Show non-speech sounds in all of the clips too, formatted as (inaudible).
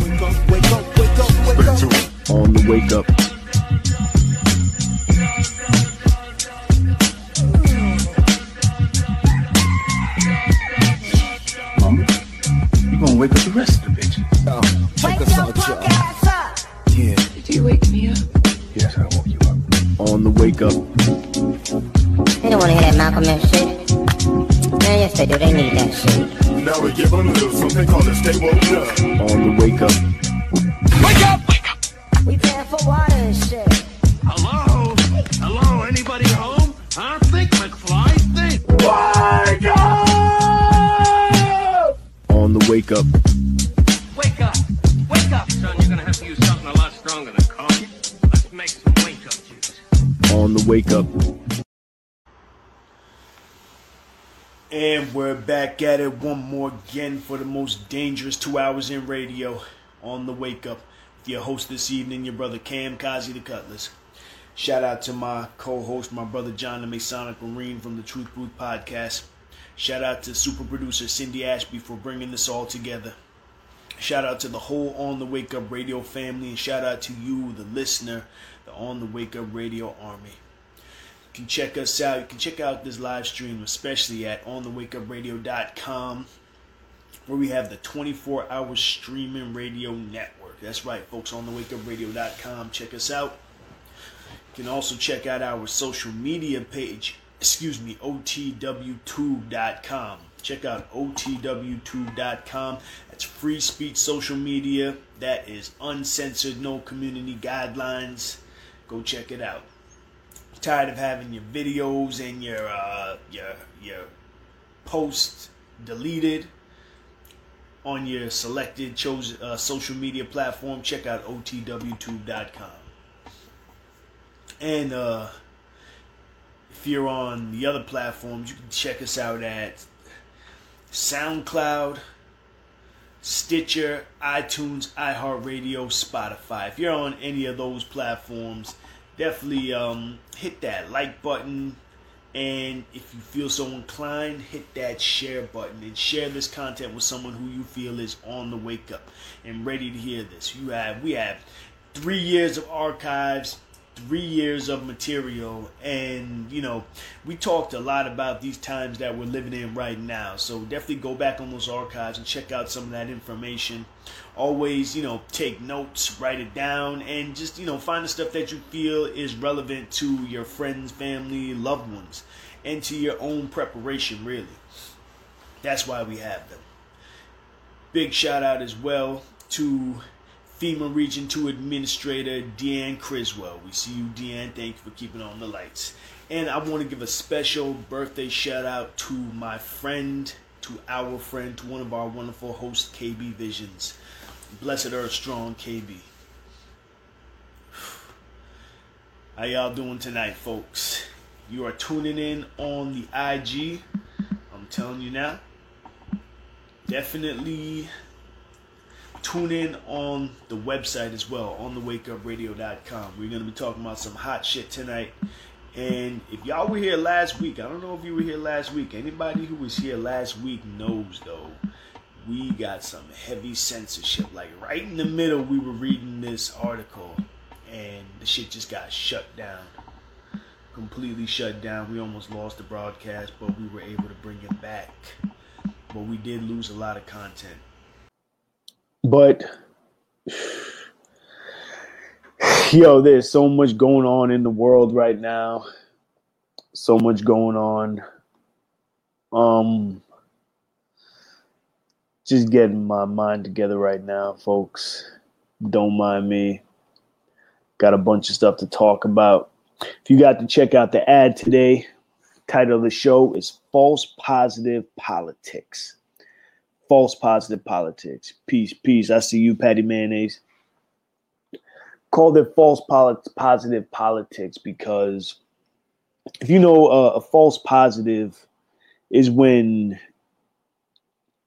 Wake up, wake up, wake up, wake up. On the wake up. Mama, you gonna wake up the rest of the bitches. Oh, check us out, y'all. Yeah, Did you wake me up? yes, I woke you up. On the wake up. They don't want to hear that Malcolm X shit. Man, yes they do. They need that shit. Now we give them a little something called a stay woke up. On the wake up. We're back at it one more again for the most dangerous two hours in radio on the wake up. With your host this evening, your brother Cam Kazi the Cutlass. Shout out to my co-host, my brother John the Masonic Marine from the Truth Booth podcast. Shout out to super producer Cindy Ashby for bringing this all together. Shout out to the whole On the Wake Up Radio family, and shout out to you, the listener, the On the Wake Up Radio Army. Can check us out. You can check out this live stream, especially at onthewakeupradio.com, where we have the 24 hour streaming radio network. That's right, folks, onthewakeupradio.com. Check us out. You can also check out our social media page, excuse me, otw2.com. Check out otw2.com. That's free speech social media. That is uncensored, no community guidelines. Go check it out tired of having your videos and your uh, your your posts deleted on your selected chosen uh, social media platform, check out otw2.com. And uh, if you're on the other platforms, you can check us out at SoundCloud, Stitcher, iTunes, iHeartRadio, Spotify. If you're on any of those platforms, definitely um, hit that like button. And if you feel so inclined hit that share button and share this content with someone who you feel is on the wake up and ready to hear this. You have we have three years of archives three years of material and you know we talked a lot about these times that we're living in right now. So definitely go back on those archives and check out some of that information always you know take notes write it down and just you know find the stuff that you feel is relevant to your friends family loved ones and to your own preparation really that's why we have them big shout out as well to FEMA Region 2 Administrator Deanne Criswell. We see you, Deanne. Thank you for keeping on the lights. And I want to give a special birthday shout out to my friend, to our friend, to one of our wonderful hosts, KB Visions. Blessed Earth Strong, KB. (sighs) How y'all doing tonight, folks? You are tuning in on the IG. I'm telling you now. Definitely tune in on the website as well, on thewakeupradio.com. We're going to be talking about some hot shit tonight. And if y'all were here last week, I don't know if you were here last week. Anybody who was here last week knows, though, we got some heavy censorship. Like right in the middle, we were reading this article, and the shit just got shut down. Completely shut down. We almost lost the broadcast, but we were able to bring it back. But we did lose a lot of content. But (laughs) yo, there's so much going on in the world right now. So much going on. Um just getting my mind together right now, folks. Don't mind me. Got a bunch of stuff to talk about. If you got to check out the ad today, title of the show is False Positive Politics false positive politics. Peace, peace. I see you, Patty Mayonnaise. Called it false poli- positive politics because if you know uh, a false positive is when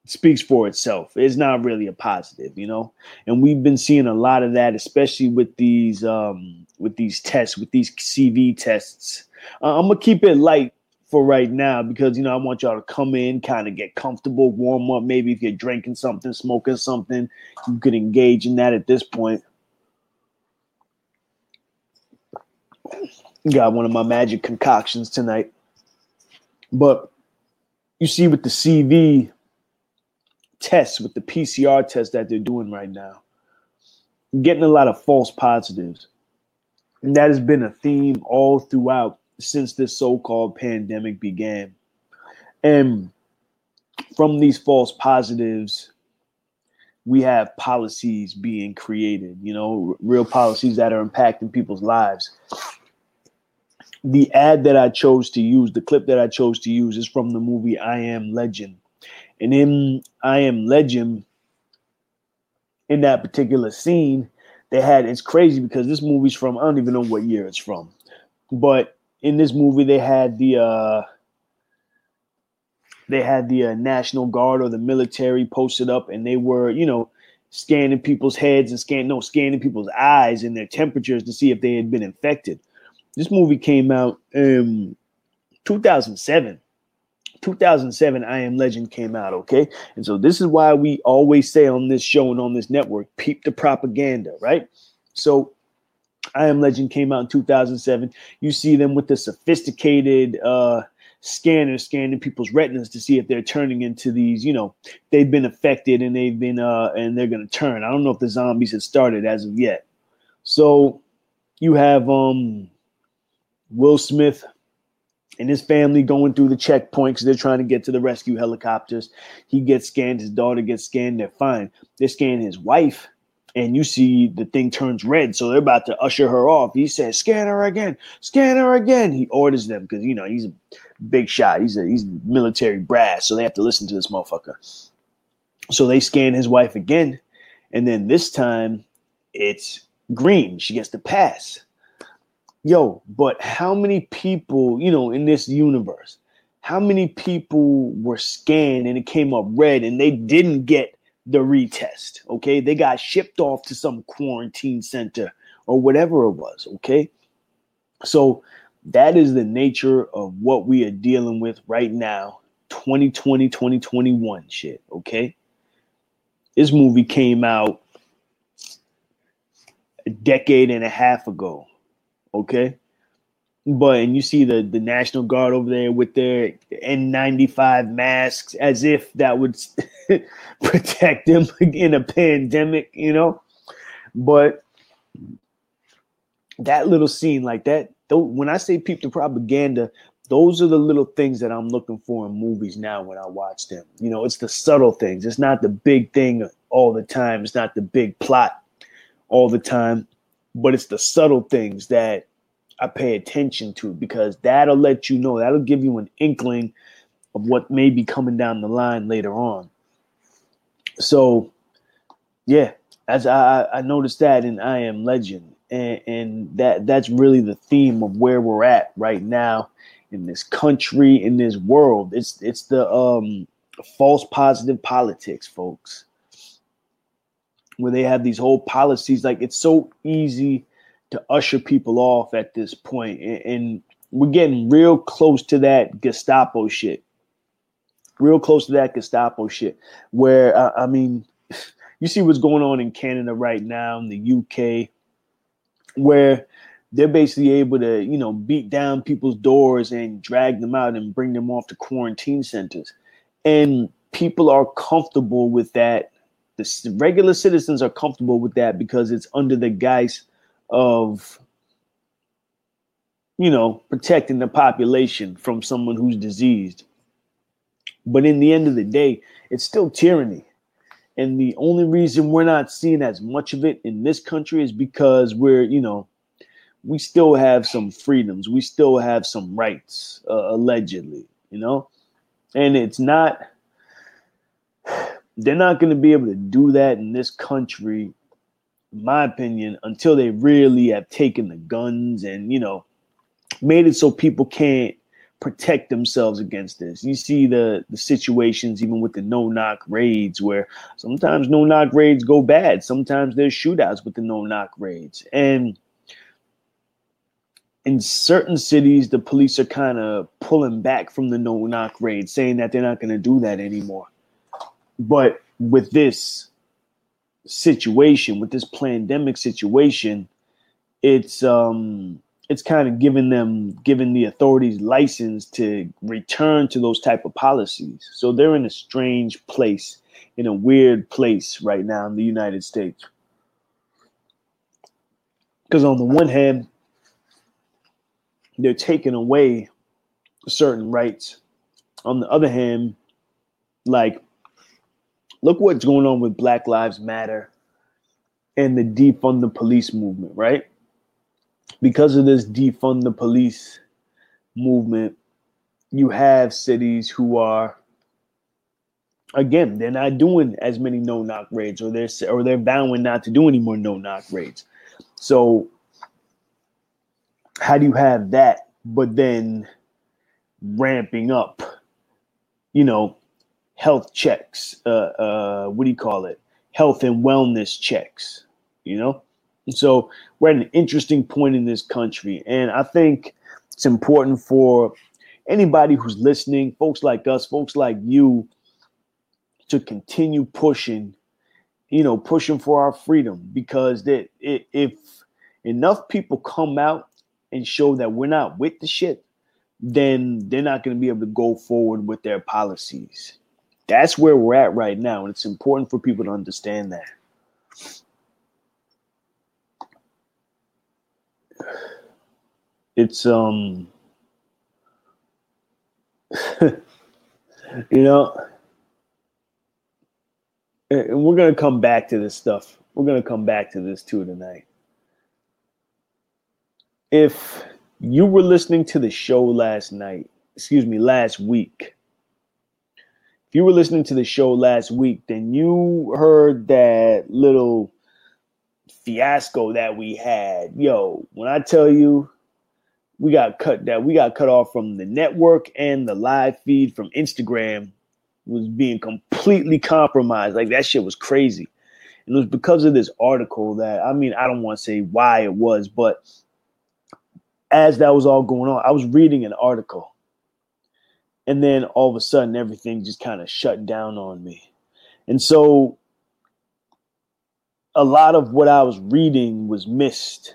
it speaks for itself. It's not really a positive, you know. And we've been seeing a lot of that, especially with these um, with these tests, with these CV tests. Uh, I'm gonna keep it light for right now because you know I want y'all to come in, kind of get comfortable, warm up. Maybe if you're drinking something, smoking something, you could engage in that at this point. Got one of my magic concoctions tonight. But you see with the CV tests, with the PCR test that they're doing right now, getting a lot of false positives. And that has been a theme all throughout since this so-called pandemic began. And from these false positives, we have policies being created, you know, real policies that are impacting people's lives. The ad that I chose to use, the clip that I chose to use is from the movie I Am Legend. And in I Am Legend, in that particular scene, they had it's crazy because this movie's from I don't even know what year it's from. But in this movie they had the uh they had the uh, national guard or the military posted up and they were you know scanning people's heads and scan no scanning people's eyes and their temperatures to see if they had been infected this movie came out in 2007 2007 i am legend came out okay and so this is why we always say on this show and on this network peep the propaganda right so I Am Legend came out in 2007. You see them with the sophisticated uh, scanner scanning people's retinas to see if they're turning into these, you know, they've been affected and they've been, uh, and they're going to turn. I don't know if the zombies had started as of yet. So you have um, Will Smith and his family going through the checkpoint because they're trying to get to the rescue helicopters. He gets scanned, his daughter gets scanned, they're fine. They scan his wife and you see the thing turns red, so they're about to usher her off. He says, "Scan her again, scan her again." He orders them because you know he's a big shot. He's a he's military brass, so they have to listen to this motherfucker. So they scan his wife again, and then this time it's green. She gets the pass. Yo, but how many people, you know, in this universe, how many people were scanned and it came up red and they didn't get the retest. Okay. They got shipped off to some quarantine center or whatever it was. Okay. So that is the nature of what we are dealing with right now 2020, 2021 shit. Okay. This movie came out a decade and a half ago. Okay. But and you see the the National Guard over there with their N95 masks as if that would (laughs) protect them in a pandemic, you know. But that little scene like that, though, when I say peep the propaganda, those are the little things that I'm looking for in movies now when I watch them. You know, it's the subtle things. It's not the big thing all the time. It's not the big plot all the time, but it's the subtle things that I pay attention to because that'll let you know, that'll give you an inkling of what may be coming down the line later on. So, yeah, as I, I noticed that in I Am Legend, and, and that that's really the theme of where we're at right now in this country, in this world. It's it's the um, false positive politics, folks, where they have these whole policies. Like it's so easy to usher people off at this point, and, and we're getting real close to that Gestapo shit. Real close to that Gestapo shit, where uh, I mean, (laughs) you see what's going on in Canada right now, in the UK, where they're basically able to, you know, beat down people's doors and drag them out and bring them off to quarantine centers. And people are comfortable with that. The regular citizens are comfortable with that because it's under the guise of, you know, protecting the population from someone who's diseased. But in the end of the day, it's still tyranny. And the only reason we're not seeing as much of it in this country is because we're, you know, we still have some freedoms. We still have some rights, uh, allegedly, you know? And it's not, they're not going to be able to do that in this country, in my opinion, until they really have taken the guns and, you know, made it so people can't protect themselves against this. You see the the situations even with the no knock raids where sometimes no knock raids go bad. Sometimes there's shootouts with the no knock raids. And in certain cities, the police are kind of pulling back from the no knock raid, saying that they're not going to do that anymore. But with this situation, with this pandemic situation, it's um it's kind of giving them giving the authorities license to return to those type of policies. So they're in a strange place, in a weird place right now in the United States. Because on the one hand, they're taking away certain rights. On the other hand, like, look what's going on with Black Lives Matter and the defund the police movement, right? Because of this defund the police movement, you have cities who are again, they're not doing as many no knock raids, or they're or they're vowing not to do any more no knock raids. So how do you have that, but then ramping up, you know, health checks, uh, uh, what do you call it? Health and wellness checks, you know? And so we're at an interesting point in this country. And I think it's important for anybody who's listening, folks like us, folks like you, to continue pushing, you know, pushing for our freedom because that if enough people come out and show that we're not with the shit, then they're not going to be able to go forward with their policies. That's where we're at right now, and it's important for people to understand that. It's um (laughs) you know and we're going to come back to this stuff. We're going to come back to this too tonight if you were listening to the show last night, excuse me, last week, if you were listening to the show last week, then you heard that little fiasco that we had. Yo, when I tell you we got cut that we got cut off from the network and the live feed from Instagram was being completely compromised. Like that shit was crazy. And it was because of this article that I mean, I don't want to say why it was, but as that was all going on, I was reading an article. And then all of a sudden, everything just kind of shut down on me. And so a lot of what I was reading was missed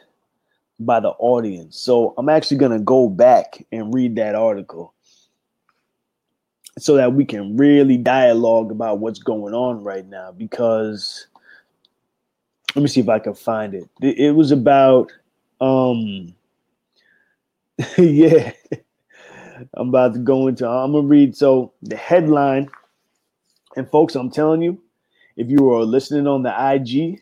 by the audience. So I'm actually going to go back and read that article so that we can really dialogue about what's going on right now because let me see if I can find it. It was about um (laughs) yeah. I'm about to go into I'm gonna read so the headline. And folks, I'm telling you, if you are listening on the IG,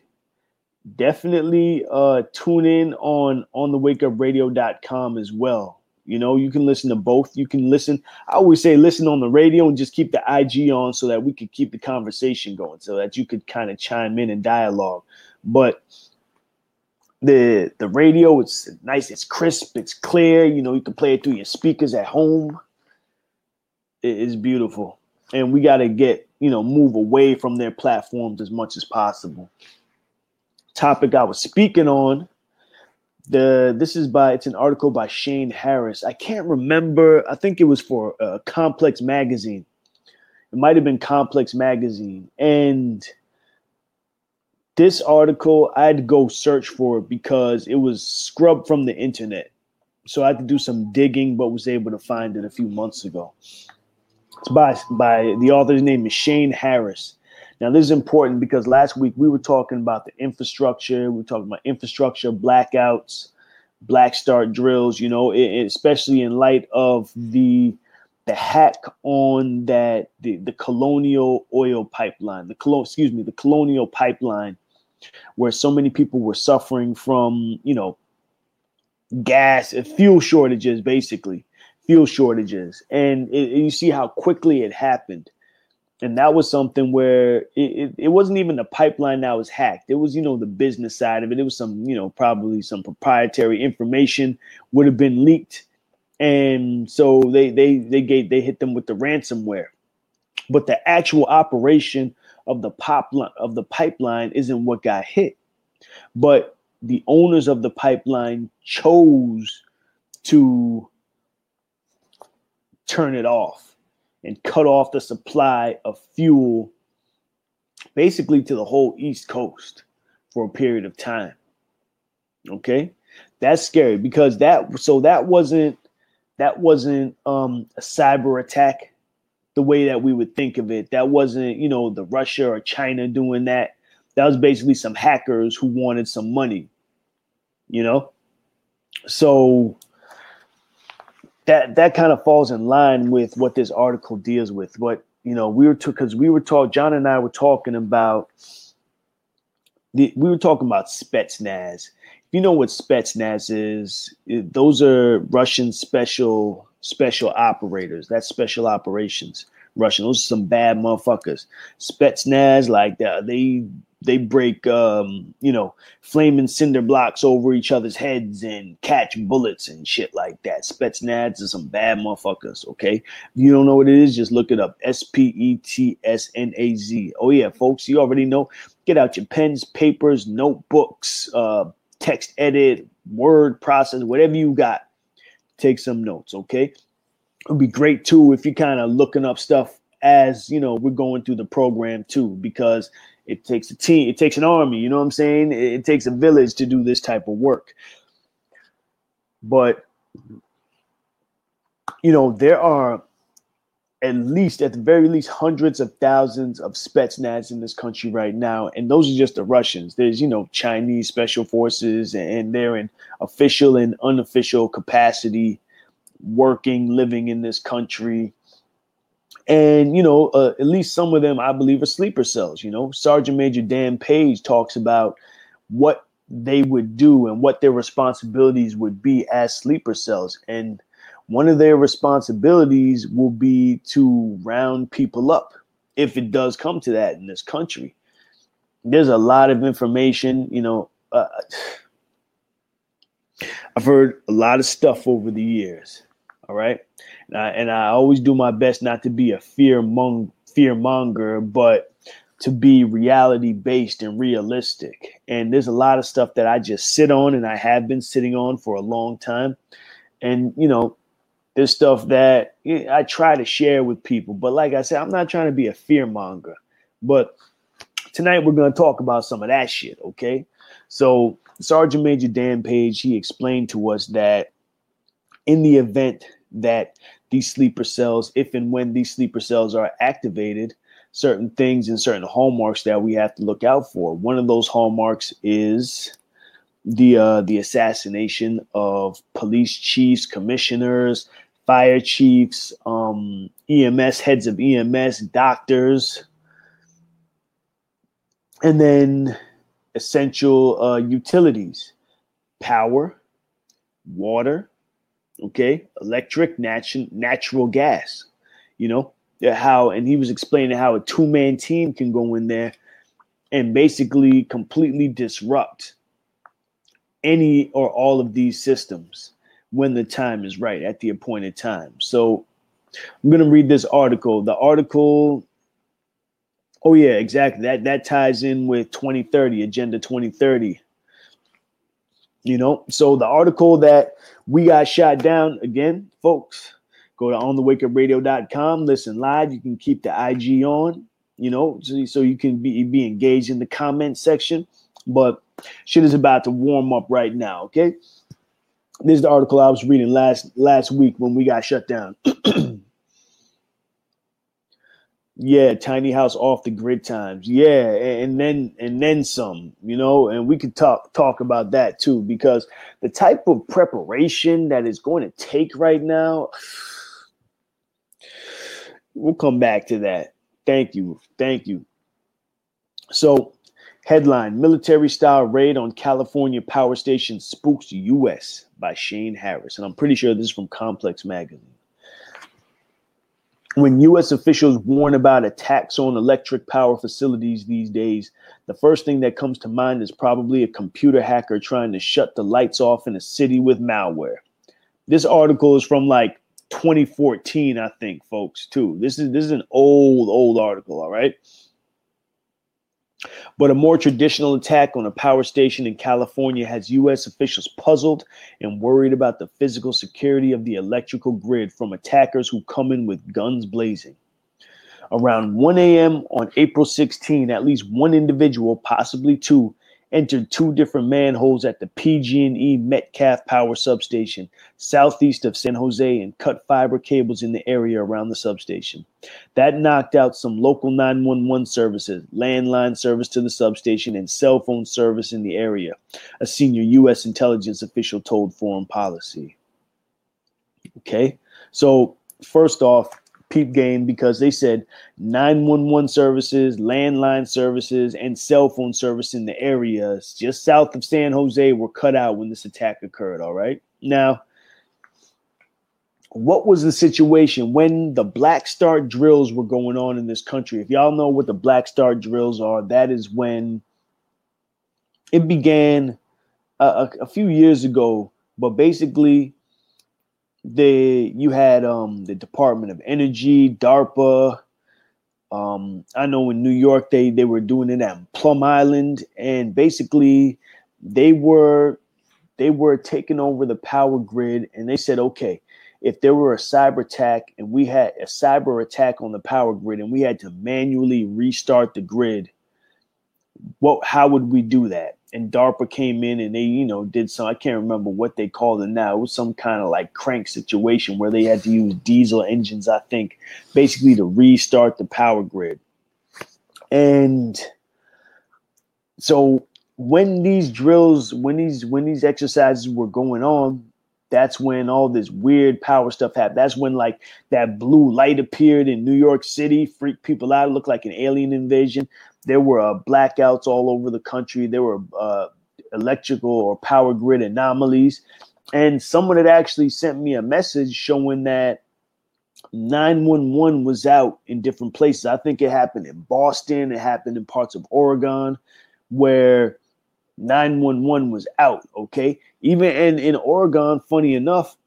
definitely uh tune in on on the wakeupradio.com as well. You know, you can listen to both. You can listen. I always say listen on the radio and just keep the IG on so that we could keep the conversation going, so that you could kind of chime in and dialogue. But the the radio it's nice it's crisp it's clear you know you can play it through your speakers at home. It is beautiful. And we got to get you know move away from their platforms as much as possible. Topic i was speaking on the this is by it's an article by shane harris. I can't remember i think it was for uh, complex magazine. It might have been complex magazine. And this article I had to go search for it because it was scrubbed from the internet. So I had to do some digging, but was able to find it a few months ago. It's by by the author's name is Shane Harris. Now this is important because last week we were talking about the infrastructure. We were talking about infrastructure blackouts, black start drills. You know, it, especially in light of the the hack on that the, the colonial oil pipeline, the colon, excuse me, the colonial pipeline where so many people were suffering from, you know, gas, and fuel shortages, basically, fuel shortages. And it, you see how quickly it happened. And that was something where it, it, it, wasn't even the pipeline that was hacked. It was, you know, the business side of it. It was some, you know, probably some proprietary information would have been leaked. And so they they they gave they hit them with the ransomware. But the actual operation of the pop of the pipeline isn't what got hit, but the owners of the pipeline chose to turn it off and cut off the supply of fuel basically to the whole East Coast for a period of time. Okay? That's scary because that so that wasn't that wasn't um a cyber attack the way that we would think of it. That wasn't, you know, the Russia or China doing that. That was basically some hackers who wanted some money. You know? So that that kind of falls in line with what this article deals with. What you know, we were because we were talking. John and I were talking about the, we were talking about Spetsnaz. If you know what Spetsnaz is, it, those are Russian special special operators. That's special operations. Russian. Those are some bad motherfuckers. Spetsnaz, like that, they they break um, you know, flaming cinder blocks over each other's heads and catch bullets and shit like that. Spetsnaz are some bad motherfuckers, okay? If you don't know what it is, just look it up. S P E T S N A Z. Oh yeah, folks, you already know. Get out your pens, papers, notebooks, uh, text edit, word process, whatever you got. Take some notes, okay? It'd be great too if you're kind of looking up stuff as you know we're going through the program too, because it takes a team, it takes an army, you know what I'm saying? It, it takes a village to do this type of work. But you know, there are at least, at the very least, hundreds of thousands of Spetsnaz in this country right now. And those are just the Russians. There's, you know, Chinese special forces, and they're in official and unofficial capacity, working, living in this country. And, you know, uh, at least some of them, I believe, are sleeper cells. You know, Sergeant Major Dan Page talks about what they would do and what their responsibilities would be as sleeper cells. And one of their responsibilities will be to round people up if it does come to that in this country. There's a lot of information, you know. Uh, I've heard a lot of stuff over the years. All right. And I, and I always do my best not to be a fear mong- fear monger, but to be reality based and realistic. And there's a lot of stuff that I just sit on and I have been sitting on for a long time. And, you know, there's stuff that I try to share with people. But like I said, I'm not trying to be a fear monger. But tonight we're going to talk about some of that shit, okay? So, Sergeant Major Dan Page, he explained to us that in the event that these sleeper cells, if and when these sleeper cells are activated, certain things and certain hallmarks that we have to look out for. One of those hallmarks is the uh, the assassination of police chiefs, commissioners, fire chiefs, um, EMS heads of EMS, doctors, and then essential uh, utilities, power, water, okay, electric, natural, natural gas. You know how, and he was explaining how a two man team can go in there and basically completely disrupt any or all of these systems when the time is right at the appointed time. So I'm going to read this article. The article Oh yeah, exactly. That that ties in with 2030, Agenda 2030. You know, so the article that we got shot down again, folks, go to onthewakeupradio.com, listen live. You can keep the IG on, you know, so, so you can be, be engaged in the comment section. But shit is about to warm up right now, okay? This is the article I was reading last last week when we got shut down. (clears throat) Yeah, tiny house off the grid times. Yeah, and then and then some, you know, and we could talk talk about that too because the type of preparation that is going to take right now (sighs) we'll come back to that. Thank you. Thank you. So, headline Military style raid on California power station spooks US by Shane Harris. And I'm pretty sure this is from Complex Magazine when U.S. officials warn about attacks on electric power facilities these days, the first thing that comes to mind is probably a computer hacker trying to shut the lights off in a city with malware. This article is from like 2014, I think, folks. Too. This is this is an old old article. All right. But a more traditional attack on a power station in California has U.S. officials puzzled and worried about the physical security of the electrical grid from attackers who come in with guns blazing. Around 1 a.m. on April 16, at least one individual, possibly two, entered two different manholes at the PG&E Metcalf Power Substation, southeast of San Jose, and cut fiber cables in the area around the substation. That knocked out some local 911 services, landline service to the substation, and cell phone service in the area, a senior U.S. intelligence official told Foreign Policy. Okay, so first off, peep game because they said 911 services, landline services, and cell phone service in the areas just south of San Jose were cut out when this attack occurred. All right. Now, what was the situation when the Black Start drills were going on in this country? If y'all know what the Black Start drills are, that is when it began a, a, a few years ago. But basically, they you had um the Department of Energy, DARPA. Um, I know in New York they they were doing it at Plum Island, and basically they were they were taking over the power grid, and they said, okay, if there were a cyber attack and we had a cyber attack on the power grid, and we had to manually restart the grid, what how would we do that? and DARPA came in and they, you know, did some, I can't remember what they called it now. It was some kind of like crank situation where they had to use diesel engines, I think, basically to restart the power grid. And so when these drills, when these when these exercises were going on, that's when all this weird power stuff happened. That's when like that blue light appeared in New York City, freaked people out, looked like an alien invasion. There were uh, blackouts all over the country. There were uh, electrical or power grid anomalies. And someone had actually sent me a message showing that 911 was out in different places. I think it happened in Boston, it happened in parts of Oregon where 911 was out. Okay. Even in, in Oregon, funny enough,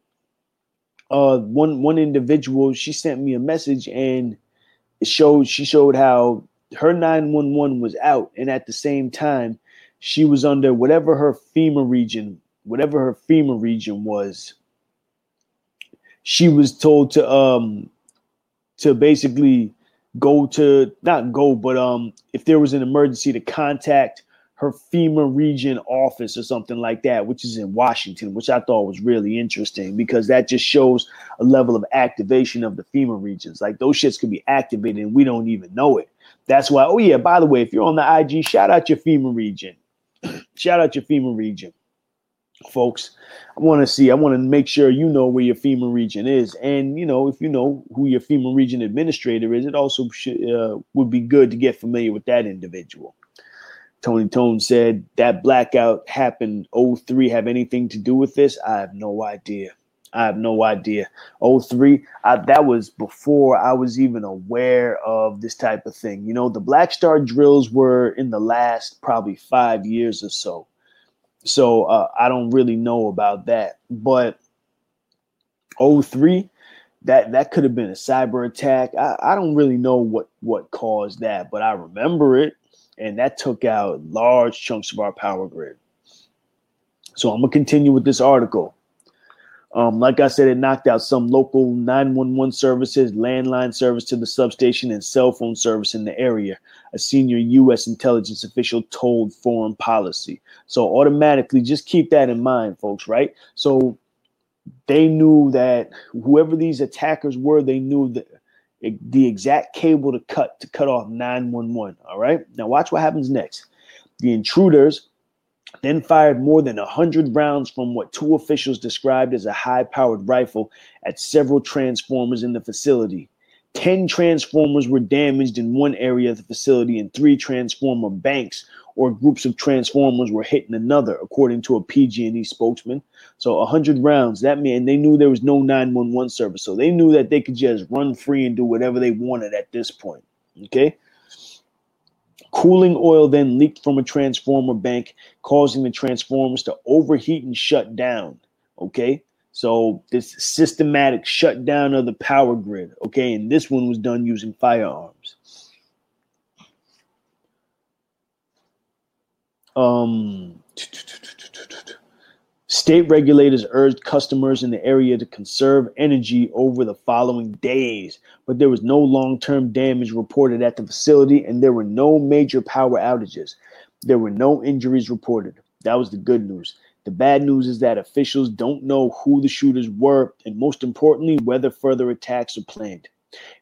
uh one one individual she sent me a message and it showed she showed how her 911 was out and at the same time she was under whatever her FEMA region whatever her FEMA region was she was told to um to basically go to not go but um if there was an emergency to contact her FEMA region office or something like that, which is in Washington, which I thought was really interesting because that just shows a level of activation of the FEMA regions. Like those shits could be activated and we don't even know it. That's why, oh yeah, by the way, if you're on the IG, shout out your FEMA region. (clears throat) shout out your FEMA region. Folks, I want to see, I want to make sure you know where your FEMA region is. And, you know, if you know who your FEMA region administrator is, it also should, uh, would be good to get familiar with that individual. Tony Tone said that blackout happened 03 have anything to do with this? I have no idea. I have no idea. 03, I, that was before I was even aware of this type of thing. You know, the Black Start drills were in the last probably five years or so. So uh, I don't really know about that. But 03, that that could have been a cyber attack. I, I don't really know what what caused that, but I remember it and that took out large chunks of our power grid. So I'm gonna continue with this article. Um, like I said, it knocked out some local 911 services, landline service to the substation, and cell phone service in the area. A senior U.S. intelligence official told Foreign Policy. So automatically, just keep that in mind, folks. Right? So they knew that whoever these attackers were, they knew that the exact cable to cut to cut off 911. All right. Now, watch what happens next. The intruders then fired more than 100 rounds from what two officials described as a high powered rifle at several transformers in the facility. 10 transformers were damaged in one area of the facility, and three transformer banks or groups of transformers were hit in another, according to a PG&E spokesman. So 100 rounds. That meant they knew there was no 911 service, so they knew that they could just run free and do whatever they wanted at this point. Okay. Cooling oil then leaked from a transformer bank, causing the transformers to overheat and shut down. Okay. So this systematic shutdown of the power grid. Okay. And this one was done using firearms. Um, state regulators urged customers in the area to conserve energy over the following days, but there was no long term damage reported at the facility and there were no major power outages. There were no injuries reported. That was the good news. The bad news is that officials don't know who the shooters were, and most importantly, whether further attacks are planned.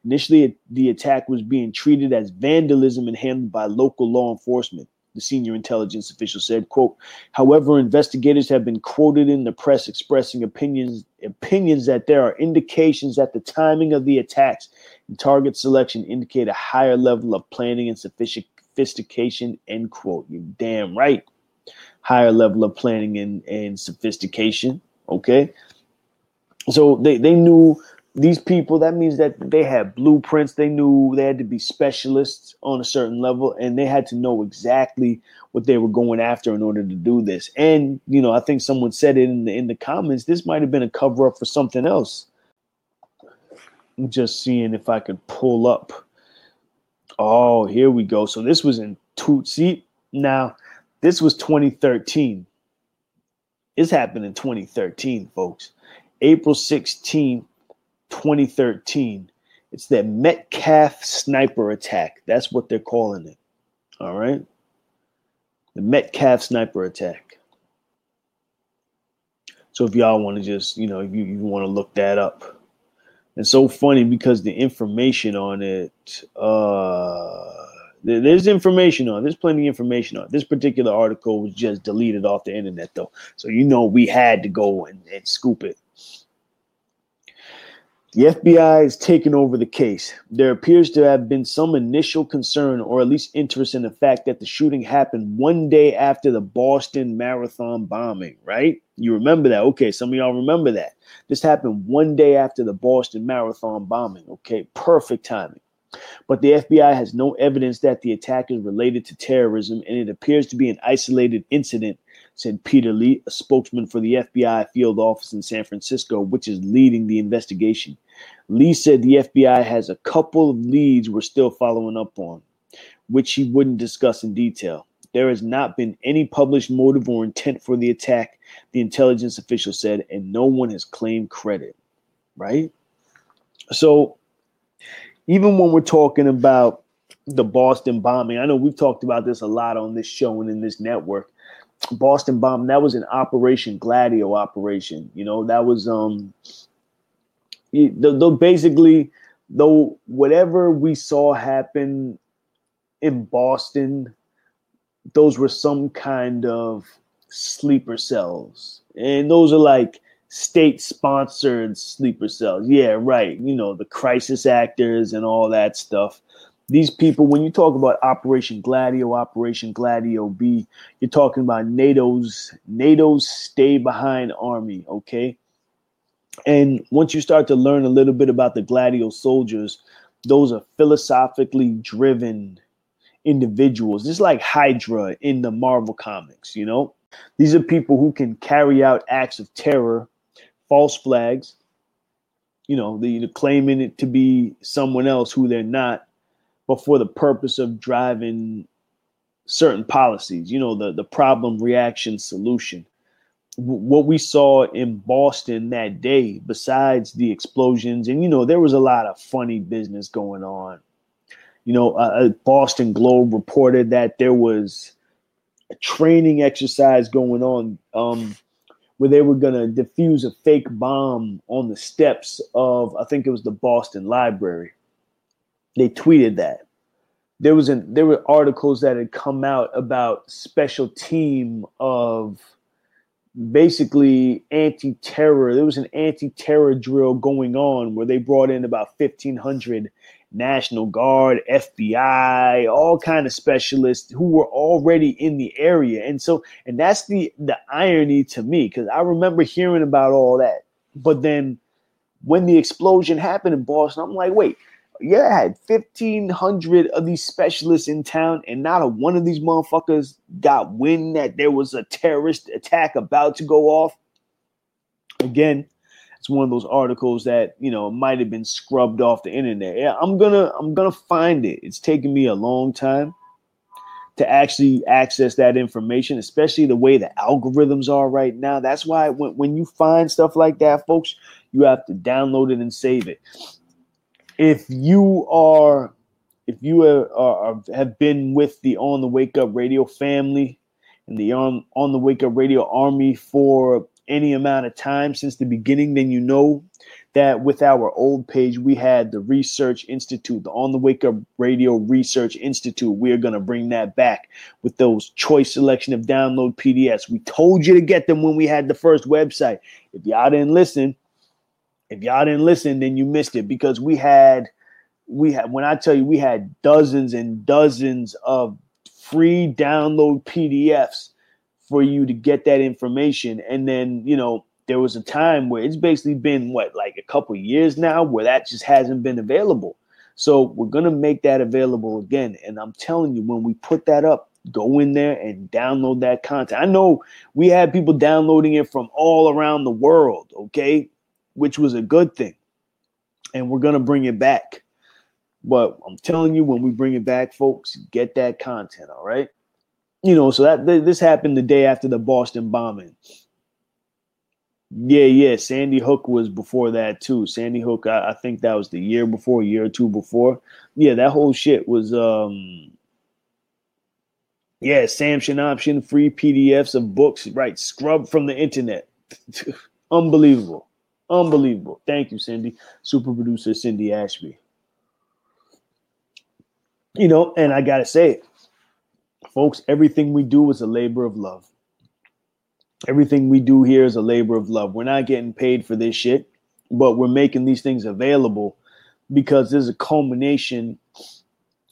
Initially, the attack was being treated as vandalism and handled by local law enforcement. The senior intelligence official said, quote, however, investigators have been quoted in the press expressing opinions opinions that there are indications that the timing of the attacks and target selection indicate a higher level of planning and sophistication, end quote. You're damn right higher level of planning and, and sophistication. Okay. So they, they knew these people, that means that they had blueprints. They knew they had to be specialists on a certain level and they had to know exactly what they were going after in order to do this. And, you know, I think someone said it in the in the comments, this might have been a cover up for something else. I'm just seeing if I could pull up. Oh, here we go. So this was in Tutsi. Now, this was 2013. This happened in 2013, folks. April 16, 2013. It's the Metcalf sniper attack. That's what they're calling it. All right. The Metcalf sniper attack. So if y'all want to just, you know, you, you want to look that up. It's so funny because the information on it, uh there's information on. It. There's plenty of information on. It. This particular article was just deleted off the internet, though, so you know we had to go and, and scoop it. The FBI is taking over the case. There appears to have been some initial concern or at least interest in the fact that the shooting happened one day after the Boston Marathon bombing, right? You remember that? Okay, some of y'all remember that. This happened one day after the Boston Marathon bombing. Okay, perfect timing. But the FBI has no evidence that the attack is related to terrorism, and it appears to be an isolated incident, said Peter Lee, a spokesman for the FBI field office in San Francisco, which is leading the investigation. Lee said the FBI has a couple of leads we're still following up on, which he wouldn't discuss in detail. There has not been any published motive or intent for the attack, the intelligence official said, and no one has claimed credit. Right? So even when we're talking about the Boston bombing, I know we've talked about this a lot on this show and in this network. Boston bomb, that was an Operation Gladio operation. You know, that was um though basically though whatever we saw happen in Boston, those were some kind of sleeper cells. And those are like state sponsored sleeper cells. Yeah, right. You know, the crisis actors and all that stuff. These people, when you talk about Operation Gladio, Operation Gladio B, you're talking about NATO's NATO's stay behind army, okay? And once you start to learn a little bit about the Gladio soldiers, those are philosophically driven individuals. It's like Hydra in the Marvel comics, you know? These are people who can carry out acts of terror false flags, you know, the, the claiming it to be someone else who they're not, but for the purpose of driving certain policies, you know, the, the problem reaction solution. what we saw in Boston that day, besides the explosions, and you know, there was a lot of funny business going on. You know, uh, Boston Globe reported that there was a training exercise going on um, where they were going to defuse a fake bomb on the steps of I think it was the Boston Library. They tweeted that. There was an there were articles that had come out about special team of basically anti-terror. There was an anti-terror drill going on where they brought in about 1500 National Guard, FBI, all kind of specialists who were already in the area. And so, and that's the the irony to me because I remember hearing about all that, but then when the explosion happened in Boston, I'm like, wait, yeah, I had 1,500 of these specialists in town, and not a one of these motherfuckers got wind that there was a terrorist attack about to go off. Again, it's one of those articles that you know might have been scrubbed off the internet. Yeah, I'm gonna I'm gonna find it. It's taken me a long time to actually access that information, especially the way the algorithms are right now. That's why when, when you find stuff like that, folks, you have to download it and save it. If you are, if you are, have been with the On the Wake Up Radio family and the On On the Wake Up Radio Army for any amount of time since the beginning, then you know that with our old page, we had the Research Institute, the On the Wake Up Radio Research Institute. We are going to bring that back with those choice selection of download PDFs. We told you to get them when we had the first website. If y'all didn't listen, if y'all didn't listen, then you missed it because we had, we had, when I tell you, we had dozens and dozens of free download PDFs for you to get that information. And then, you know, there was a time where it's basically been what like a couple years now where that just hasn't been available. So we're gonna make that available again. And I'm telling you, when we put that up, go in there and download that content. I know we had people downloading it from all around the world, okay, which was a good thing. And we're gonna bring it back. But I'm telling you, when we bring it back, folks, get that content, all right? You know, so that this happened the day after the Boston bombing. Yeah, yeah. Sandy Hook was before that too. Sandy Hook, I, I think that was the year before, year or two before. Yeah, that whole shit was um yeah, Samson option, free PDFs of books, right? Scrubbed from the internet. (laughs) Unbelievable. Unbelievable. Thank you, Cindy. Super producer Cindy Ashby. You know, and I gotta say, it, folks, everything we do is a labor of love everything we do here is a labor of love. We're not getting paid for this shit, but we're making these things available because there's a culmination.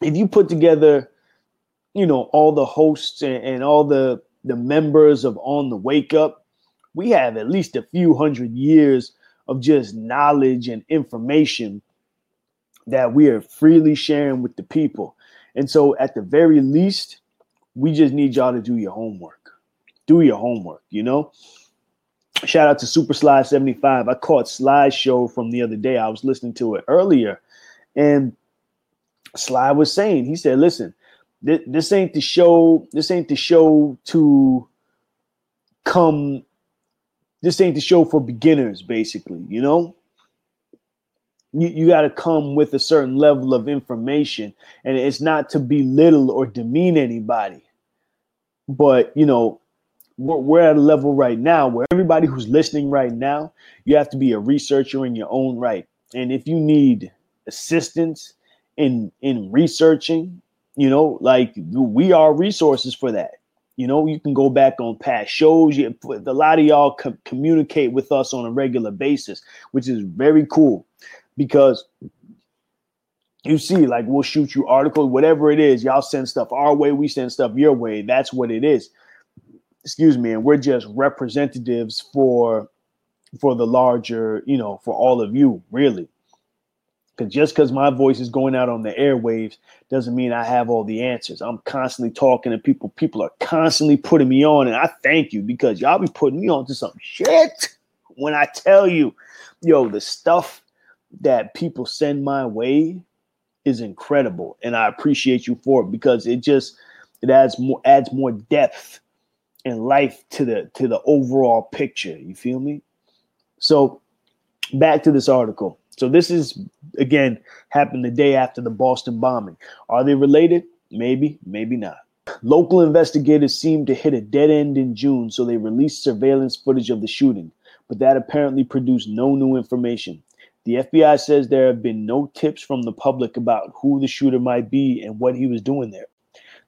If you put together, you know, all the hosts and, and all the the members of On the Wake Up, we have at least a few hundred years of just knowledge and information that we are freely sharing with the people. And so at the very least, we just need y'all to do your homework do your homework, you know? Shout out to Super Slide 75. I caught slideshow from the other day. I was listening to it earlier, and Sly was saying, he said, listen, th- this ain't the show, this ain't the show to come, this ain't the show for beginners, basically, you know? You, you got to come with a certain level of information, and it's not to belittle or demean anybody. But you know, we're, we're at a level right now where everybody who's listening right now, you have to be a researcher in your own right. And if you need assistance in in researching, you know, like we are resources for that. You know, you can go back on past shows. You, a lot of y'all com- communicate with us on a regular basis, which is very cool because you see, like we'll shoot you articles, whatever it is. Y'all send stuff our way, we send stuff your way. That's what it is excuse me, and we're just representatives for for the larger, you know, for all of you, really. Because just because my voice is going out on the airwaves doesn't mean I have all the answers. I'm constantly talking to people. People are constantly putting me on, and I thank you because y'all be putting me on to some shit. When I tell you, yo, the stuff that people send my way is incredible, and I appreciate you for it because it just it adds more adds more depth and life to the to the overall picture. You feel me? So back to this article. So this is again happened the day after the Boston bombing. Are they related? Maybe, maybe not. Local investigators seemed to hit a dead end in June, so they released surveillance footage of the shooting, but that apparently produced no new information. The FBI says there have been no tips from the public about who the shooter might be and what he was doing there.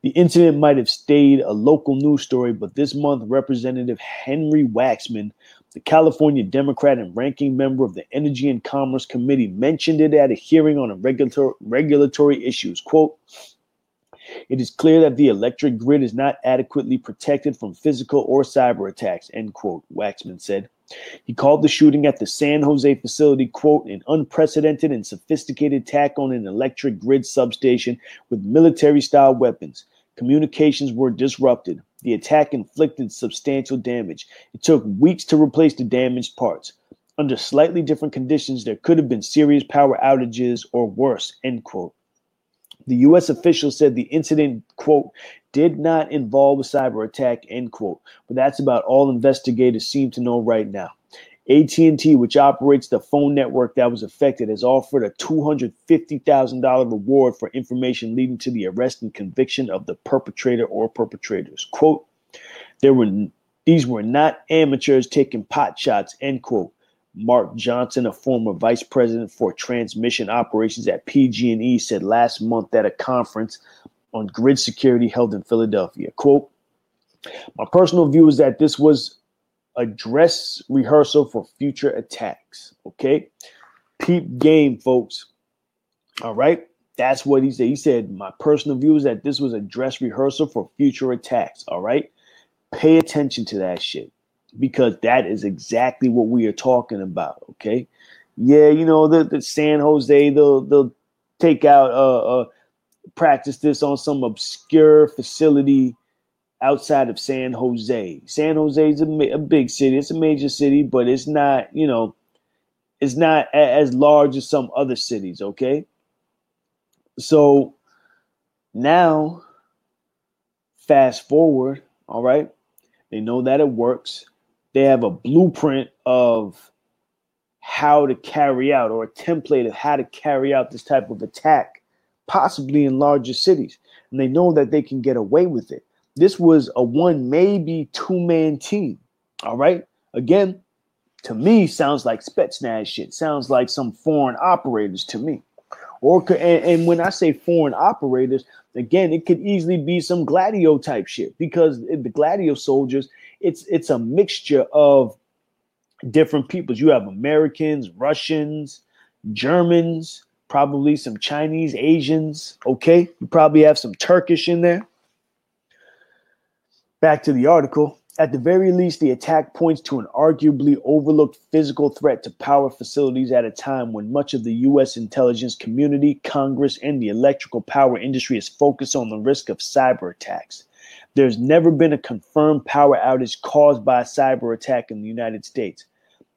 The incident might have stayed a local news story, but this month, Representative Henry Waxman, the California Democrat and ranking member of the Energy and Commerce Committee, mentioned it at a hearing on a regulatory, regulatory issues. Quote, it is clear that the electric grid is not adequately protected from physical or cyber attacks, end quote, Waxman said. He called the shooting at the San Jose facility, quote, an unprecedented and sophisticated attack on an electric grid substation with military style weapons. Communications were disrupted. The attack inflicted substantial damage. It took weeks to replace the damaged parts. Under slightly different conditions, there could have been serious power outages or worse. End quote. The U.S. official said the incident, quote, did not involve a cyber attack, end quote. But that's about all investigators seem to know right now. AT&T, which operates the phone network that was affected, has offered a $250,000 reward for information leading to the arrest and conviction of the perpetrator or perpetrators. Quote, there were these were not amateurs taking pot shots, end quote. Mark Johnson, a former vice president for transmission operations at PG&E, said last month at a conference on grid security held in Philadelphia. Quote, my personal view is that this was a dress rehearsal for future attacks. Okay. Peep game, folks. All right. That's what he said. He said, My personal view is that this was a dress rehearsal for future attacks. All right. Pay attention to that shit because that is exactly what we are talking about. Okay. Yeah, you know, the, the San Jose, they'll they'll take out uh, uh practice this on some obscure facility outside of San Jose. San Jose is a, a, big city. It's a major city, but it's not, you know, it's not a, as large as some other cities, okay? So now fast forward, all right? They know that it works. They have a blueprint of how to carry out or a template of how to carry out this type of attack, possibly in larger cities. And they know that they can get away with it. This was a one, maybe two man team. All right. Again, to me, sounds like Spetsnaz shit. Sounds like some foreign operators to me. Or and, and when I say foreign operators, again, it could easily be some Gladio type shit because the Gladio soldiers, it's it's a mixture of different peoples. You have Americans, Russians, Germans, probably some Chinese, Asians. Okay, you probably have some Turkish in there. Back to the article. At the very least, the attack points to an arguably overlooked physical threat to power facilities at a time when much of the U.S. intelligence community, Congress, and the electrical power industry is focused on the risk of cyber attacks. There's never been a confirmed power outage caused by a cyber attack in the United States,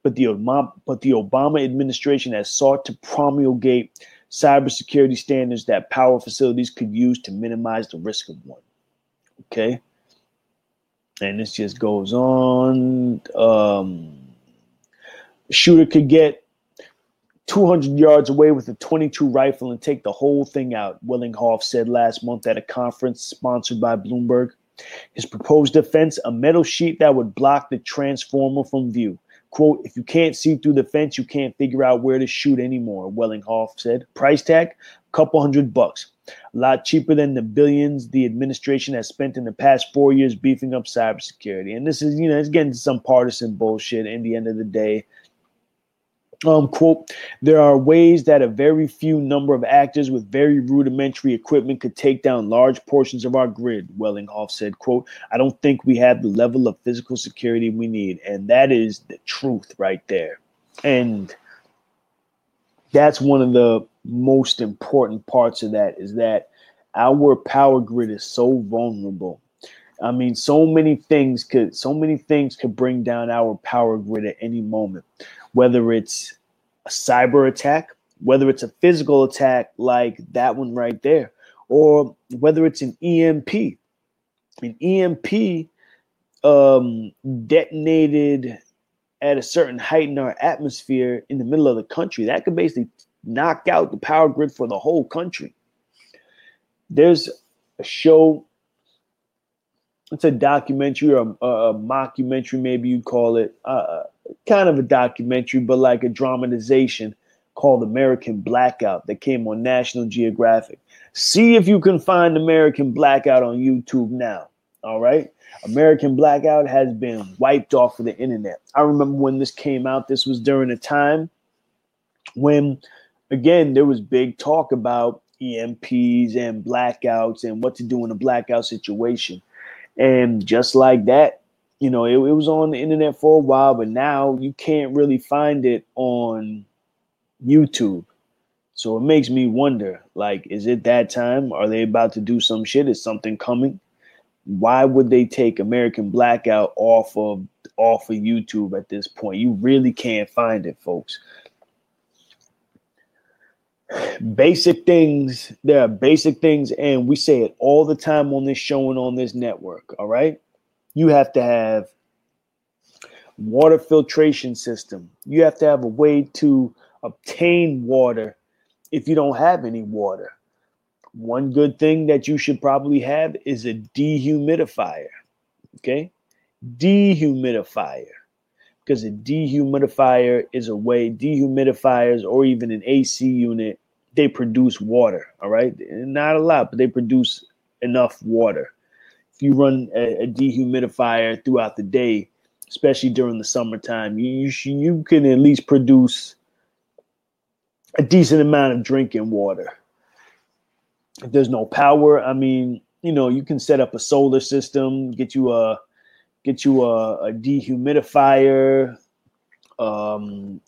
but the Obama, but the Obama administration has sought to promulgate cybersecurity standards that power facilities could use to minimize the risk of one. Okay and this just goes on. Um, shooter could get 200 yards away with a 22 rifle and take the whole thing out, Wellinghoff said last month at a conference sponsored by Bloomberg. His proposed defense, a metal sheet that would block the transformer from view. Quote, if you can't see through the fence, you can't figure out where to shoot anymore, Wellinghoff said. Price tag, a couple hundred bucks a lot cheaper than the billions the administration has spent in the past four years beefing up cybersecurity. And this is, you know, it's getting some partisan bullshit in the end of the day. Um, quote, there are ways that a very few number of actors with very rudimentary equipment could take down large portions of our grid, Wellinghoff said, quote, I don't think we have the level of physical security we need. And that is the truth right there. And that's one of the most important parts of that is that our power grid is so vulnerable. I mean, so many things could so many things could bring down our power grid at any moment, whether it's a cyber attack, whether it's a physical attack like that one right there, or whether it's an EMP. An EMP um, detonated at a certain height in our atmosphere in the middle of the country. That could basically knock out the power grid for the whole country. There's a show, it's a documentary or a, a mockumentary, maybe you'd call it, uh, kind of a documentary, but like a dramatization called American Blackout that came on National Geographic. See if you can find American Blackout on YouTube now. All right. American Blackout has been wiped off of the internet. I remember when this came out, this was during a time when again, there was big talk about EMPs and blackouts and what to do in a blackout situation. And just like that, you know, it, it, was on the internet for a while, but now you can't really find it on YouTube. So it makes me wonder, like, is it that time? Are they about to do some shit? Is something coming? Why would they take American Blackout off of off of YouTube at this point? You really can't find it, folks. Basic things. There are basic things, and we say it all the time on this show and on this network. All right. You have to have water filtration system. You have to have a way to obtain water if you don't have any water. One good thing that you should probably have is a dehumidifier. Okay? Dehumidifier. Because a dehumidifier is a way, dehumidifiers or even an AC unit, they produce water. All right? Not a lot, but they produce enough water. If you run a, a dehumidifier throughout the day, especially during the summertime, you you, sh- you can at least produce a decent amount of drinking water. If there's no power, I mean, you know, you can set up a solar system, get you a get you a, a dehumidifier, um,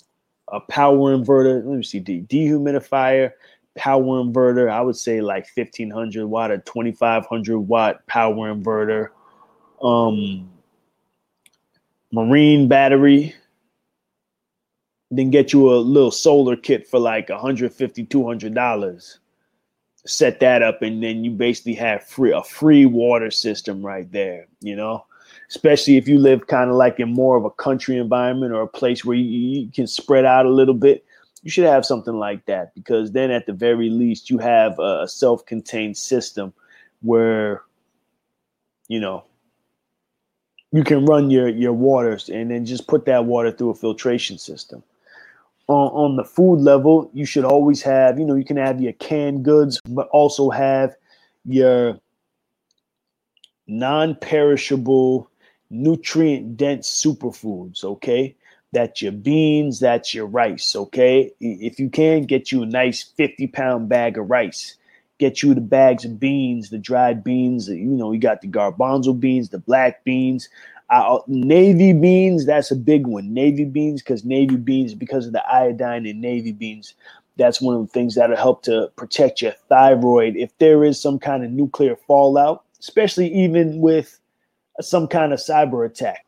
a power inverter. Let me see, de- dehumidifier, power inverter. I would say like 1500 watt or 2500 watt power inverter. Um, marine battery then get you a little solar kit for like 150 200 dollars set that up and then you basically have free a free water system right there you know especially if you live kind of like in more of a country environment or a place where you, you can spread out a little bit you should have something like that because then at the very least you have a, self-contained system where you know you can run your your waters and then just put that water through a filtration system. On, on the food level you should always have you know you can have your canned goods but also have your non-perishable nutrient dense superfoods okay that's your beans that's your rice okay if you can get you a nice 50 pound bag of rice get you the bags of beans, the dried beans. You know, you got the garbanzo beans, the black beans, uh, navy beans. That's a big one. Navy beans, because navy beans, because of the iodine in navy beans, that's one of the things that'll help to protect your thyroid if there is some kind of nuclear fallout, especially even with some kind of cyber attack.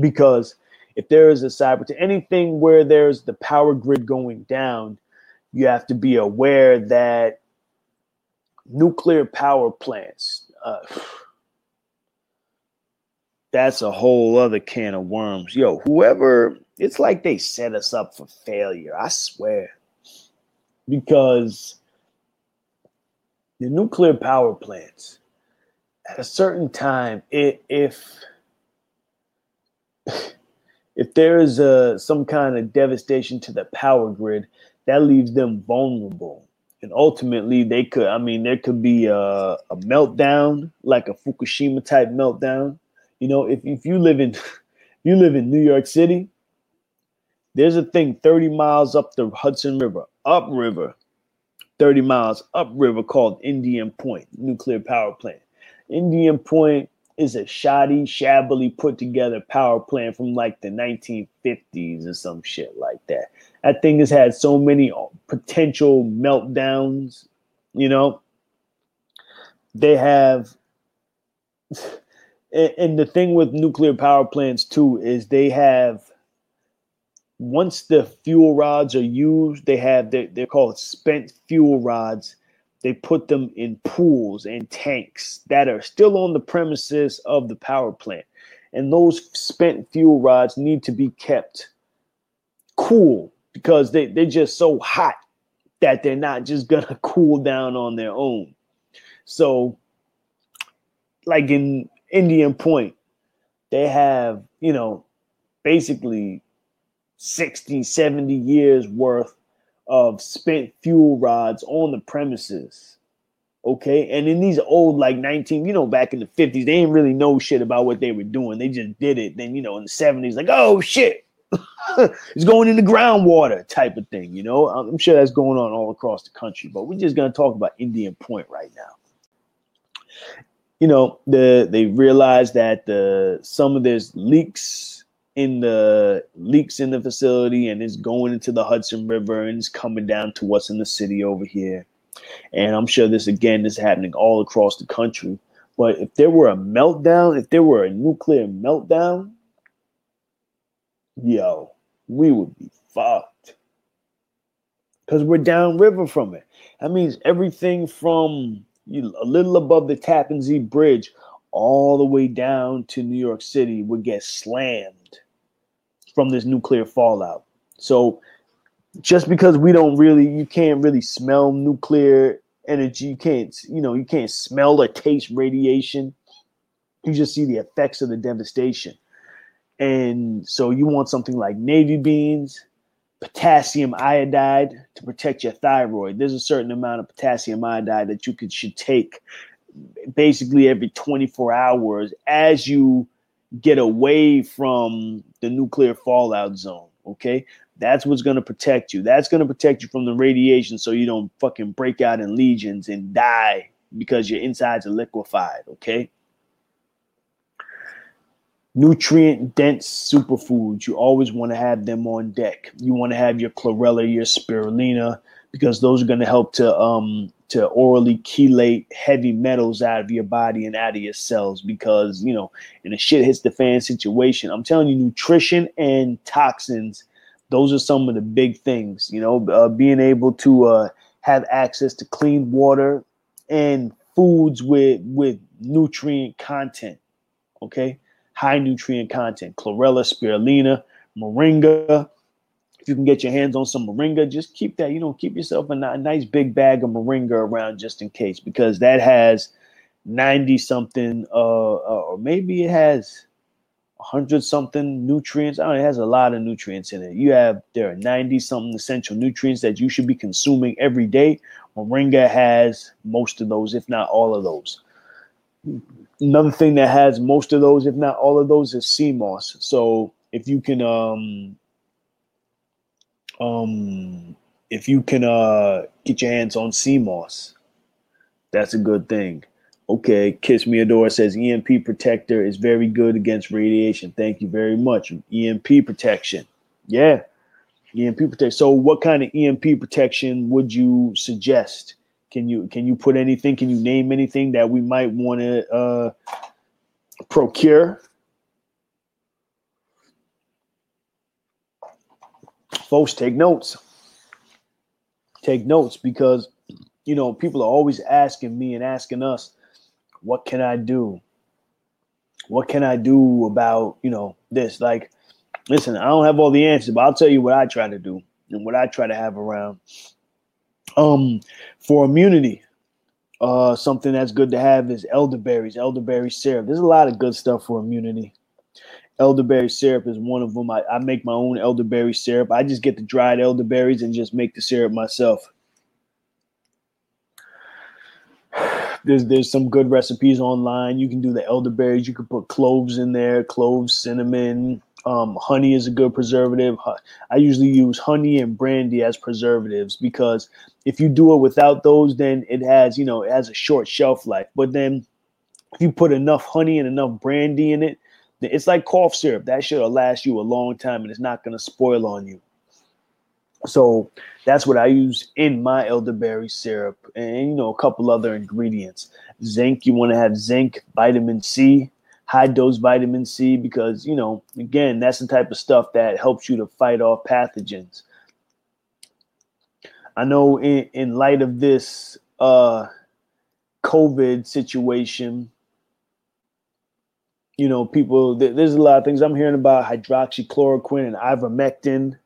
Because if there is a cyber to anything where there's the power grid going down, you have to be aware that nuclear power plants. Uh, that's a whole other can of worms. Yo, whoever, it's like they set us up for failure. I swear. Because the nuclear power plants, at a certain time, it, if if there is a some kind of devastation to the power grid, that leaves them vulnerable. And ultimately they could i mean there could be a, a meltdown like a fukushima type meltdown. You know if, if you live in (laughs) you live in new york city there's a thing 30 miles up the hudson river upriver 30 miles upriver called indian point nuclear power plant indian point is a shoddy shabbily put together power plant from like the 1950s or some shit like that that thing has had so many uh, potential meltdowns, you know. They have (sighs) and the thing with nuclear power plants too is they have once the fuel rods are used, they have they're, they're called spent fuel rods. They put them in pools and tanks that are still on the premises of the power plant. And those spent fuel rods need to be kept cool because they, they're just so hot that they're not just gonna (laughs) cool down on their own. So, like in Indian Point, they have, you know, basically 60, 70 years worth of spent fuel rods on the premises. Okay. And in these old, like 19, you know, back in the 50s, they didn't really know shit about what they were doing. They just did it. Then, you know, in the 70s, like, oh shit, (laughs) it's going in the groundwater type of thing, you know. I'm sure that's going on all across the country, but we're just going to talk about Indian Point right now. You know, the they realized that the some of there's leaks in the leaks in the facility, and it's going into the Hudson River, and it's coming down to what's in the city over here. And I'm sure this again is happening all across the country. But if there were a meltdown, if there were a nuclear meltdown, yo, we would be fucked. because we're downriver from it. That means everything from you, a little above the Tappan Zee Bridge all the way down to New York City would get slammed from this nuclear fallout. So just because we don't really, you can't really smell nuclear energy, you can't, you know, you can't smell or taste radiation. You just see the effects of the devastation. And so you want something like navy beans, potassium iodide to protect your thyroid. There's a certain amount of potassium iodide that you could should take basically every 24 hours as you get away from the nuclear fallout zone. Okay. That's what's going to protect you. That's going to protect you from the radiation so you don't fucking break out in legions and die because your insides are liquefied. Okay. Nutrient dense superfoods. You always want to have them on deck. You want to have your chlorella, your spirulina, because those are going to help to um to orally chelate heavy metals out of your body and out of your cells because you know in a shit hits the fan situation. I'm telling you nutrition and toxins those are some of the big things you know uh, being able to uh, have access to clean water and foods with with nutrient content okay? High nutrient content chlorella spirulina moringa if you can get your hands on some moringa, just keep that, you know, keep yourself a, a nice big bag of moringa around just in case, because that has 90 something, uh, uh, or maybe it has 100 something nutrients. I don't know, it has a lot of nutrients in it. You have, there are 90 something essential nutrients that you should be consuming every day. Moringa has most of those, if not all of those. Another thing that has most of those, if not all of those, is sea moss. So if you can, um, um, if you can uh, get your hands on sea moss, that's a good thing. Okay, Kiss Me Adore says EMP protector is very good against radiation. Thank you very much. EMP protection. Yeah. EMP protection. So what kind of EMP protection would you suggest? Can you can you put anything? Can you name anything that we might want to uh, procure? Folks take notes. Take notes because you know people are always asking me and asking us what can i do? What can i do about you know this? Like listen i don't have all the answers but i'll tell you what i try to do and what i try to have around. Um for immunity uh something that's good to have is elderberries elderberry syrup. There's a lot of good stuff for immunity elderberry syrup is one of them. I, I make my own elderberry syrup. I just get the dried elderberries and just make the syrup myself. (sighs) There's there's some good recipes online. You can do the elderberries. You can put cloves in there, cloves, cinnamon. Um, honey is a good preservative. I usually use honey and brandy as preservatives because if you do it without those, then it has you know it has a short shelf life. But then if you put enough honey and enough brandy in it, it's like cough syrup. That should last you a long time and it's not going to spoil on you. So that's what I use in my elderberry syrup and, you know, a couple other ingredients. Zinc, you want to have zinc, vitamin C, high dose vitamin C, because, you know, again, that's the type of stuff that helps you to fight off pathogens. I know in, in light of this uh, COVID situation, you know, people, there's a lot of things I'm hearing about hydroxychloroquine and ivermectin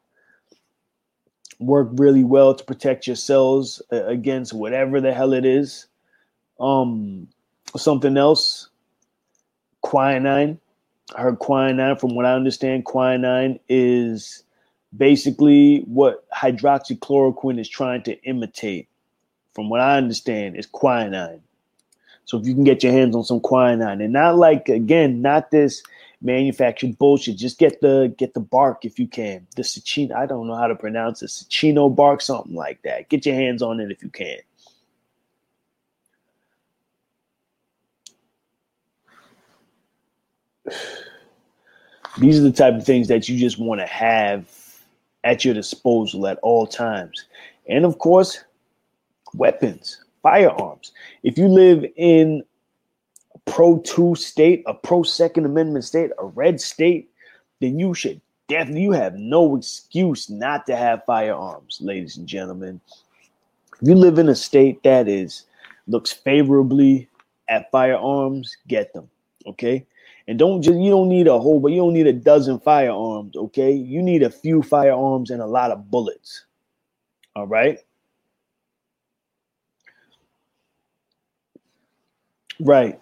work really well to protect your cells against whatever the hell it is. Um, something else, quinine. I heard quinine, from what I understand, quinine is basically what hydroxychloroquine is trying to imitate. From what I understand, is quinine. So if you can get your hands on some quinine and not like again, not this manufactured bullshit. Just get the get the bark if you can. The Sachino, I don't know how to pronounce it. Sachino bark, something like that. Get your hands on it if you can. (sighs) These are the type of things that you just want to have at your disposal at all times. And of course, weapons firearms. If you live in a pro two state, a pro Second Amendment state, a red state, then you should definitely you have no excuse not to have firearms, ladies and gentlemen. If you live in a state that is looks favorably at firearms, get them. Okay. And don't just you don't need a whole, but you don't need a dozen firearms, okay? You need a few firearms and a lot of bullets. All right. Right.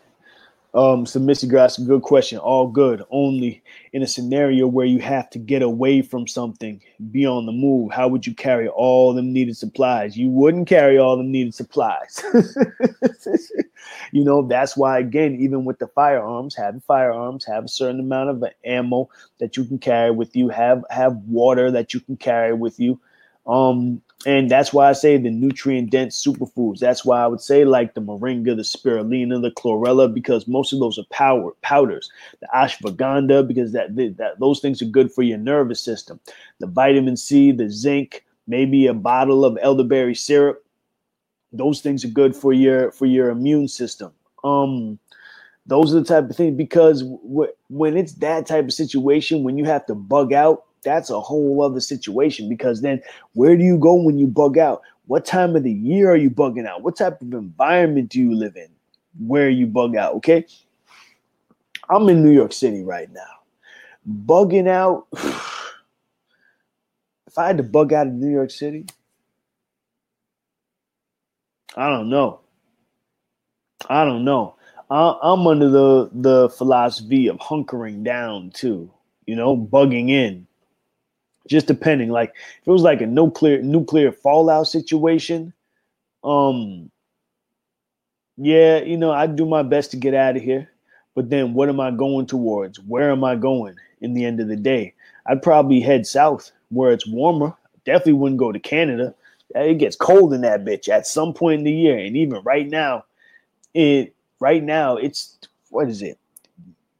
Um, so Missy Grass, good question. All good. Only in a scenario where you have to get away from something, be on the move. How would you carry all them needed supplies? You wouldn't carry all them needed supplies. (laughs) you know, that's why again, even with the firearms, having firearms, have a certain amount of ammo that you can carry with you, have have water that you can carry with you. Um, and that's why I say the nutrient dense superfoods. That's why I would say like the moringa, the spirulina, the chlorella, because most of those are power powders. The ashwagandha, because that, that those things are good for your nervous system. The vitamin C, the zinc, maybe a bottle of elderberry syrup. Those things are good for your for your immune system. Um, those are the type of things because w- when it's that type of situation, when you have to bug out, that's a whole other situation because then where do you go when you bug out? What time of the year are you bugging out? What type of environment do you live in where you bug out? Okay. I'm in New York City right now. Bugging out. (sighs) if I had to bug out in New York City, I don't know. I don't know. I, I'm under the the philosophy of hunkering down too. You know, bugging in just depending. Like if it was like a nuclear nuclear fallout situation, um, yeah, you know, I do my best to get out of here. But then what am I going towards? Where am I going in the end of the day? I'd probably head south where it's warmer. Definitely wouldn't go to Canada. It gets cold in that bitch at some point in the year. And even right now, it right now it's what is it?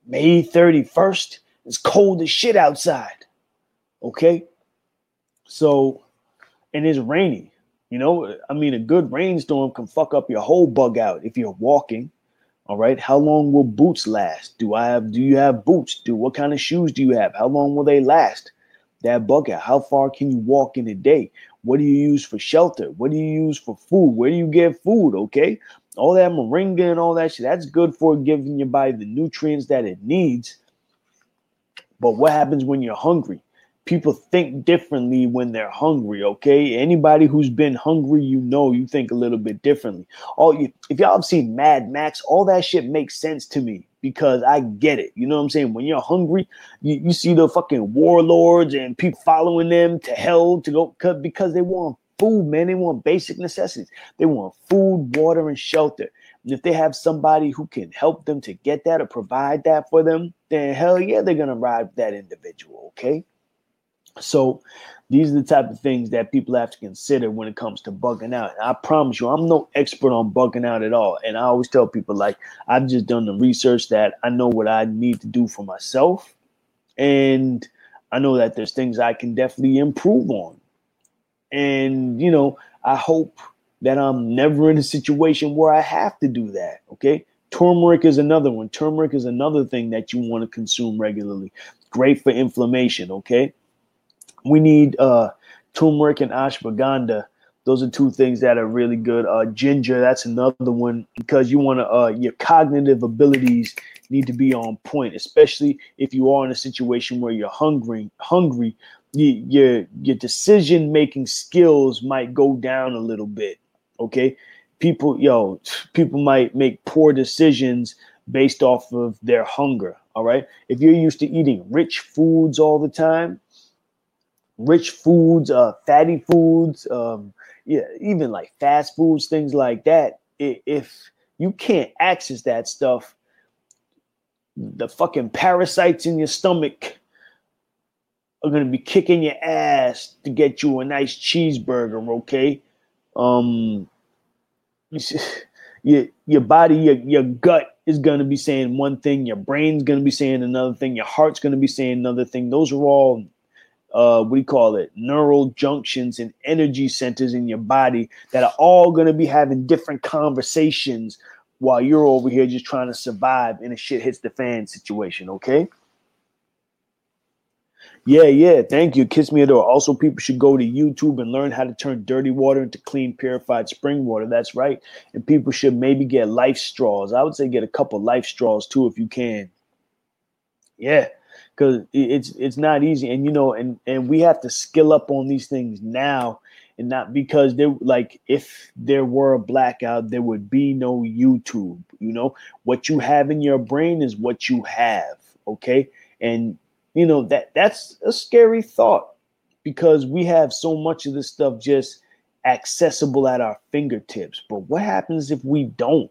May 31st. It's cold as shit outside. Okay. So, and it's rainy. You know, I mean, a good rainstorm can fuck up your whole bug out if you're walking. All right. How long will boots last? Do I have, do you have boots? Do what kind of shoes do you have? How long will they last? That bug out. How far can you walk in a day? What do you use for shelter? What do you use for food? Where do you get food? Okay. All that moringa and all that shit, that's good for giving your body the nutrients that it needs. But what happens when you're hungry? People think differently when they're hungry okay? Anybody who's been hungry you know you think a little bit differently. All you if y'all have seen mad max all that shit makes sense to me because i get it. You know what i'm saying? When you're hungry you, you see the fucking warlords and people following them to hell to go because they want food man. They want basic necessities. They want food water and shelter. And if they have somebody who can help them to get that or provide that for them then hell yeah they're gonna ride that individual okay so these are the type of things that people have to consider when it comes to bugging out. I promise you, I'm no expert on bugging out at all. And I always tell people like I've just done the research that I know what I need to do for myself. And I know that there's things I can definitely improve on. And you know, I hope that I'm never in a situation where I have to do that. Okay. Turmeric is another one. Turmeric is another thing that you want to consume regularly. Great for inflammation. Okay we need uh, turmeric and ashwagandha. Those are two things that are really good. Uh, ginger, that's another one because you want to uh, your cognitive abilities need to be on point, especially if you are in a situation where you're hungry. Hungry, you, your your decision making skills might go down a little bit. Okay, people, yo, people might make poor decisions based off of their hunger. All right, if you're used to eating rich foods all the time, rich foods, uh, fatty foods, um, yeah, even like fast foods, things like that. If you can't access that stuff, the fucking parasites in your stomach are gonna be kicking your ass to get you a nice cheeseburger, okay? Um, (laughs) your your body, your, your gut is gonna be saying one thing, your brain's gonna be saying another thing, your heart's gonna be saying another thing. Those are all uh, we call it neural junctions and energy centers in your body that are all going to be having different conversations while you're over here just trying to survive in a shit hits the fan situation. Okay. Yeah, yeah. Thank you. Kiss Me Adore. Also, people should go to YouTube and learn how to turn dirty water into clean, purified spring water. That's right. And people should maybe get life straws. I would say get a couple life straws too if you can. Yeah, because it's it's not easy, and you know, and and we have to skill up on these things now, and not because there like if there were a blackout, there would be no YouTube. You know, what you have in your brain is what you have. Okay, and you know that that's a scary thought because we have so much of this stuff just accessible at our fingertips. But what happens if we don't?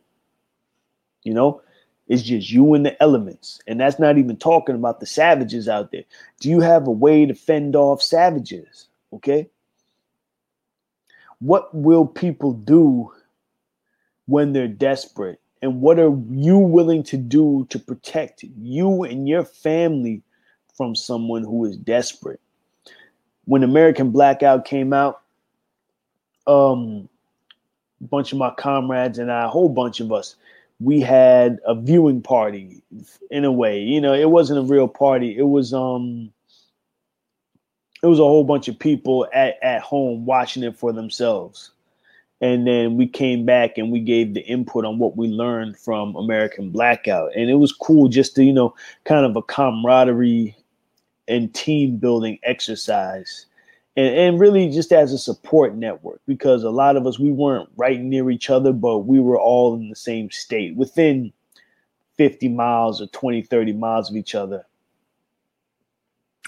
You know, it's just you and the elements. And that's not even talking about the savages out there. Do you have a way to fend off savages? Okay. What will people do when they're desperate? And what are you willing to do to protect you and your family from someone who is desperate? When American Blackout came out, um, a bunch of my comrades and I, a whole bunch of us, we had a viewing party in a way. You know, it wasn't a real party. It was um it was a whole bunch of people at, at home watching it for themselves. And then we came back and we gave the input on what we learned from American Blackout. And it was cool just to, you know, kind of a camaraderie and team building exercise and, and really just as a support network because a lot of us we weren't right near each other but we were all in the same state within 50 miles or 20 30 miles of each other.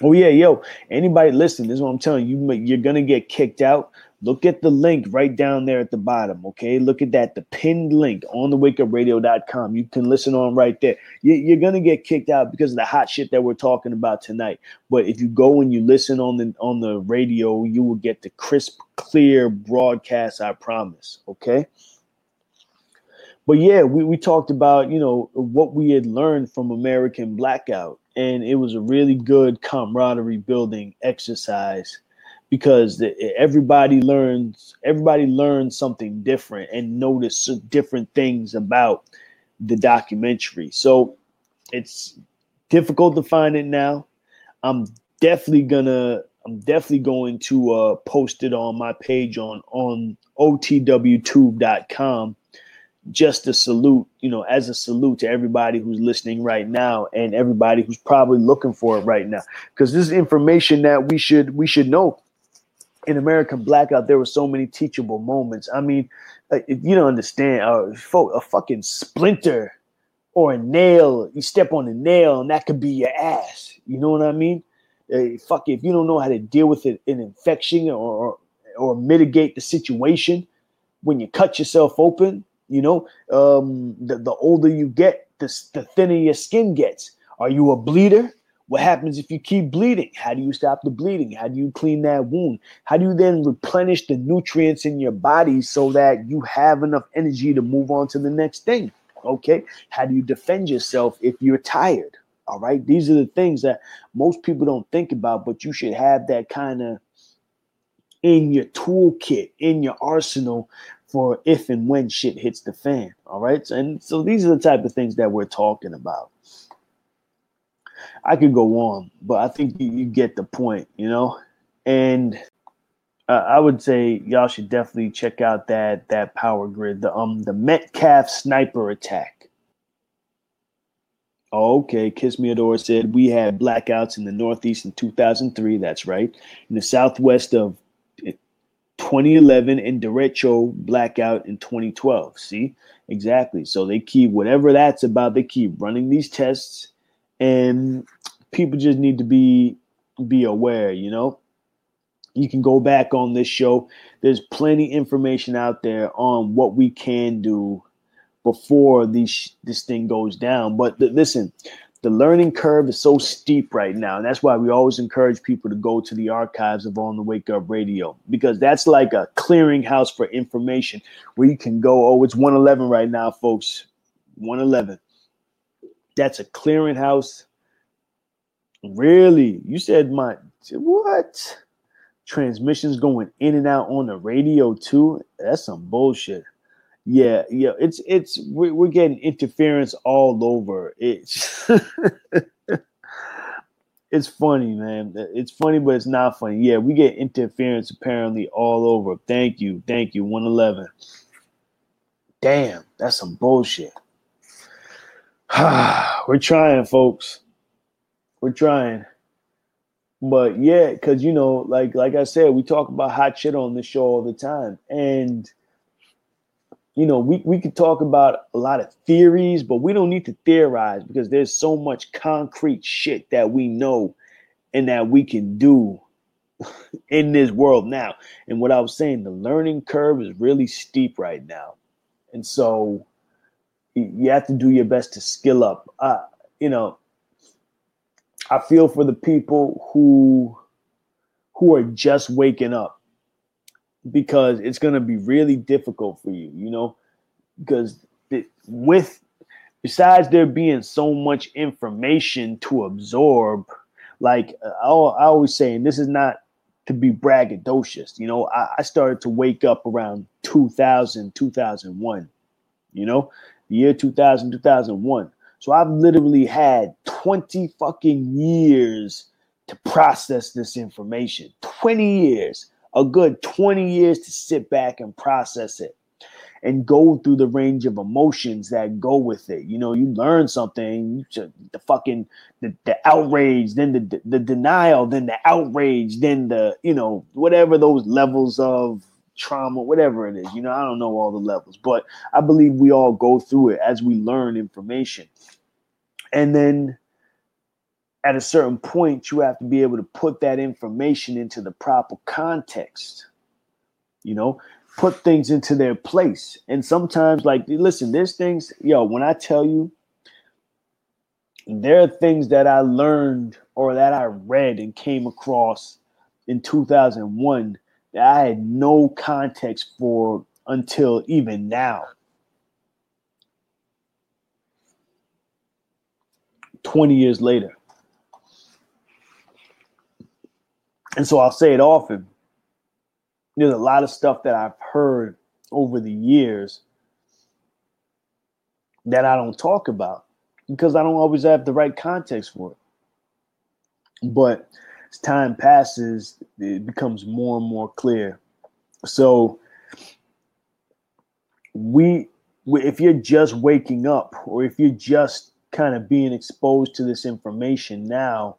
Oh yeah yo anybody listening this is what i'm telling you you're gonna get kicked out look at the link right down there at the bottom okay? Look at that the pinned link on the wakeupradio.com you can listen on right there. You're gonna get kicked out because of the hot shit that we're talking about tonight. But if you go and you listen on the on the radio you will get the crisp clear broadcast i promise okay? But yeah we, we talked about you know what we had learned from american blackout. And it was a really good camaraderie building exercise because everybody learns everybody learns something different and notice different things about the documentary. So it's difficult to find it now. I'm definitely gonna i'm definitely going to uh, post it on my page on on otwtube.com just a salute you know as a salute to everybody who's listening right now and everybody who's probably looking for it right now. Because this is information that we should we should know in American Blackout, there were so many teachable moments. I mean, uh, you don't understand. Uh, a fucking splinter or a nail, you step on a nail and that could be your ass. You know what I mean? Uh, fuck, if you don't know how to deal with it, an infection or, or, or mitigate the situation when you cut yourself open, you know, um, the, the older you get, the, the thinner your skin gets. Are you a bleeder? What happens if you keep bleeding? How do you stop the bleeding? How do you clean that wound? How do you then replenish the nutrients in your body so that you have enough energy to move on to the next thing? Okay. How do you defend yourself if you're tired? All right. These are the things that most people don't think about, but you should have that kind of in your toolkit, in your arsenal for if and when shit hits the fan. All right. And so these are the type of things that we're talking about. I could go on, but I think you, you get the point, you know. And uh, I would say y'all should definitely check out that that power grid, the um the Metcalf sniper attack. Okay, Kiss Me Adore said we had blackouts in the Northeast in 2003. That's right. In the Southwest of 2011 and derecho blackout in 2012. See, exactly. So they keep whatever that's about. They keep running these tests and people just need to be be aware you know? You can go back on this show. There's plenty information out there on what we can do before these this thing goes down. But th- listen the learning curve is so steep right now. And that's why we always encourage people to go to the archives of on the wake up radio because that's like a clearinghouse for information where you can go. Oh it's 111 right now folks. 111 that's a clearinghouse. Really? You said my what? Transmissions going in and out on the radio too? That's some bullshit. Yeah, yeah. It's it's we're, we're getting interference all over. It's (laughs) it's funny, man. It's funny, but it's not funny. Yeah, we get interference apparently all over. Thank you, thank you. One eleven. Damn, that's some bullshit. (sighs) We're trying, folks. We're trying. But yeah, because you know, like like I said, we talk about hot shit on the show all the time. And you know, we, we could talk about a lot of theories, but we don't need to theorize because there's so much concrete shit that we know and that we can do (laughs) in this world now. And what I was saying, the learning curve is really steep right now. And so you have to do your best to skill up. Uh, you know, I feel for the people who who are just waking up because it's going to be really difficult for you, you know, because with besides there being so much information to absorb, like I, I always say, and this is not to be braggadocious, you know, I, I started to wake up around 2000, 2001, you know, the year 2000, 2001. So I've literally had 20 fucking years to process this information. 20 years, a good 20 years to sit back and process it and go through the range of emotions that go with it. You know, you learn something, you the fucking the, the outrage, then the the denial, then the outrage, then the, you know, whatever those levels of trauma, whatever it is. You know, I don't know all the levels, but I believe we all go through it as we learn information. And then at a certain point, you have to be able to put that information into the proper context. You know, put things into their place. And sometimes, like, listen, there's things, yo, when I tell you, there are things that I learned or that I read and came across in 2001 that I had no context for until even now. 20 years later. And so I'll say it often. There's a lot of stuff that I've heard over the years that I don't talk about because I don't always have the right context for it. But as time passes, it becomes more and more clear. So we if you're just waking up or if you're just kind of being exposed to this information now,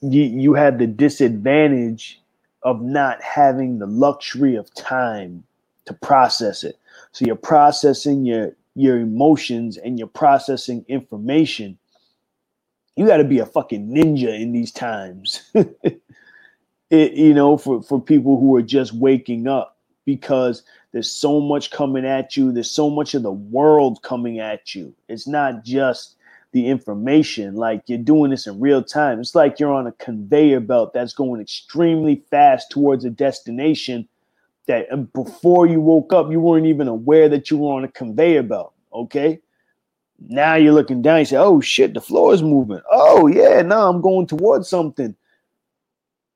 you, you have the disadvantage of not having the luxury of time to process it. So you're processing your your emotions and you're processing information. You got to be a fucking ninja in these times. (laughs) it, you know, for, for people who are just waking up because there's so much coming at you. There's so much of the world coming at you. It's not just the information. Like you're doing this in real time. It's like you're on a conveyor belt that's going extremely fast towards a destination that before you woke up, you weren't even aware that you were on a conveyor belt. Okay. Now you're looking down, you say, Oh shit, the floor is moving. Oh yeah, now I'm going towards something.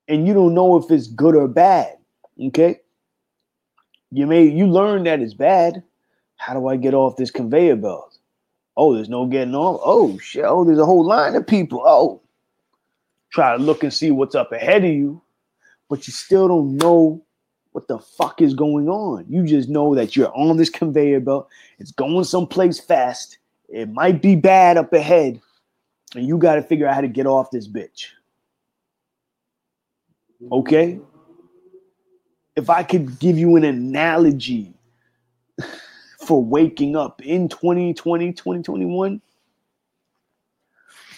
And you don't know if it's good or bad. Okay. You may you learn that it's bad. How do I get off this conveyor belt? Oh, there's no getting off. Oh shit. Oh, there's a whole line of people. Oh, try to look and see what's up ahead of you, but you still don't know what the fuck is going on. You just know that you're on this conveyor belt. It's going someplace fast. It might be bad up ahead, and you got to figure out how to get off this bitch. Okay? if I could give you an analogy (laughs) for waking up in 2020, 2021,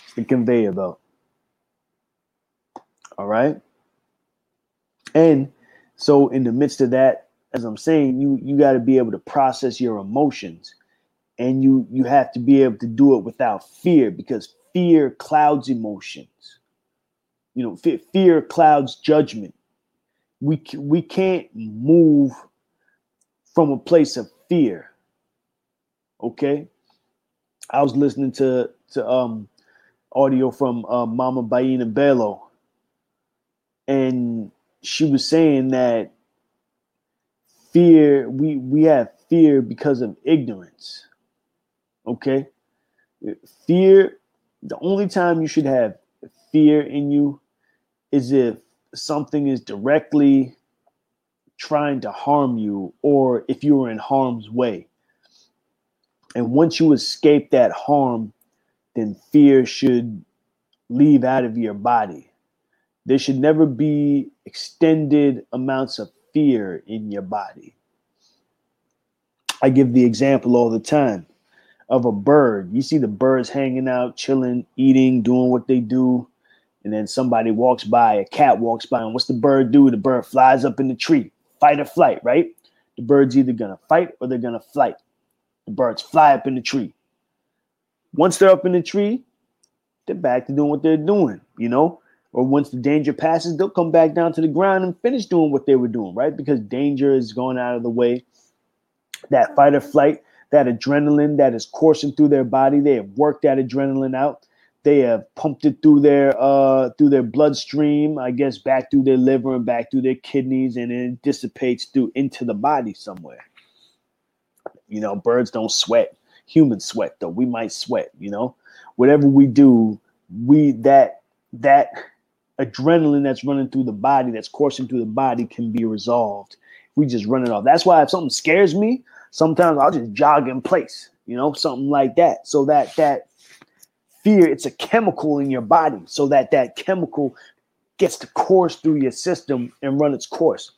it's the conveyor belt. All right. And so in the midst of that, as I'm saying, you you got to be able to process your emotions and you you have to be able to do it without fear because fear clouds emotions. You know, fear, fear clouds judgment we we can't move from a place of fear. Okay, I was listening to to um audio from uh, Mama Baina Bello, and she was saying that fear we we have fear because of ignorance. Okay, fear. The only time you should have fear in you is if something is directly trying to harm you or if you are in harm's way. And once you escape that harm, then fear should leave out of your body. There should never be extended amounts of fear in your body. I give the example all the time of a bird. You see the birds hanging out, chilling, eating, doing what they do. And then somebody walks by, a cat walks by, and what's the bird do? The bird flies up in the tree, fight or flight, right? The bird's either gonna fight or they're gonna flight. The birds fly up in the tree. Once they're up in the tree, they're back to doing what they're doing, you know? Or once the danger passes, they'll come back down to the ground and finish doing what they were doing, right? Because danger is going out of the way. That fight or flight, that adrenaline that is coursing through their body, they have worked that adrenaline out. They have pumped it through their uh through their bloodstream, I guess back through their liver and back through their kidneys, and it dissipates through into the body somewhere. You know, birds don't sweat. Humans sweat though. We might sweat, you know. Whatever we do, we that that adrenaline that's running through the body, that's coursing through the body, can be resolved. We just run it off. That's why if something scares me, sometimes I'll just jog in place, you know, something like that. So that that fear, it's a chemical in your body, so that that chemical gets to course through your system and run its course.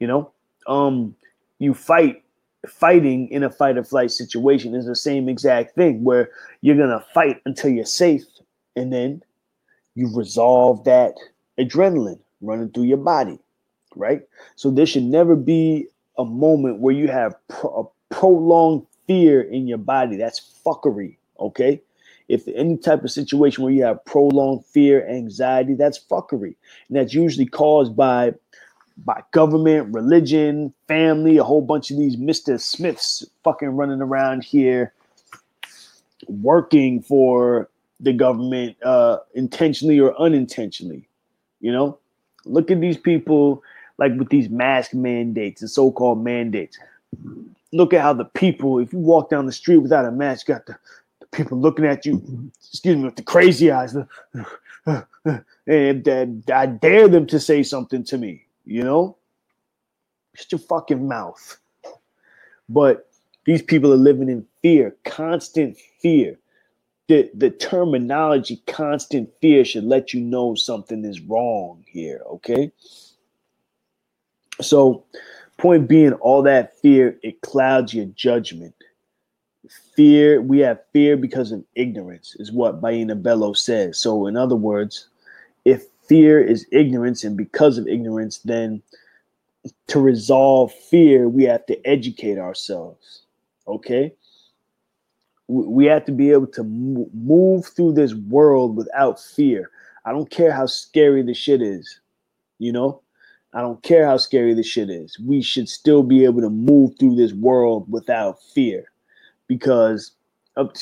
You know, um, you fight fighting in a fight or flight situation is the same exact thing where you're gonna fight until you're safe, and then you resolve that adrenaline running through your body, right? So there should never be a moment where you have pro- a prolonged fear in your body. That's fuckery, okay? If any type of situation where you have prolonged fear, anxiety, that's fuckery. And that's usually caused by by government, religion, family, a whole bunch of these Mr. Smiths fucking running around here working for the government uh intentionally or unintentionally. You know, look at these people like with these mask mandates and so-called mandates. Look at how the people, if you walk down the street without a mask, got the, the people looking at you, excuse me, with the crazy eyes. (laughs) And uh, I dare them to say something to me, you know? Shut your fucking mouth. But these people are living in fear, constant fear. The, the terminology constant fear should let you know something is wrong here, okay? So, point being, all that fear, it clouds your judgment. Fear, we have fear because of ignorance, is what Baina Bello says. So, in other words, if fear is ignorance, and because of ignorance, then to resolve fear, we have to educate ourselves. Okay? We have to be able to move through this world without fear. I don't care how scary the shit is, you know? I don't care how scary this shit is. We should still be able to move through this world without fear. Because up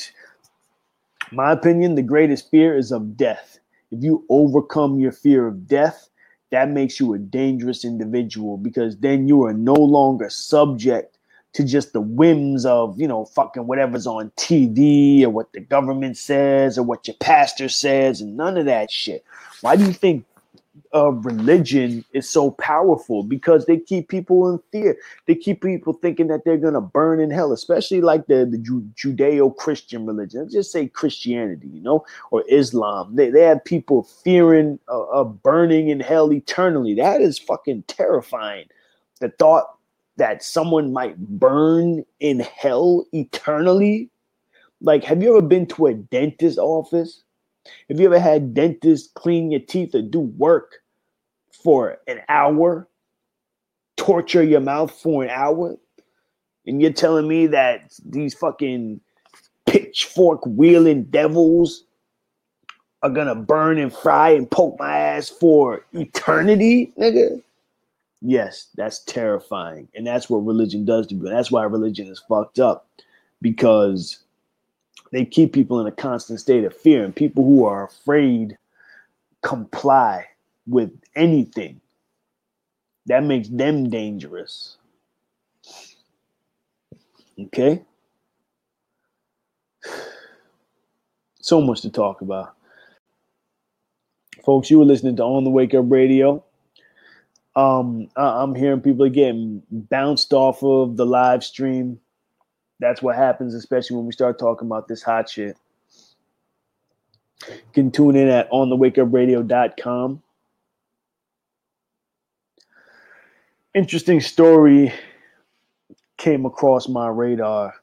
my opinion, the greatest fear is of death. If you overcome your fear of death, that makes you a dangerous individual because then you are no longer subject to just the whims of, you know, fucking whatever's on TV or what the government says or what your pastor says and none of that shit. Why do you think uh, religion is so powerful because they keep people in fear. They keep people thinking that they're gonna burn in hell, especially like the, the Ju- Judeo-Christian religion. Let's just say Christianity, you know, or Islam. They they have people fearing uh, of burning in hell eternally. That is fucking terrifying. The thought that someone might burn in hell eternally. Like, have you ever been to a dentist office? Have you ever had dentists clean your teeth or do work for an hour, torture your mouth for an hour? And you're telling me that these fucking pitchfork wielding devils are gonna burn and fry and poke my ass for eternity, nigga? Yes, that's terrifying. And that's what religion does to you. That's why religion is fucked up because they keep people in a constant state of fear and people who are afraid comply with anything that makes them dangerous okay so much to talk about folks, you were listening to On the Wake Up Radio. Um, I- I'm hearing people are getting bounced off of the live stream. That's what happens, especially when we start talking about this hot shit. You can tune in at onthewakeupradio.com. Interesting story came across my radar.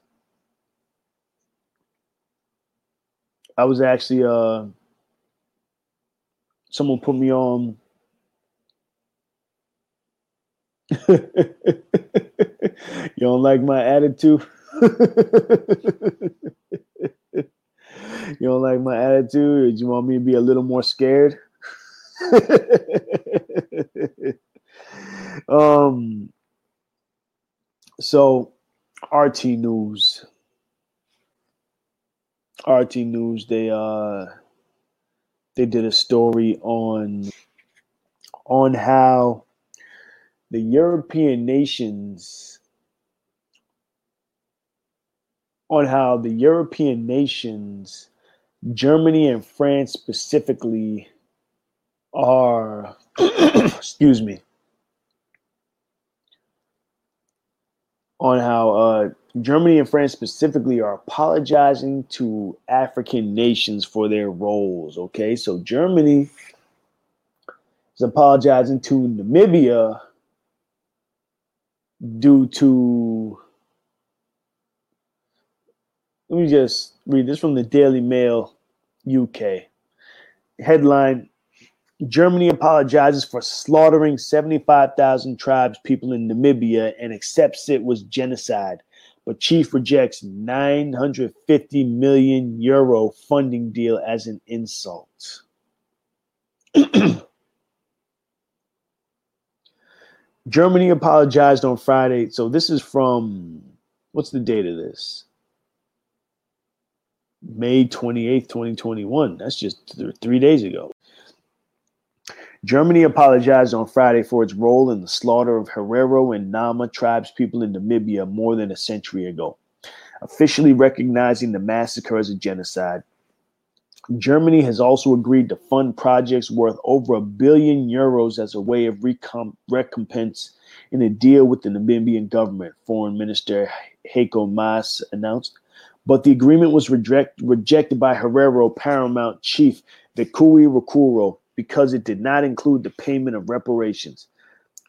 I was actually uh someone put me on (laughs) you don't like my attitude? (laughs) you don't like my attitude? Do you want me to be a little more scared? (laughs) um so RT News. RT News, they uh they did a story on on how the European nations on how the European nations, Germany and France specifically, are (coughs) excuse me on how uh, Germany and France specifically are apologizing to African nations for their roles. Okay, so Germany is apologizing to Namibia due to. Let me just read this from the Daily Mail, UK. Headline Germany apologizes for slaughtering 75,000 tribes people in Namibia and accepts it was genocide, but chief rejects 950 million euro funding deal as an insult. (clears throat) Germany apologized on Friday. So this is from what's the date of this? May 28th, 2021. That's just th- three days ago. Germany apologized on Friday for its role in the slaughter of Herero and Nama tribes people in Namibia more than a century ago, officially recognizing the massacre as a genocide. Germany has also agreed to fund projects worth over a billion euros as a way of recom- recompense in a deal with the Namibian government, Foreign Minister Heiko Maas announced. But the agreement was reject- rejected by Herero Paramount Chief Vekuii Rukoro because it did not include the payment of reparations.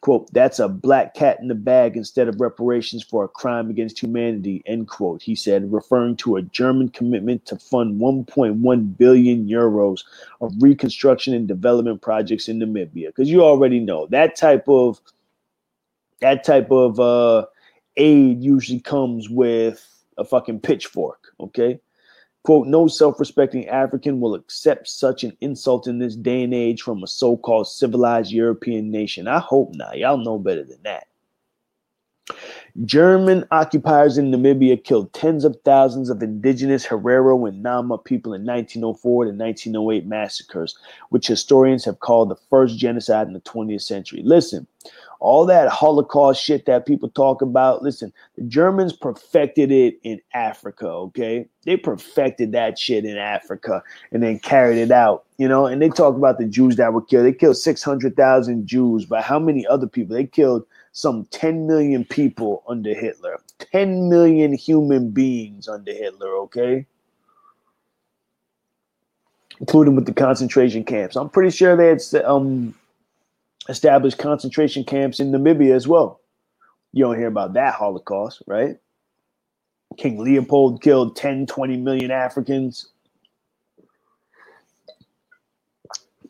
Quote, that's a black cat in the bag instead of reparations for a crime against humanity, end quote, he said, referring to a German commitment to fund 1.1 billion euros of reconstruction and development projects in Namibia. Because you already know that type of that type of uh, aid usually comes with a fucking pitchfork, okay? Quote, no self respecting African will accept such an insult in this day and age from a so called civilized European nation. I hope not. Y'all know better than that. German occupiers in Namibia killed tens of thousands of indigenous Herero and Nama people in 1904 to 1908 massacres, which historians have called the first genocide in the 20th century. Listen, all that Holocaust shit that people talk about, listen, the Germans perfected it in Africa, okay? They perfected that shit in Africa and then carried it out, you know? And they talk about the Jews that were killed. They killed 600,000 Jews, but how many other people? They killed some 10 million people under Hitler. 10 million human beings under Hitler, okay? Including with the concentration camps. I'm pretty sure they had um, established concentration camps in Namibia as well. You don't hear about that Holocaust, right? King Leopold killed 10, 20 million Africans.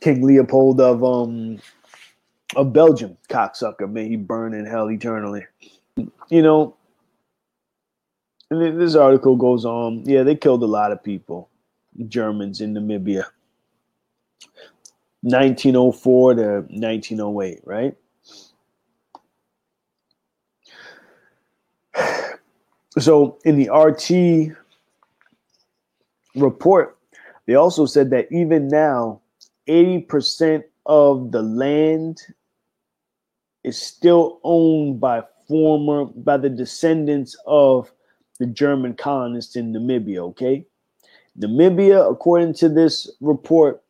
King Leopold of um of Belgium, cocksucker, may he burn in hell eternally. You know, and this article goes on. Yeah, they killed a lot of people, Germans in Namibia. 1904 to 1908, right? So in the RT report, they also said that even now, 80% of the land is still owned by former by the descendants of the German colonists in Namibia, okay? Namibia, according to this report,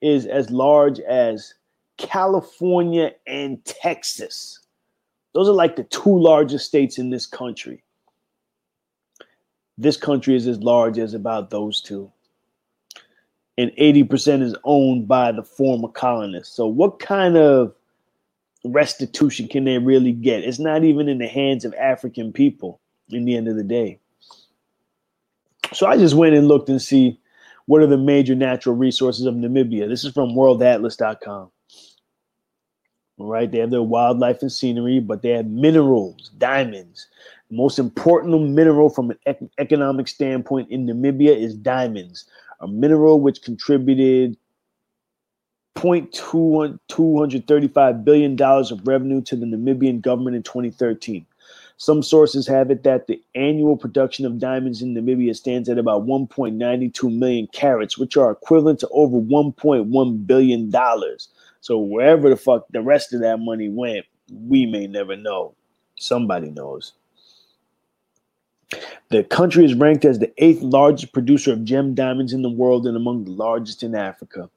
is as large as California and Texas. Those are like the two largest states in this country. This country is as large as about those two. And 80% is owned by the former colonists. So, what kind of restitution can they really get? It's not even in the hands of African people in the end of the day. So I just went and looked and see what are the major natural resources of Namibia. This is from worldatlas.com. All right, they have their wildlife and scenery, but they have minerals, diamonds. The most important mineral from an ec- economic standpoint in Namibia is diamonds, a mineral which contributed 235 billion dollars of revenue to the Namibian government in 2013. Some sources have it that the annual production of diamonds in Namibia stands at about 1.92 million carats, which are equivalent to over 1.1 billion dollars. So wherever the fuck the rest of that money went, we may never know. Somebody knows. The country is ranked as the eighth largest producer of gem diamonds in the world and among the largest in Africa.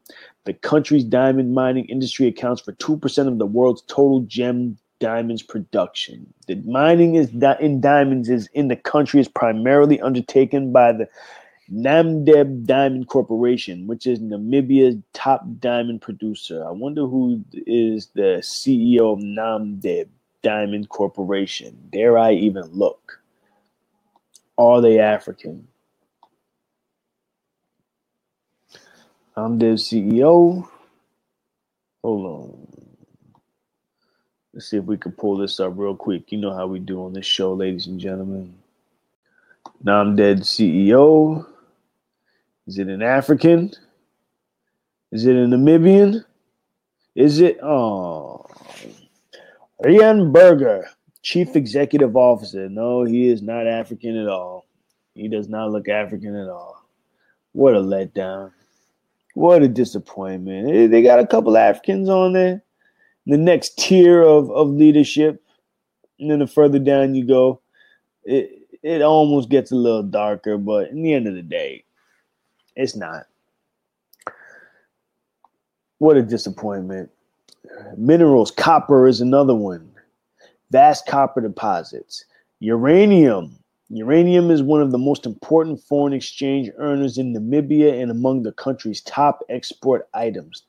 The country's diamond mining industry accounts for 2% of the world's total gem diamonds production. The mining is in diamonds is in the country is primarily undertaken by the Namdeb Diamond Corporation, which is Namibia's top diamond producer. I wonder who is the CEO of Namdeb Diamond Corporation. Dare I even look? Are they African? I'm Namdeb CEO. Hold on. Let's see if we can pull this up real quick. You know how we do on this show, ladies and gentlemen. Namdeb CEO. Is it an African? Is it a Namibian? Is it uh, oh Riaan Burger, Chief Executive Officer? No, he is not African at all. He does not look African at all. What a letdown. What a disappointment. They got a couple Africans on there. The next tier of, of leadership, and then the further down you go, it it almost gets a little darker, but in the end of the day, it's not. What a disappointment. Minerals, copper is another one. Vast copper deposits. Uranium. Uranium is one of the most important foreign exchange earners in Namibia and among the country's top export items.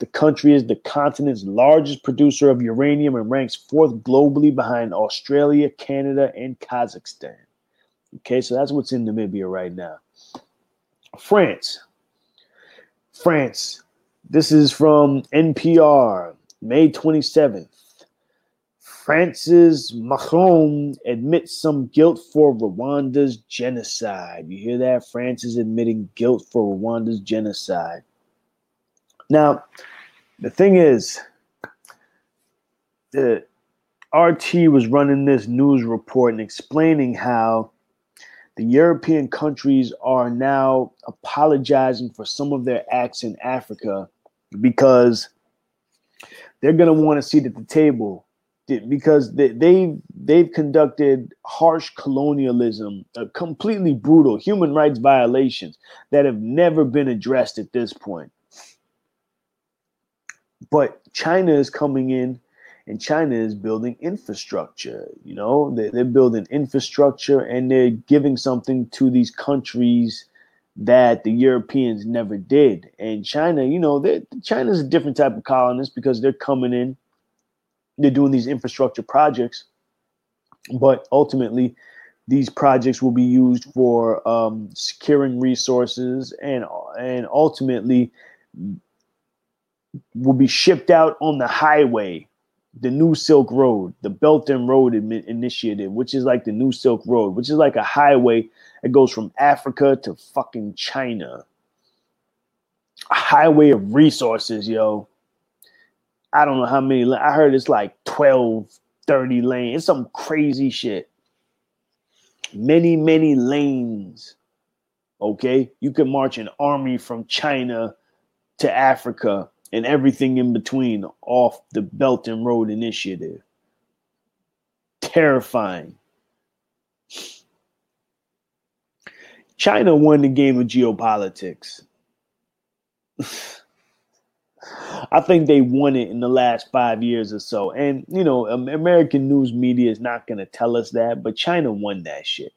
The country is the continent's largest producer of uranium and ranks fourth globally behind Australia, Canada, and Kazakhstan. Okay, so that's what's in Namibia right now. France. France. This is from NPR, May 27th. France's Macron admits some guilt for Rwanda's genocide. You hear that? France is admitting guilt for Rwanda's genocide. Now, the thing is, the RT was running this news report and explaining how the European countries are now apologizing for some of their acts in Africa because they're going to want to seat at the table because they, they they've conducted harsh colonialism, uh, completely brutal human rights violations that have never been addressed at this point. But China is coming in and China is building infrastructure. You know, they're, they're building infrastructure and they're giving something to these countries that the Europeans never did. And China, you know, China's a different type of colonist because they're coming in, they're doing these infrastructure projects, but ultimately, these projects will be used for um, securing resources and and ultimately will be shipped out on the highway the new Silk Road, the Belt and Road Initiative, which is like the new Silk Road, which is like a highway that goes from Africa to fucking China. A highway of resources, yo. I don't know how many. I heard it's like 12, 30 lanes. It's some crazy shit. Many, many lanes. Okay. You can march an army from China to Africa and everything in between off the Belt and Road Initiative. Terrifying. China won the game of geopolitics. (laughs) I think they won it in the last five years or so. And, you know, American news media is not going to tell us that, but China won that shit.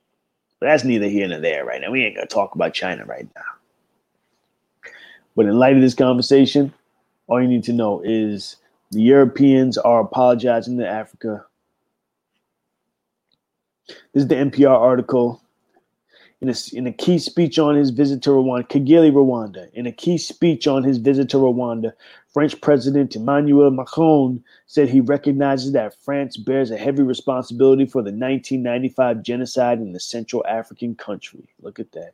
But that's neither here nor there right now. We ain't going to talk about China right now. But in light of this conversation, all you need to know is the Europeans are apologizing to Africa. This is the NPR article. In a, in a key speech on his visit to Rwanda, Kigali, Rwanda, in a key speech on his visit to Rwanda, French President Emmanuel Macron said he recognizes that France bears a heavy responsibility for the 1995 genocide in the Central African country. Look at that.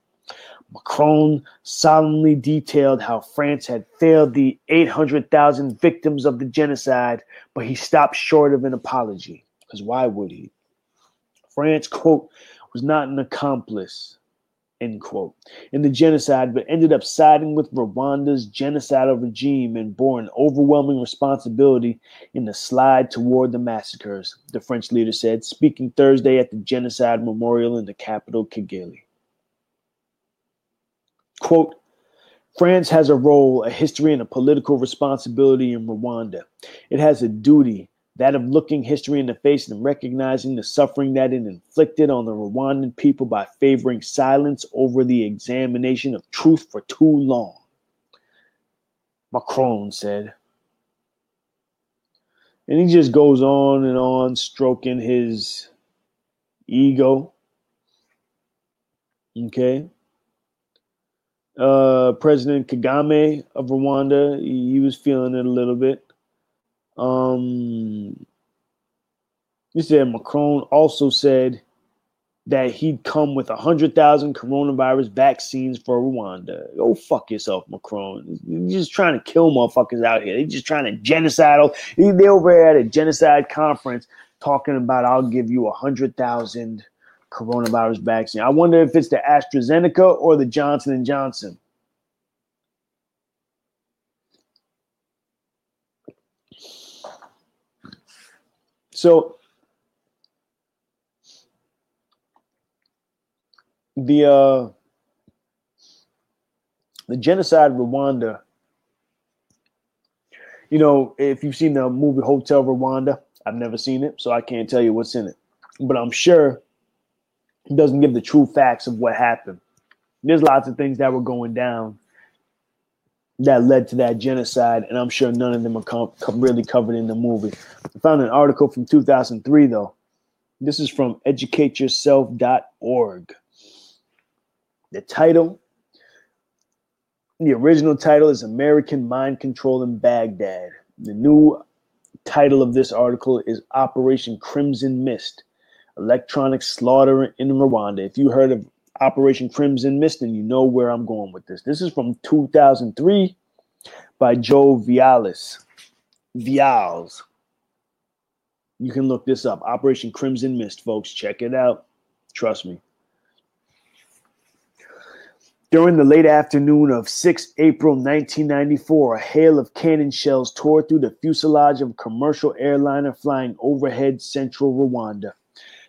Macron solemnly detailed how France had failed the 800,000 victims of the genocide, but he stopped short of an apology. Because why would he? France, quote, was not an accomplice, end quote, in the genocide, but ended up siding with Rwanda's genocidal regime and bore an overwhelming responsibility in the slide toward the massacres, the French leader said, speaking Thursday at the Genocide Memorial in the capital, Kigali. Quote, France has a role, a history, and a political responsibility in Rwanda. It has a duty, that of looking history in the face and recognizing the suffering that it inflicted on the Rwandan people by favoring silence over the examination of truth for too long. Macron said. And he just goes on and on, stroking his ego. Okay uh, President Kagame of Rwanda. He, he, was feeling it a little bit. Um, said Macron also said that he'd come with 100,000 coronavirus vaccines for Rwanda. Go fuck yourself, Macron. You're just trying to kill motherfuckers out here. They're just trying to genocide. They're over at a genocide conference talking about, I'll give you 100,000 coronavirus vaccine. I wonder if it's the AstraZeneca or the Johnson and Johnson. So the uh, the genocide Rwanda. You know, if you've seen the movie Hotel Rwanda, I've never seen it, so I can't tell you what's in it. But I'm sure it doesn't give the true facts of what happened. There's lots of things that were going down that led to that genocide, and I'm sure none of them are com- really covered in the movie. I found an article from 2003, though. This is from educateyourself.org. The title, the original title is American Mind Control in Baghdad. The new title of this article is Operation Crimson Mist electronic slaughter in Rwanda. If you heard of Operation Crimson Mist, and you know where I'm going with this. This is from 2003 by Joe Vialis. Vialls. You can look this up. Operation Crimson Mist, folks. Check it out. Trust me. During the late afternoon of 6 April 1994, a hail of cannon shells tore through the fuselage of a commercial airliner flying overhead central Rwanda.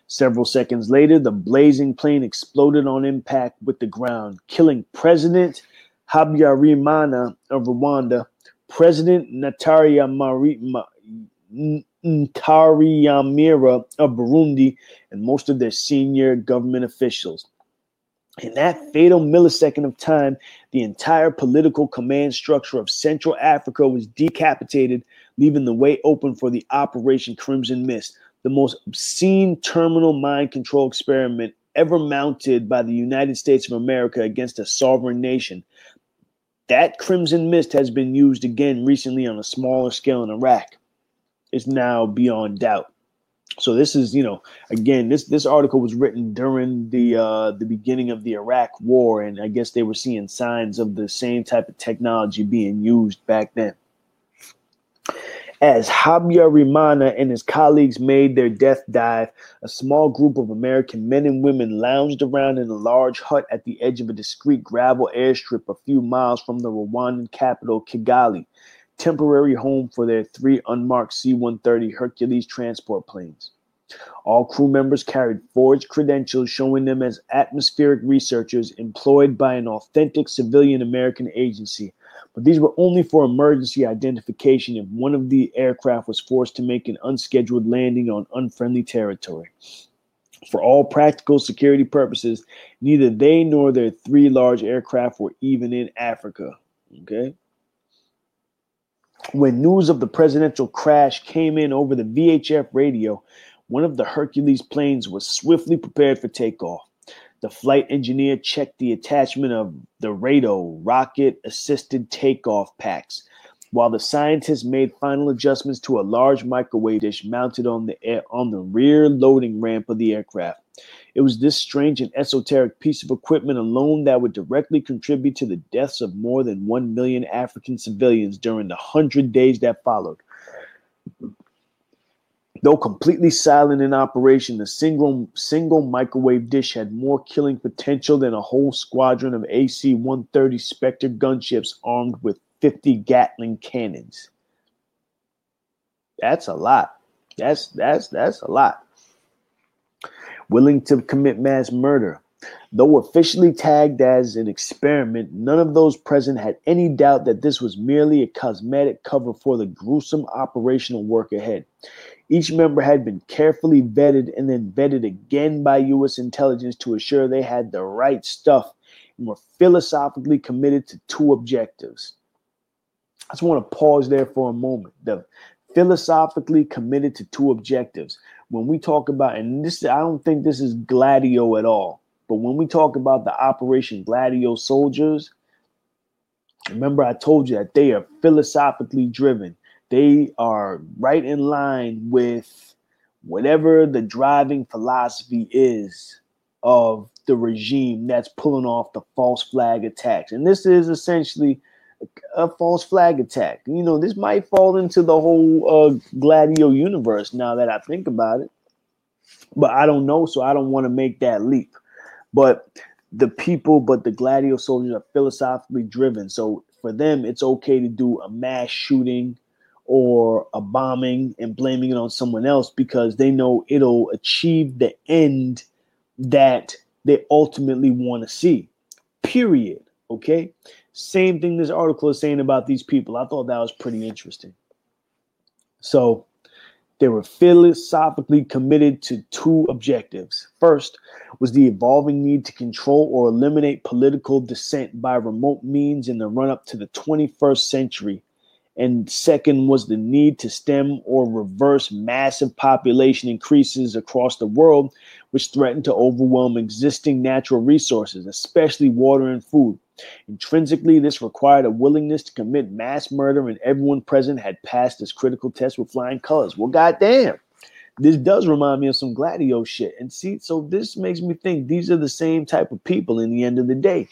Several seconds later, the blazing plane exploded on impact with the ground, killing President Habyarimana of Rwanda, President Nataria Ntaryamira of Burundi, and most of their senior government officials. In that fatal millisecond of time, the entire political command structure of Central Africa was decapitated, leaving the way open for the Operation Crimson Mist, the most obscene terminal mind control experiment ever mounted by the United States of America against a sovereign nation. That crimson mist has been used again recently on a smaller scale in Iraq. It's now beyond doubt. So this is, you know, again, this this article was written during the uh, the beginning of the Iraq War, and I guess they were seeing signs of the same type of technology being used back then. As Habyarimana and his colleagues made their death dive, a small group of American men and women lounged around in a large hut at the edge of a discreet gravel airstrip a few miles from the Rwandan capital, Kigali, temporary home for their three unmarked C 130 Hercules transport planes. All crew members carried forged credentials showing them as atmospheric researchers employed by an authentic civilian American agency but these were only for emergency identification if one of the aircraft was forced to make an unscheduled landing on unfriendly territory. For all practical security purposes, neither they nor their three large aircraft were even in Africa. Okay. When news of the presidential crash came in over the VHF radio, one of the Hercules planes was swiftly prepared for takeoff. The flight engineer checked the attachment of the RATO rocket assisted takeoff packs, while the scientists made final adjustments to a large microwave dish mounted on the air, on the rear loading ramp of the aircraft. It was this strange and esoteric piece of equipment alone that would directly contribute to the deaths of more than 1 million African civilians during the 100 days that followed. Though completely silent in operation, the single single microwave dish had more killing potential than a whole squadron of AC-130 Spectre gunships armed with 50 Gatling cannons. That's a lot. That's that's that's a lot. Willing to commit mass murder. Though officially tagged as an experiment, none of those present had any doubt that this was merely a cosmetic cover for the gruesome operational work ahead. Each member had been carefully vetted and then vetted again by U.S. intelligence to assure they had the right stuff and were philosophically committed to two objectives. I just want to pause there for a moment. The philosophically committed to two objectives. When we talk about, and this, I don't think this is Gladio at all, but when we talk about the Operation Gladio soldiers, remember I told you that they are philosophically driven. They are right in line with whatever the driving philosophy is of the regime that's pulling off the false flag attacks. And this is essentially a false flag attack. You know, this might fall into the whole uh, Gladio universe now that I think about it, but I don't know, so I don't want to make that leap. But the people, but the Gladio soldiers are philosophically driven. So for them, it's okay to do a mass shooting or a bombing and blaming it on someone else because they know it'll achieve the end that they ultimately want to see. Period. Okay. Same thing this article is saying about these people. I thought that was pretty interesting. So they were philosophically committed to two objectives. First was the evolving need to control or eliminate political dissent by remote means in the run up to the 21st century. And second was the need to stem or reverse massive population increases across the world, which threatened to overwhelm existing natural resources, especially water and food. Intrinsically, this required a willingness to commit mass murder, and everyone present had passed this critical test with flying colors. Well, goddamn, this does remind me of some Gladio shit. And see, so this makes me think these are the same type of people in the end of the day,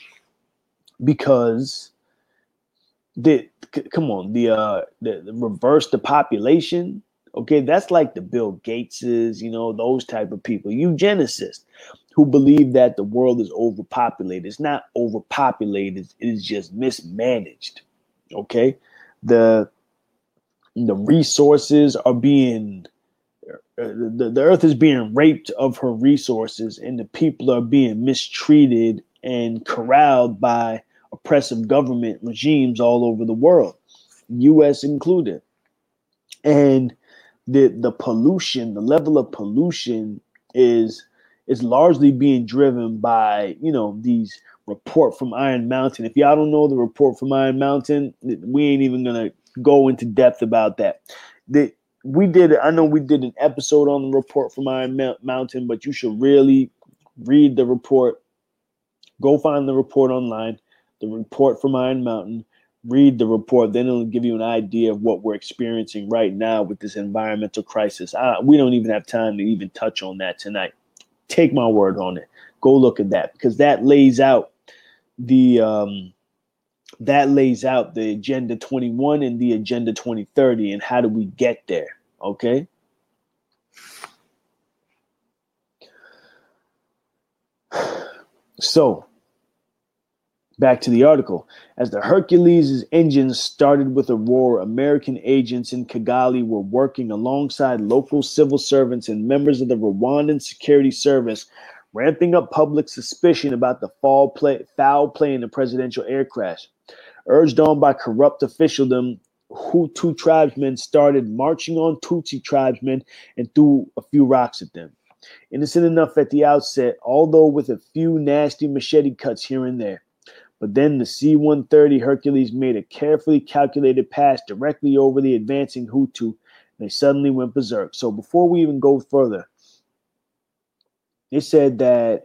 because the come on the uh the, the reverse the population okay that's like the bill gateses you know those type of people eugenicists who believe that the world is overpopulated. It's not overpopulated, it is just mismanaged. Okay? The the resources are being uh, the, the earth is being raped of her resources and the people are being mistreated and corralled by oppressive government regimes all over the world us included and the the pollution the level of pollution is is largely being driven by you know these report from Iron Mountain. If y'all don't know the report from Iron Mountain, we ain't even gonna go into depth about that. The, we did I know we did an episode on the report from Iron Mountain, but you should really read the report. Go find the report online, the report from Iron Mountain. Read the report, then it'll give you an idea of what we're experiencing right now with this environmental crisis. We don't even have time to even touch on that tonight take my word on it. Go look at that because that lays out the um, that lays out the agenda 21 and the agenda 2030 and how do we get there okay (sighs) so back to the article as the hercules' engines started with a roar american agents in kigali were working alongside local civil servants and members of the rwandan security service ramping up public suspicion about the foul play, foul play in the presidential air crash Urged on by corrupt officialdom, Hutu tribesmen started marching on Tutsi tribesmen and threw a few rocks at them. Innocent enough at the outset, although with a few nasty machete cuts here and there. But then the C 130 Hercules made a carefully calculated pass directly over the advancing Hutu, and they suddenly went berserk. So before we even go further, they said that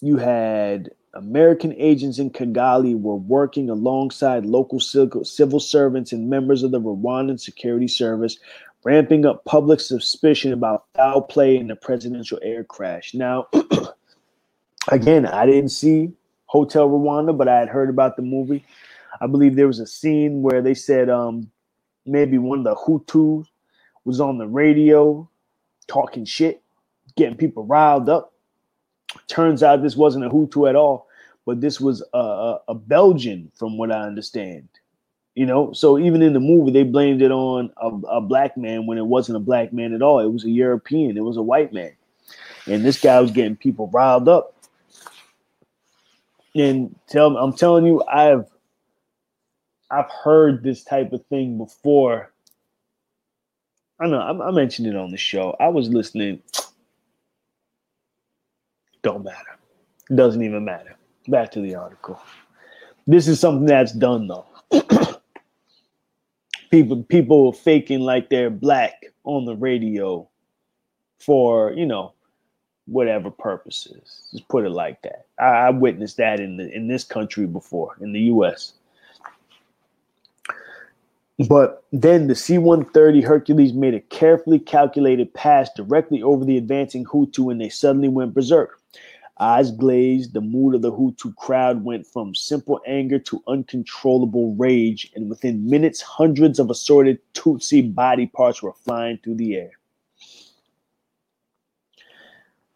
you had American agents in Kigali were working alongside local civil servants and members of the Rwandan Security Service, ramping up public suspicion about foul play in the presidential air crash. Now, (clears throat) again, I didn't see Hotel Rwanda, but I had heard about the movie. I believe there was a scene where they said um, maybe one of the Hutus was on the radio talking shit, getting people riled up. Turns out this wasn't a Hutu at all, but this was a, a, Belgian, from what I understand. You know, so even in the movie, they blamed it on a, a black man when it wasn't a black man at all. It was a European, it was a white man. And this guy was getting people riled up. And tell me, I'm telling you, I've I've heard this type of thing before. I know I, I mentioned it on the show. I was listening don't matter. Doesn't even matter. Back to the article. This is something that's done though. (clears throat) people people faking like they're black on the radio for, you know, whatever purposes. Just put it like that. I, I witnessed that in the in this country before, in the US. But then the C 130 Hercules made a carefully calculated pass directly over the advancing Hutu and they suddenly went berserk. Eyes glazed, the mood of the Hutu crowd went from simple anger to uncontrollable rage, and within minutes, hundreds of assorted Tutsi body parts were flying through the air.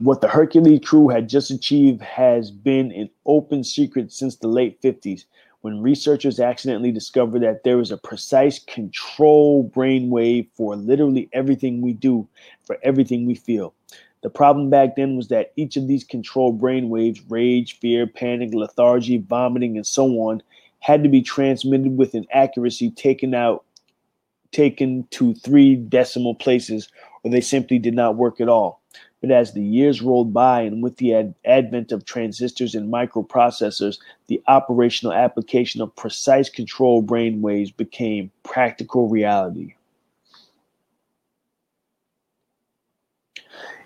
What the Hercules crew had just achieved has been an open secret since the late 50s, when researchers accidentally discovered that there is a precise control brainwave for literally everything we do, for everything we feel. The problem back then was that each of these control brain waves, rage, fear, panic, lethargy, vomiting, and so on, had to be transmitted with an accuracy taken out taken to three decimal places, or they simply did not work at all. But as the years rolled by, and with the ad- advent of transistors and microprocessors, the operational application of precise control brain waves became practical reality.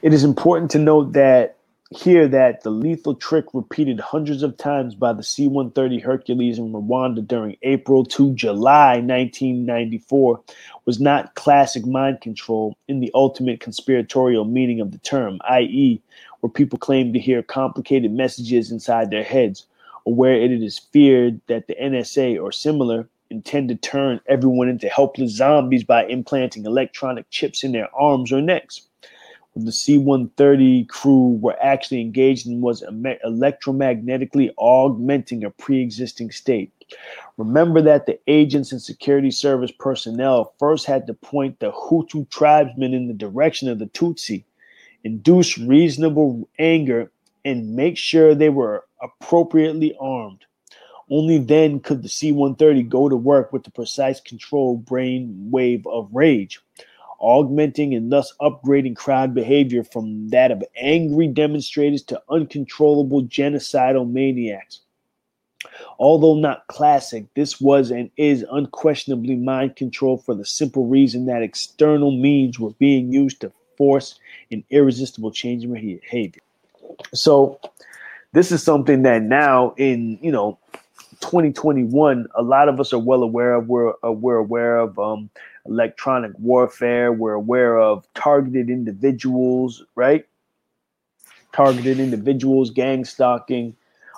It is important to note that here that the lethal trick repeated hundreds of times by the C-130 Hercules in Rwanda during April to July 1994 was not classic mind control in the ultimate conspiratorial meaning of the term, i.e., where people claim to hear complicated messages inside their heads, or where it is feared that the NSA or similar intend to turn everyone into helpless zombies by implanting electronic chips in their arms or necks the C-130 crew were actually engaged in was electromagnetically augmenting a pre-existing state. Remember that the agents and security service personnel first had to point the Hutu tribesmen in the direction of the Tutsi, induce reasonable anger, and make sure they were appropriately armed. Only then could the C 130 go to work with the precise control brain wave of rage augmenting and thus upgrading crowd behavior from that of angry demonstrators to uncontrollable genocidal maniacs. Although not classic, this was and is unquestionably mind control for the simple reason that external means were being used to force an irresistible change in behavior. So, this is something that now in you know 2021, a lot of us are well aware of. We're uh, we're aware of um, electronic warfare. We're aware of targeted individuals, right? Targeted individuals, gang stalking.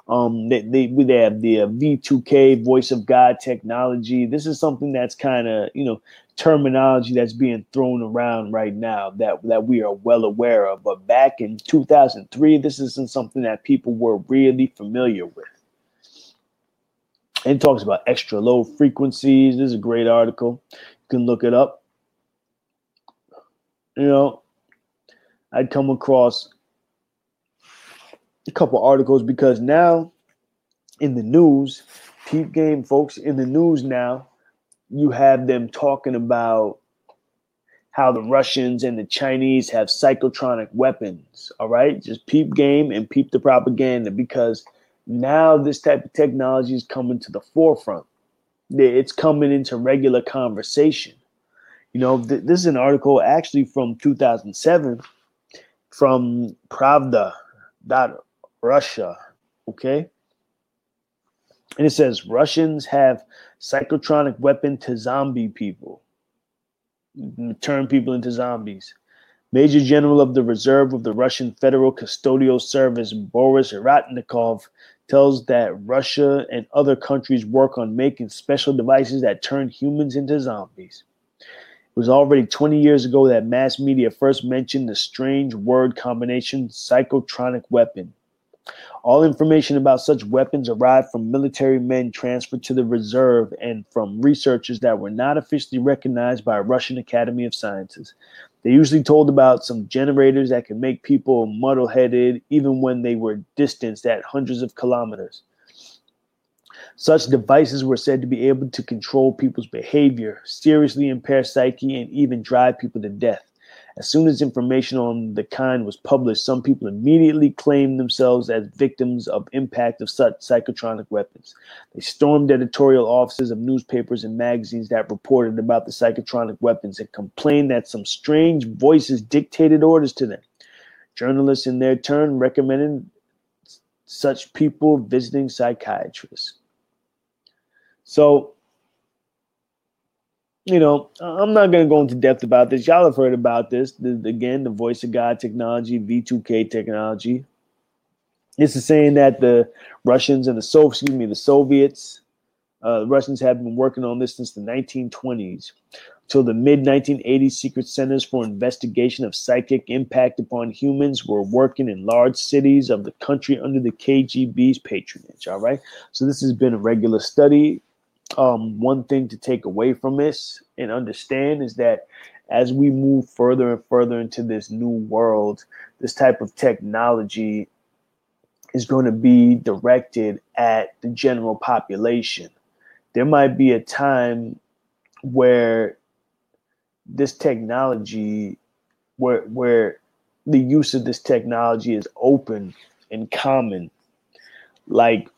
Um, they, they, they have the uh, V2K voice of God technology. This is something that's kind of, you know, terminology that's being thrown around right now that, that we are well aware of. But back in 2003, this isn't something that people were really familiar with. It talks about extra low frequencies. This is a great article can look it up. You know, I'd come across a couple articles because now in the news, peep game, folks. In the news now, you have them talking about how the Russians and the Chinese have psychotronic weapons. All right, just peep game and peep the propaganda because now this type of technology is coming to the forefront. It's coming into regular conversation. You know, th- this is an article actually from 2007 from Pravda Russia. Okay. And it says Russians have psychotronic weapon to zombie people, mm, turn people into zombies. Major General of the Reserve of the Russian Federal Custodial Service, Boris Ratnikov, tells that Russia and other countries work on making special devices that turn humans into zombies. It was already 20 years ago that mass media first mentioned the strange word combination psychotronic weapon. All information about such weapons arrived from military men transferred to the reserve and from researchers that were not officially recognized by Russian Academy of Sciences. They usually told about some generators that could make people muddle headed even when they were distanced at hundreds of kilometers. Such devices were said to be able to control people's behavior, seriously impair psyche, and even drive people to death. As soon as information on the kind was published, some people immediately claimed themselves as victims of impact of such psychotronic weapons. They stormed editorial offices of newspapers and magazines that reported about the psychotronic weapons and complained that some strange voices dictated orders to them. Journalists, in their turn, recommended such people visiting psychiatrists. So, you know, I'm not going to go into depth about this. Y'all have heard about this. The, again, the voice of God technology, V2K technology. This is saying that the Russians and the so excuse me, the Soviets, uh, Russians have been working on this since the 1920s. Till the mid 1980s, secret centers for investigation of psychic impact upon humans were working in large cities of the country under the KGB's patronage. All right. So this has been a regular study um, one thing to take away from this and understand is that as we move further and further into this new world, this type of technology is going to be directed at the general population. There might be a time where this technology, where where the use of this technology is open and common, like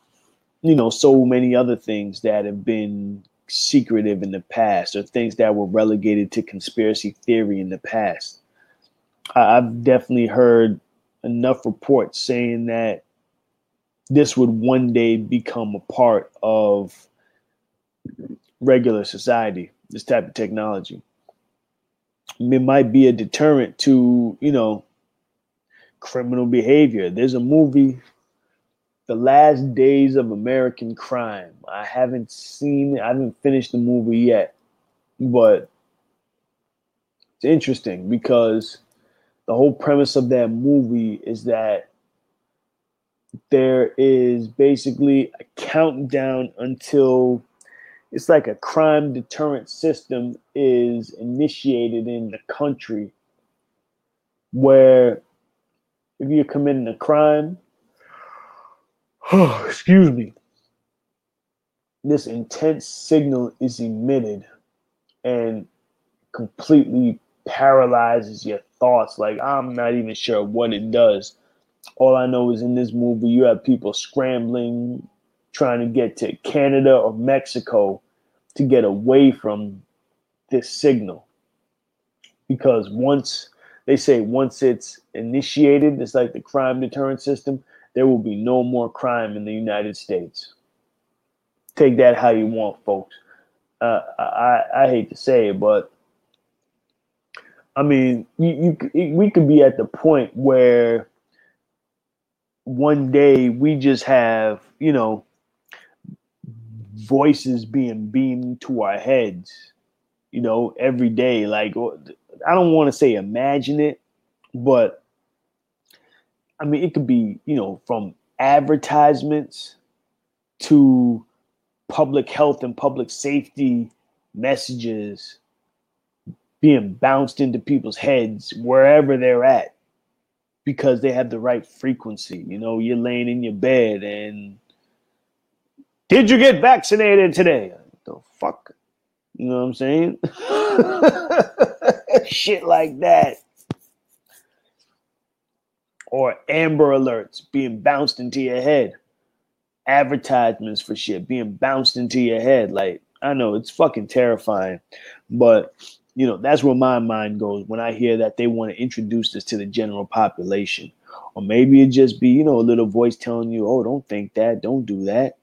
you know, so many other things that have been secretive in the past or things that were relegated to conspiracy theory in the past. I've definitely heard enough reports saying that this would one day become a part of regular society, this type of technology. It might be a deterrent to, you know, criminal behavior. There's a movie the Last Days of American Crime. I haven't seen I haven't finished the movie yet, but it's interesting because the whole premise of that movie is that there is basically a countdown until it's like a crime deterrent system is initiated in the country where if you're committing a crime (sighs) excuse me, this intense signal is emitted and completely paralyzes your thoughts. Like, I'm not even sure what it does. All I know is in this movie, you have people scrambling, trying to get to Canada or Mexico to get away from this signal. Because once they say once it's initiated, it's like the crime deterrent system, there will be no more crime in the United States. Take that how you want, folks. Uh, I, I hate to say it, but I mean, you, you we could be at the point where one day we just have, you know, voices being beamed to our heads, you know, every day. Like, I don't want to say imagine it, but I mean, it could be, you know, from advertisements to public health and public safety messages being bounced into people's heads wherever they're at because they have the right frequency. You know, you're laying in your bed and Did you get vaccinated today? The fuck? You know what I'm saying? (laughs) Shit like that. Or Amber Alerts being bounced into your head. Advertisements for shit being bounced into your head. Like, I know it's fucking terrifying, but you know, that's where my mind goes when I hear that they want to introduce this to the general population. Or maybe it just be, you know, a little voice telling you, oh, don't think that, don't do that.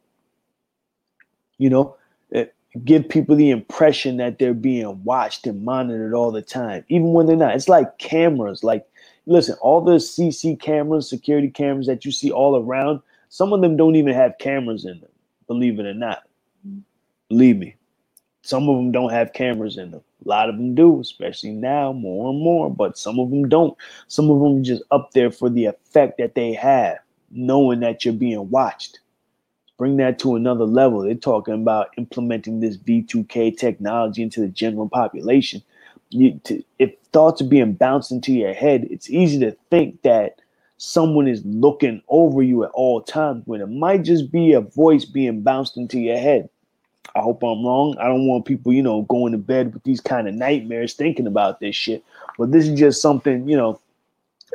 You know, it, give people the impression that they're being watched and monitored all the time, even when they're not. It's like cameras. Like, listen, all the CC cameras, security cameras that you see all around, some of them don't even have cameras in them, believe it or not. Believe me, some of them don't have cameras in them. A lot of them do, especially now, more and more, but some of them don't. Some of them just up there for the effect that they have, knowing that you're being watched. Bring that to another level. They're talking about implementing this V2K technology into the general population. You, to, if thoughts are being bounced into your head, it's easy to think that someone is looking over you at all times when it might just be a voice being bounced into your head. I hope I'm wrong. I don't want people, you know, going to bed with these kind of nightmares thinking about this shit. But this is just something, you know,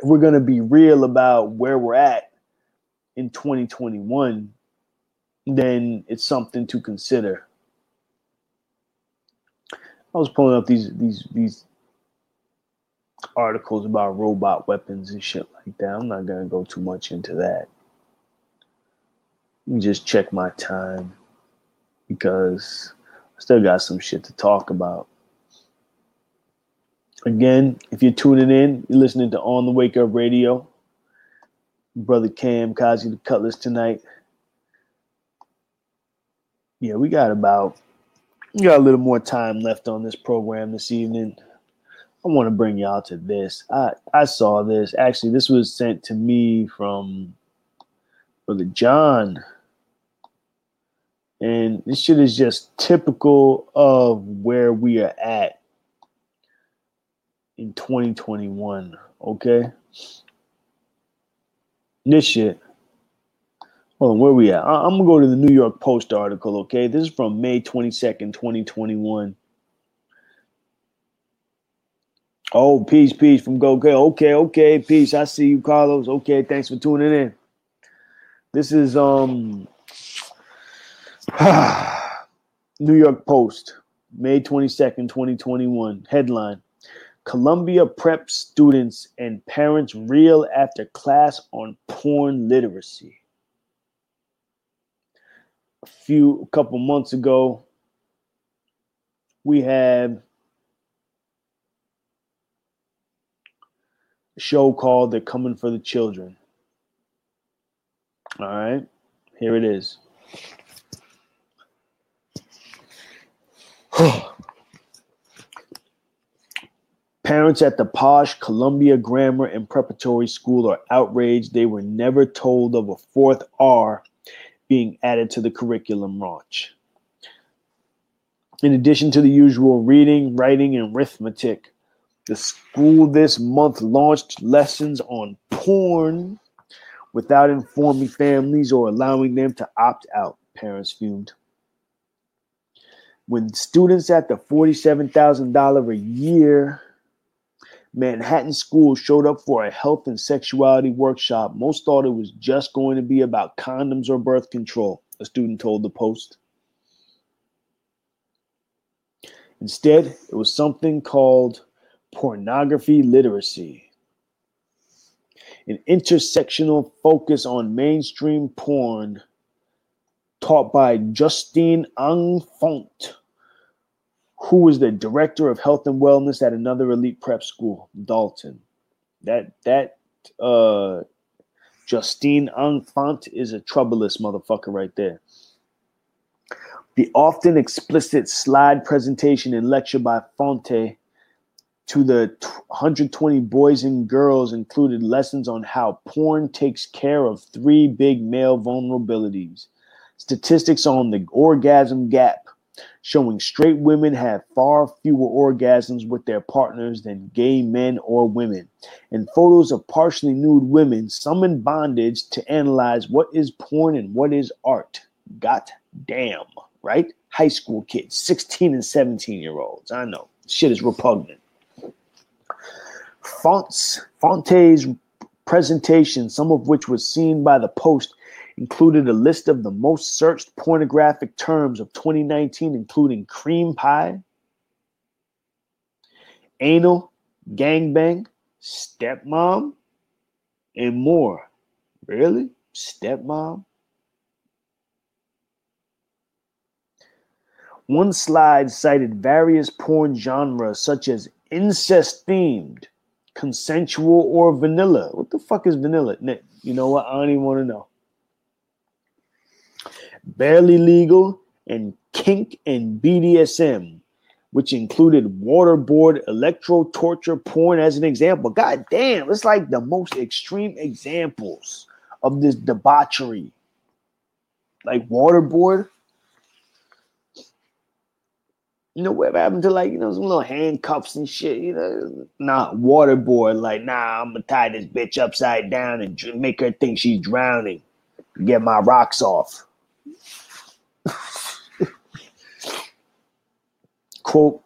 if we're going to be real about where we're at in 2021, then it's something to consider. I was pulling up these these these articles about robot weapons and shit like that. I'm not gonna go too much into that. Let me just check my time because I still got some shit to talk about. Again, if you're tuning in, you're listening to On the Wake Up Radio. Brother Cam Kazi the Cutlass tonight. Yeah, we got about we got a little more time left on this program this evening. I want to bring y'all to this. I I saw this. Actually, this was sent to me from Brother John. And this shit is just typical of where we are at in 2021. Okay. This shit. Hold on, where we at? I- I'm gonna go to the New York Post article. Okay, this is from May 22nd, 2021. Oh, peace, peace from Go Go. Okay, okay, peace. I see you, Carlos. Okay, thanks for tuning in. This is um (sighs) New York Post, May 22nd, 2021. Headline Columbia prep students and parents reel after class on porn literacy. A few, a couple months ago, we had a show called They're Coming for the Children. All right, here it is. (sighs) Parents at the posh Columbia Grammar and Preparatory School are outraged they were never told of a fourth R being added to the curriculum launch. In addition to the usual reading, writing, and arithmetic, the school this month launched lessons on porn without informing families or allowing them to opt out, parents fumed when students at the $47,000 a year Manhattan School showed up for a health and sexuality workshop, most thought it was just going to be about condoms or birth control, a student told the Post. Instead, it was something called pornography literacy, an intersectional focus on mainstream porn taught by Justine Ang Fonte, who was the director of health and wellness at another elite prep school, Dalton. That that uh Justine Ang Fonte is a troublous motherfucker right there. The often explicit slide presentation and lecture by Fonte to the 120 boys and girls included lessons on how porn takes care of three big male vulnerabilities statistics on the orgasm gap showing straight women have far fewer orgasms with their partners than gay men or women, and photos of partially nude women, some in bondage, to analyze what is porn and what is art. God damn, right? High school kids, 16 and 17 year olds. I know. Shit is repugnant. Fonts, Fonte's presentation, some of which was seen by the Post, included a list of the most searched pornographic terms of 2019, including cream pie, anal, gangbang, stepmom, and more. Really? Stepmom? One slide cited various porn genres such as incest themed, consensual, or vanilla. What the fuck is vanilla? You know what? I don't even want to know. Barely legal and kink and BDSM, which included waterboard, electro torture porn as an example. God damn, it's like the most extreme examples of this debauchery. Like waterboard. You know, what happened to like, you know, some little handcuffs and shit, you know? Nah, waterboard, like, nah, I'm gonna tie this bitch upside down and make her think she's drowning. Get my rocks off. Quote,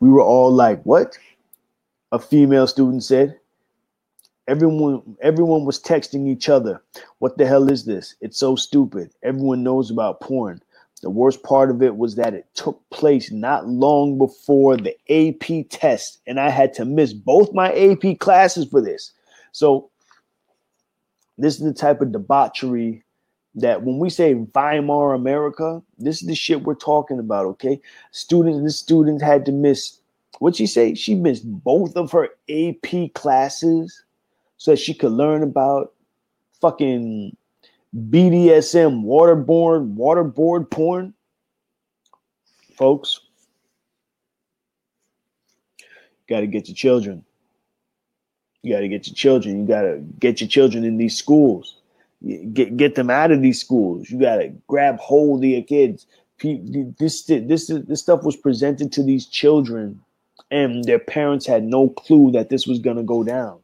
we were all like, what? A female student said. Everyone everyone was texting each other. What the hell is this? It's so stupid. Everyone knows about porn. The worst part of it was that it took place not long before the AP test, and I had to miss both my AP classes for this. So, this is the type of debauchery that when we say Weimar America, this is the shit we're talking about, okay? Students, this student had to miss, what'd she say? She missed both of her AP classes so that she could learn about fucking BDSM, waterborne, waterboard porn. Folks, got to get your children. You got to get your children. You got to get your children in these schools. Get get them out of these schools. You got to grab hold of your kids. This this this stuff was presented to these children, and their parents had no clue that this was gonna go down.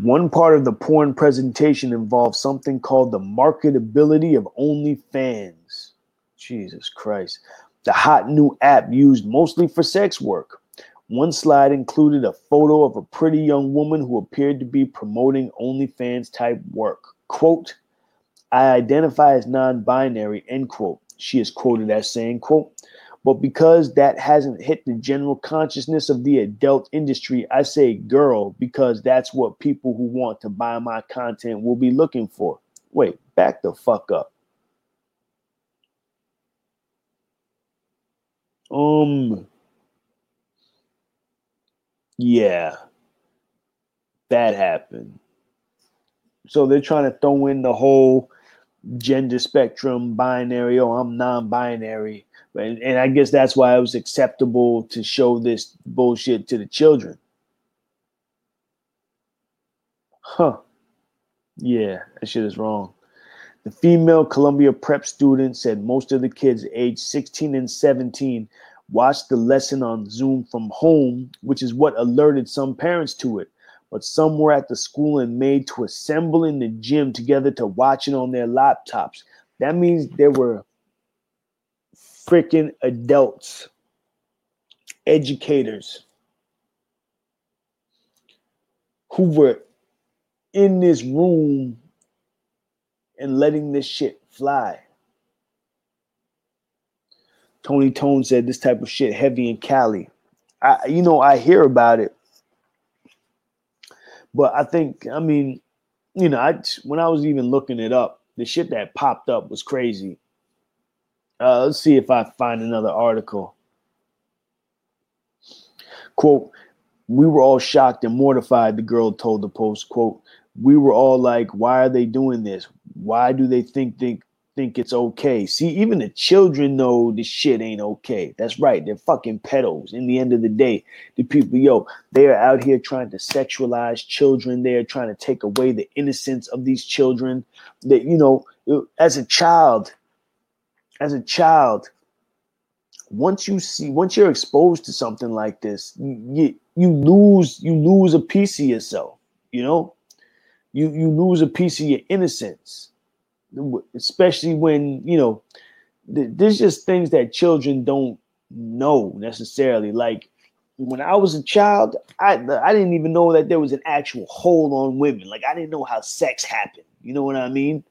One part of the porn presentation involved something called the marketability of OnlyFans. Jesus Christ. The hot new app used mostly for sex work. One slide included a photo of a pretty young woman who appeared to be promoting OnlyFans type work. Quote, I identify as non binary, end quote. She is quoted as saying, quote, but because that hasn't hit the general consciousness of the adult industry, I say girl because that's what people who want to buy my content will be looking for. Wait, back the fuck up. Um, yeah, that happened. So they're trying to throw in the whole gender spectrum binary. Oh, I'm non binary. And, and I guess that's why it was acceptable to show this bullshit to the children. Huh. Yeah, that shit is wrong. The female Columbia prep student said most of the kids aged 16 and 17 watched the lesson on Zoom from home, which is what alerted some parents to it. But some were at the school and made to assemble in the gym together to watch it on their laptops. That means there were freaking adults, educators who were in this room and letting this shit fly. Tony Tone said this type of shit heavy in Cali. I, you know, I hear about it, but I think, I mean, you know, I when I was even looking it up, the shit that popped up was crazy. Uh, let's see if I find another article. Quote, we were all shocked and mortified, the girl told the Post. Quote, we were all like, why are they doing this? Why do they think they think it's okay? See, even the children know this shit ain't okay. That's right. They're fucking pedos. In the end of the day, the people, yo, they are out here trying to sexualize children. They are trying to take away the innocence of these children. That, you know, as a child, as a child, once you see, once you're exposed to something like this, you you lose you lose a piece of yourself. You know, you you lose a piece of your innocence. Especially when you know th- there's just things that children don't know necessarily. Like when I was a child, I I didn't even know that there was an actual hold on women. Like I didn't know how sex happened. You know what I mean?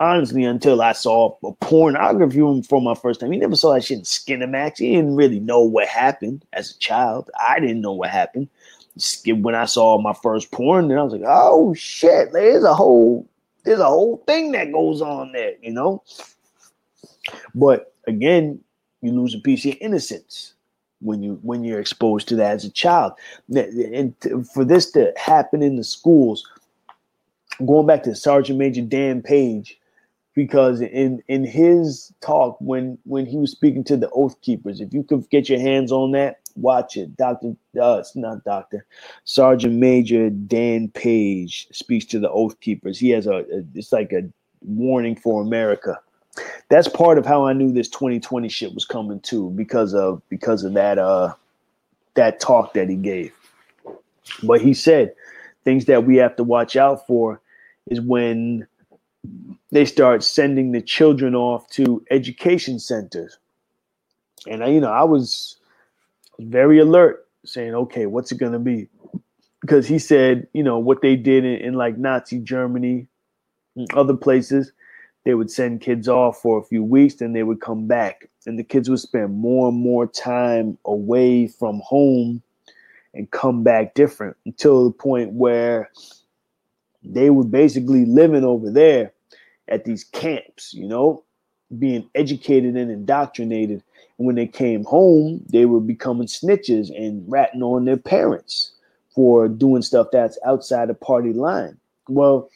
Honestly, until I saw a pornography for my first time. You never saw that shit in Skinamax. You didn't really know what happened as a child. I didn't know what happened. When I saw my first porn, then I was like, oh shit, there's a whole there's a whole thing that goes on there, you know. But again, you lose a piece of your innocence when you when you're exposed to that as a child. And for this to happen in the schools, going back to Sergeant Major Dan Page, because in in his talk when when he was speaking to the Oath Keepers, if you could get your hands on that, watch it. Doctor, uh, it's not Doctor, Sergeant Major Dan Page speaks to the Oath Keepers. He has a, a it's like a warning for America that's part of how I knew this 2020 shit was coming too, because of because of that uh that talk that he gave. But he said things that we have to watch out for is when they start sending the children off to education centers. And I, you know, I was very alert saying, okay, what's it gonna be? Because he said, you know, what they did in, in like Nazi Germany and other places, they would send kids off for a few weeks, then they would come back. And the kids would spend more and more time away from home and come back different until the point where they were basically living over there at these camps, you know, being educated and indoctrinated. When they came home, they were becoming snitches and ratting on their parents for doing stuff that's outside the party line. Well,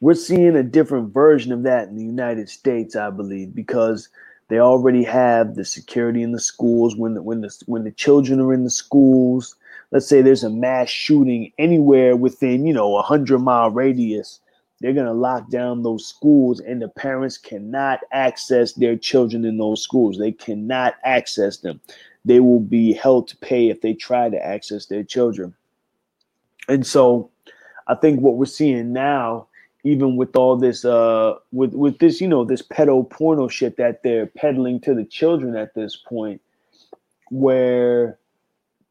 we're seeing a different version of that in the United States, I believe, because they already have the security in the schools when the, when the when the children are in the schools. Let's say there's a mass shooting anywhere within you know a hundred mile radius, they're gonna lock down those schools, and the parents cannot access their children in those schools. They cannot access them. They will be held to pay if they try to access their children. And so, I think what we're seeing now even with all this uh with with this you know this pedo porno shit that they're peddling to the children at this point where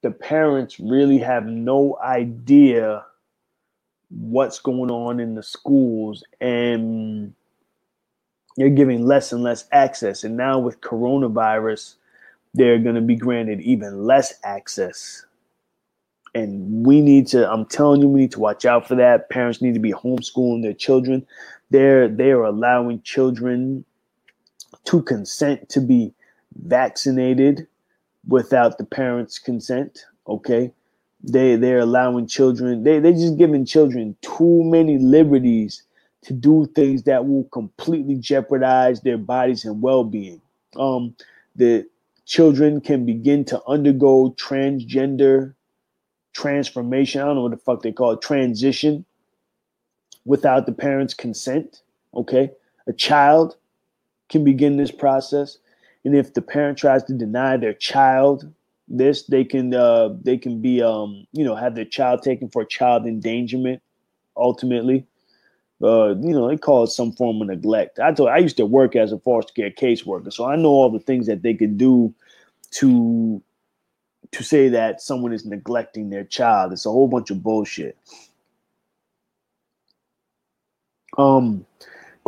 the parents really have no idea what's going on in the schools and you're giving less and less access. And now with coronavirus they're going to be granted even less access. And we need to i'm telling you we need to watch out for that. Parents need to be homeschooling their children. They're they're allowing children to consent to be vaccinated without the parents consent okay they they're allowing children they they're just giving children too many liberties to do things that will completely jeopardize their bodies and well-being um the children can begin to undergo transgender transformation. I don't know what the fuck they call it, transition without the parents' consent. Okay. A child can begin this process. And if the parent tries to deny their child this, they can uh they can be um, you know, have their child taken for child endangerment ultimately. Uh, you know, they call it some form of neglect. I told I used to work as a foster care caseworker, so I know all the things that they can do to to say that someone is neglecting their child. It's a whole bunch of bullshit. Um,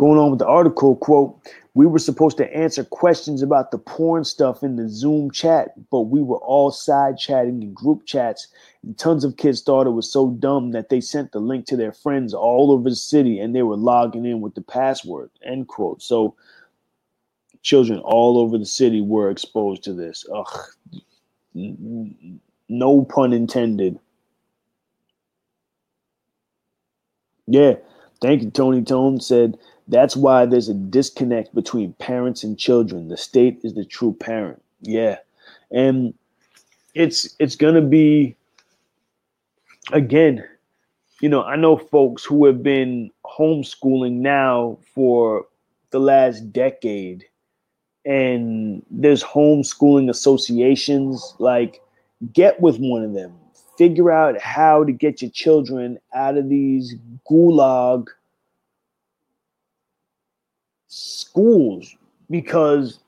going on with the article, quote, we were supposed to answer questions about the porn stuff in the Zoom chat, but we were all side chatting in group chats. And tons of kids thought it was so dumb that they sent the link to their friends all over the city and they were logging in with the password. End quote. So children all over the city were exposed to this. Ugh, no pun intended. Yeah, thank you, Tony Tone said. That's why there's a disconnect between parents and children. The state is the true parent. Yeah, and it's it's gonna be again. You know, I know folks who have been homeschooling now for the last decade and there's homeschooling associations like get with one of them figure out how to get your children out of these gulag schools because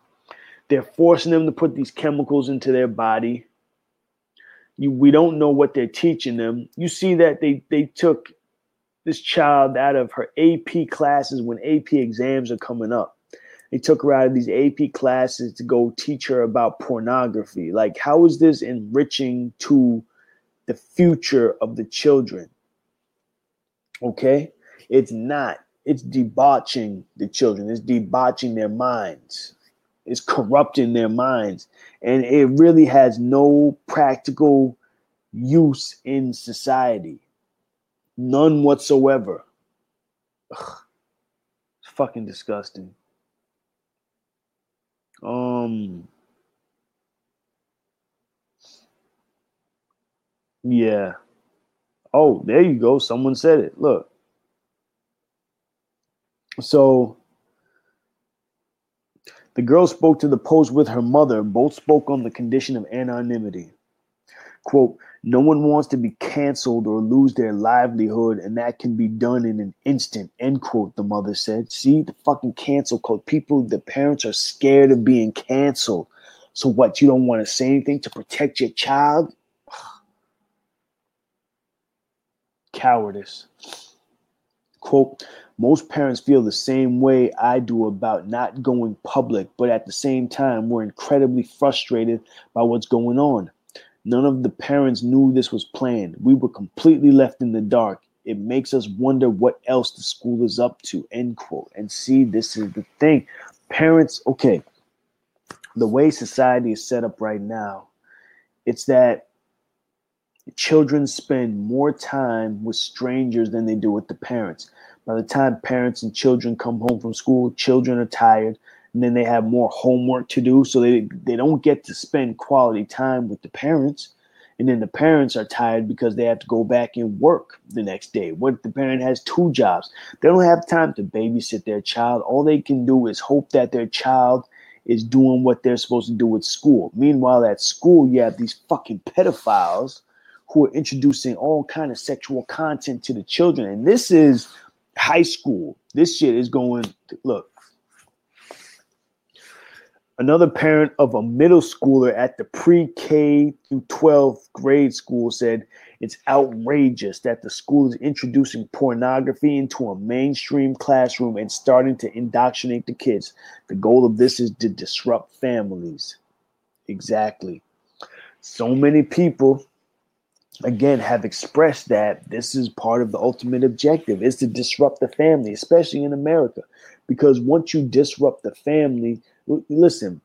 they're forcing them to put these chemicals into their body. You, we don't know what they're teaching them. You see that they they took this child out of her AP classes when AP exams are coming up. They took her out of these AP classes to go teach her about pornography. Like, how is this enriching to the future of the children? Okay? It's not. It's debauching the children, it's debauching their minds, it's corrupting their minds. And it really has no practical use in society. None whatsoever. Ugh. It's fucking disgusting. Um Yeah. Oh, there you go. Someone said it. Look. So the girl spoke to the post with her mother. Both spoke on the condition of anonymity. Quote, no one wants to be canceled or lose their livelihood, and that can be done in an instant. End quote, the mother said. See the fucking cancel code. People, the parents are scared of being canceled. So what, you don't want to say anything to protect your child? (sighs) Cowardice. Quote, most parents feel the same way I do about not going public, but at the same time, we're incredibly frustrated by what's going on. None of the parents knew this was planned. We were completely left in the dark. It makes us wonder what else the school is up to. End quote. And see, this is the thing. Parents, okay, the way society is set up right now, it's that children spend more time with strangers than they do with the parents. By the time parents and children come home from school, children are tired and then they have more homework to do so they they don't get to spend quality time with the parents. And then the parents are tired because they have to go back and work the next day. What if the parent has two jobs? They don't have time to babysit their child. All they can do is hope that their child is doing what they're supposed to do at school. Meanwhile at school you have these fucking pedophiles who are introducing all kind of sexual content to the children and this is high school this shit is going look Another parent of a middle schooler at the pre K through 12th grade school said it's outrageous that the school is introducing pornography into a mainstream classroom and starting to indoctrinate the kids. The goal of this is to disrupt families. Exactly. So many people, again, have expressed that this is part of the ultimate objective is to disrupt the family, especially in America. Because once you disrupt the family, listen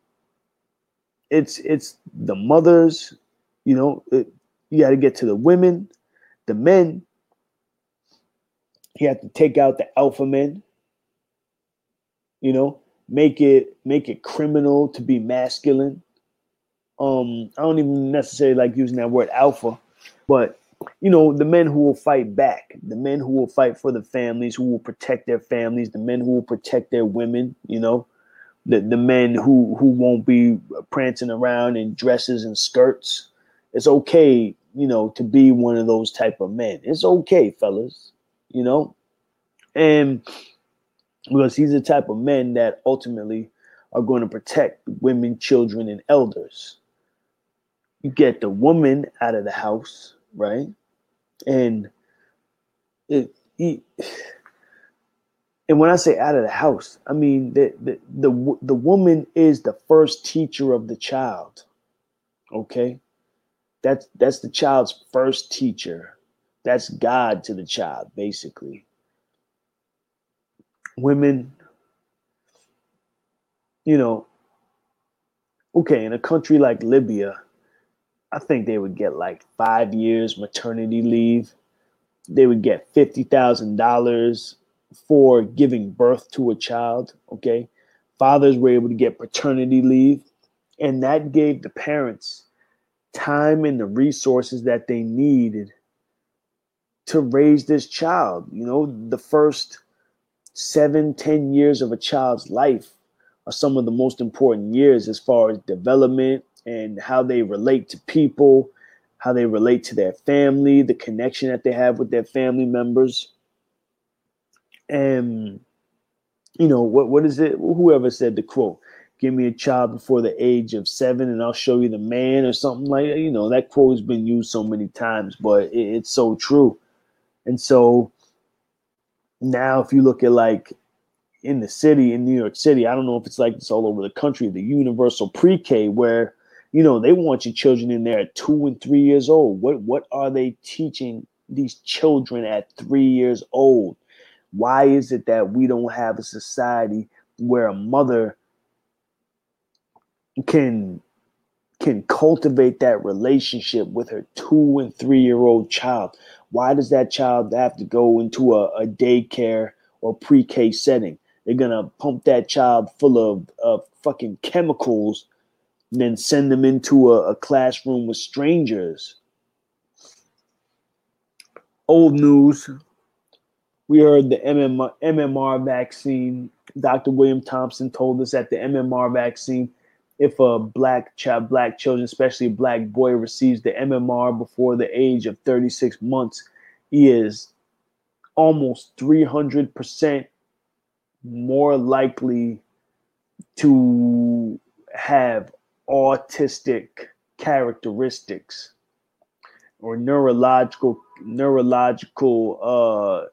it's it's the mothers you know it, you got to get to the women the men you have to take out the alpha men you know make it make it criminal to be masculine um i don't even necessarily like using that word alpha but you know the men who will fight back the men who will fight for the families who will protect their families the men who will protect their women you know the, the men who who won't be prancing around in dresses and skirts. It's okay, you know, to be one of those type of men. It's okay, fellas, you know, and because he's the type of men that ultimately are going to protect women, children, and elders. You get the woman out of the house, right? And it, he, and when I say out of the house, I mean the, the the the woman is the first teacher of the child. Okay, that's that's the child's first teacher. That's God to the child, basically. Women, you know, okay, in a country like Libya, I think they would get like five years maternity leave. They would get fifty thousand dollars for giving birth to a child. Okay. Fathers were able to get paternity leave, and that gave the parents time and the resources that they needed to raise this child. You know, the first seven, ten years of a child's life are some of the most important years as far as development and how they relate to people, how they relate to their family, the connection that they have with their family members. And you know what what is it? Whoever said the quote, "Give me a child before the age of seven, and I'll show you the man," or something like that. You know that quote has been used so many times, but it, it's so true. And so now, if you look at like in the city in New York City, I don't know if it's like this all over the country, the universal pre-K where you know they want your children in there at two and three years old. What what are they teaching these children at three years old? Why is it that we don't have a society where a mother can can cultivate that relationship with her two and three year old child? Why does that child have to go into a, a daycare or pre K setting? They're gonna pump that child full of, of fucking chemicals and then send them into a, a classroom with strangers. Old news. We heard the MMR, MMR vaccine. Dr. William Thompson told us that the MMR vaccine, if a black child, black children, especially a black boy, receives the MMR before the age of 36 months, he is almost 300% more likely to have autistic characteristics or neurological neurological uh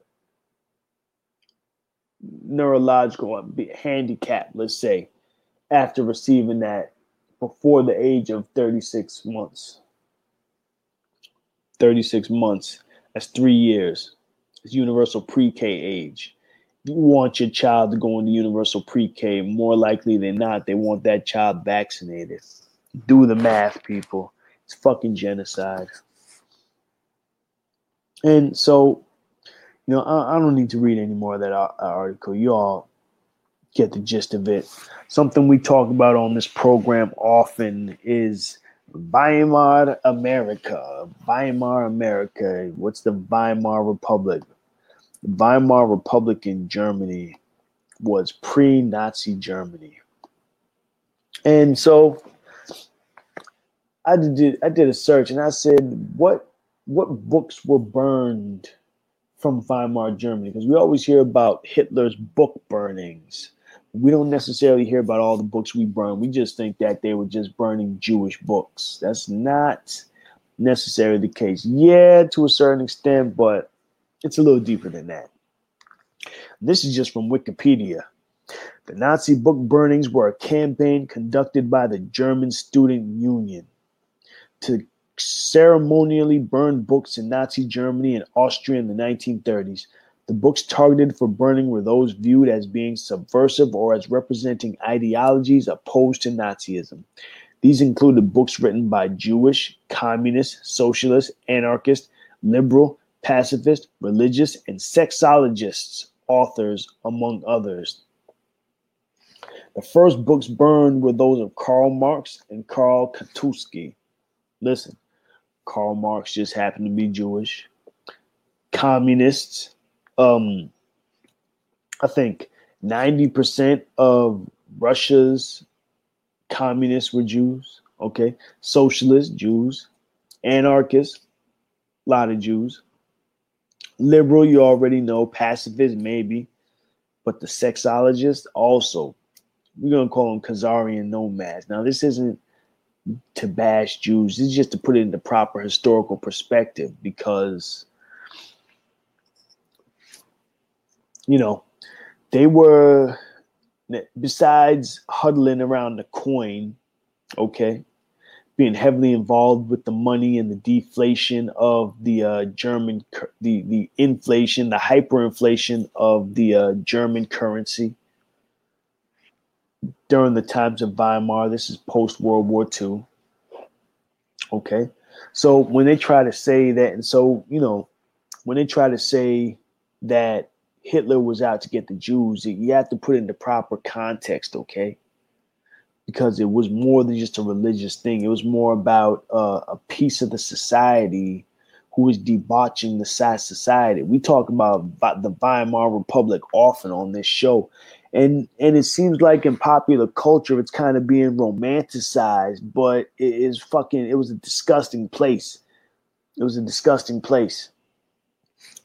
neurological handicap let's say after receiving that before the age of 36 months. 36 months that's 3 years. It's universal pre-K age want your child to go into universal pre-K, more likely than not, they want that child vaccinated. Do the math, people. It's fucking genocide. And so, you know, I, I don't need to read any more of that uh, article. You all get the gist of it. Something we talk about on this program often is Weimar America. Weimar America. What's the Weimar Republic? Weimar Republic in Germany was pre-Nazi Germany. And so I did I did a search and I said what what books were burned from Weimar Germany because we always hear about Hitler's book burnings. We don't necessarily hear about all the books we burn. We just think that they were just burning Jewish books. That's not necessarily the case. Yeah, to a certain extent, but it's a little deeper than that. This is just from Wikipedia. The Nazi book burnings were a campaign conducted by the German Student Union to ceremonially burn books in Nazi Germany and Austria in the 1930s. The books targeted for burning were those viewed as being subversive or as representing ideologies opposed to Nazism. These included books written by Jewish, communist, socialist, anarchist, liberal, pacifist, religious, and sexologists authors, among others. The first books burned were those of Karl Marx and Karl Kautsky. Listen, Karl Marx just happened to be Jewish. Communists, um, I think 90% of Russia's communists were Jews. Okay. Socialists, Jews. Anarchists, a lot of Jews. Liberal, you already know. Pacifist, maybe. But the sexologist, also. We're going to call them Khazarian nomads. Now, this isn't to bash Jews. This is just to put it in the proper historical perspective because, you know, they were, besides huddling around the coin, okay, being heavily involved with the money and the deflation of the uh, German, the the inflation, the hyperinflation of the uh, German currency during the times of Weimar. This is post World War II. Okay, so when they try to say that, and so you know, when they try to say that Hitler was out to get the Jews, you have to put in the proper context. Okay because it was more than just a religious thing. It was more about uh, a piece of the society who was debauching the society. We talk about the Weimar Republic often on this show. And and it seems like in popular culture it's kind of being romanticized, but it is fucking it was a disgusting place. It was a disgusting place.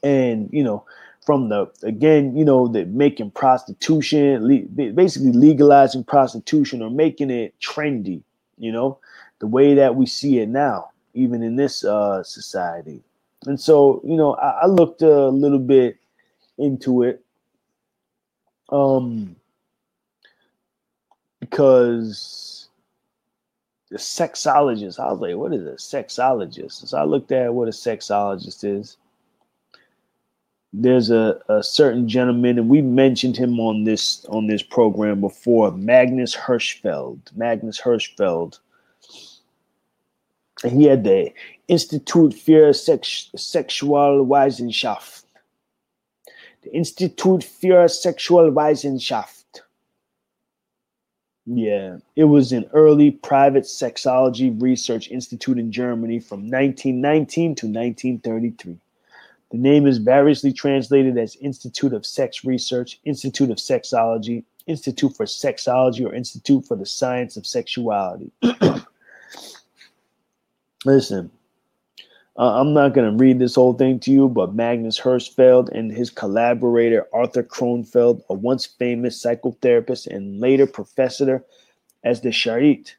And you know, from the again, you know, the making prostitution, le- basically legalizing prostitution or making it trendy, you know, the way that we see it now, even in this uh, society. And so, you know, I, I looked a little bit into it, um, because the sexologist, I was like, what is a sexologist? So I looked at what a sexologist is there's a, a certain gentleman, and we mentioned him on this on this program before, Magnus Hirschfeld. Magnus Hirschfeld. And he had the Institut für Sex, Sexualwissenschaft. The Institut für Sexualwissenschaft. Yeah, it was an early private sexology research institute in Germany from 1919 to 1933. The name is variously translated as Institute of Sex Research, Institute of Sexology, Institute for Sexology, or Institute for the Science of Sexuality. (clears throat) Listen, uh, I'm not going to read this whole thing to you, but Magnus Hirschfeld and his collaborator Arthur Kronfeld, a once famous psychotherapist and later professor as the Charité,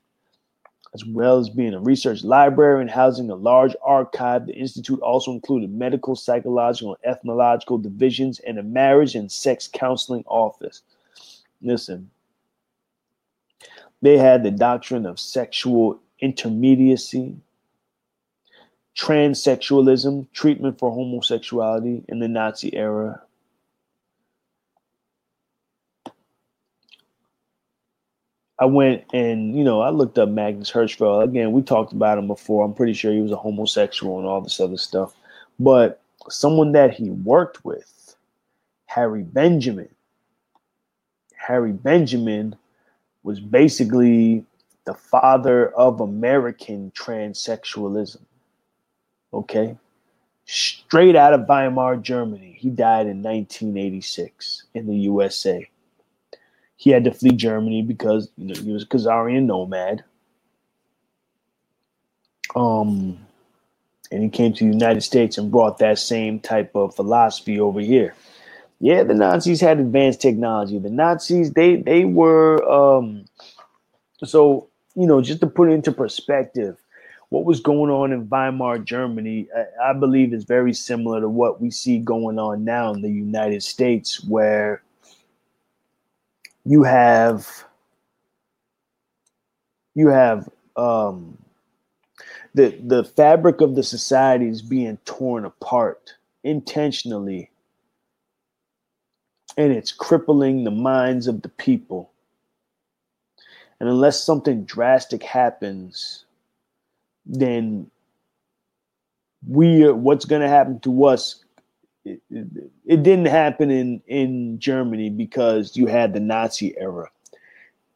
as well as being a research library and housing a large archive. The Institute also included medical, psychological, and ethnological divisions and a marriage and sex counseling office. Listen, they had the doctrine of sexual intermediacy, transsexualism, treatment for homosexuality in the Nazi era, I went and you know I looked up Magnus Hirschfeld. Again, we talked about him before. I'm pretty sure he was a homosexual and all this other stuff. But someone that he worked with, Harry Benjamin. Harry Benjamin was basically the father of American transsexualism. Okay? Straight out of Weimar, Germany. He died in 1986 in the USA he had to flee Germany because you know he was a Khazarian nomad. Um, and he came to the United States and brought that same type of philosophy over here. Yeah, the Nazis had advanced technology. The Nazis, they they were um, so you know just to put it into perspective, what was going on in Weimar Germany, I, I believe is very similar to what we see going on now in the United States, where you have you have um, the the fabric of the society is being torn apart intentionally. And it's crippling the minds of the people. And unless something drastic happens then we are, what's going to happen to us it, it, didn't happen in in Germany because you had the Nazi era,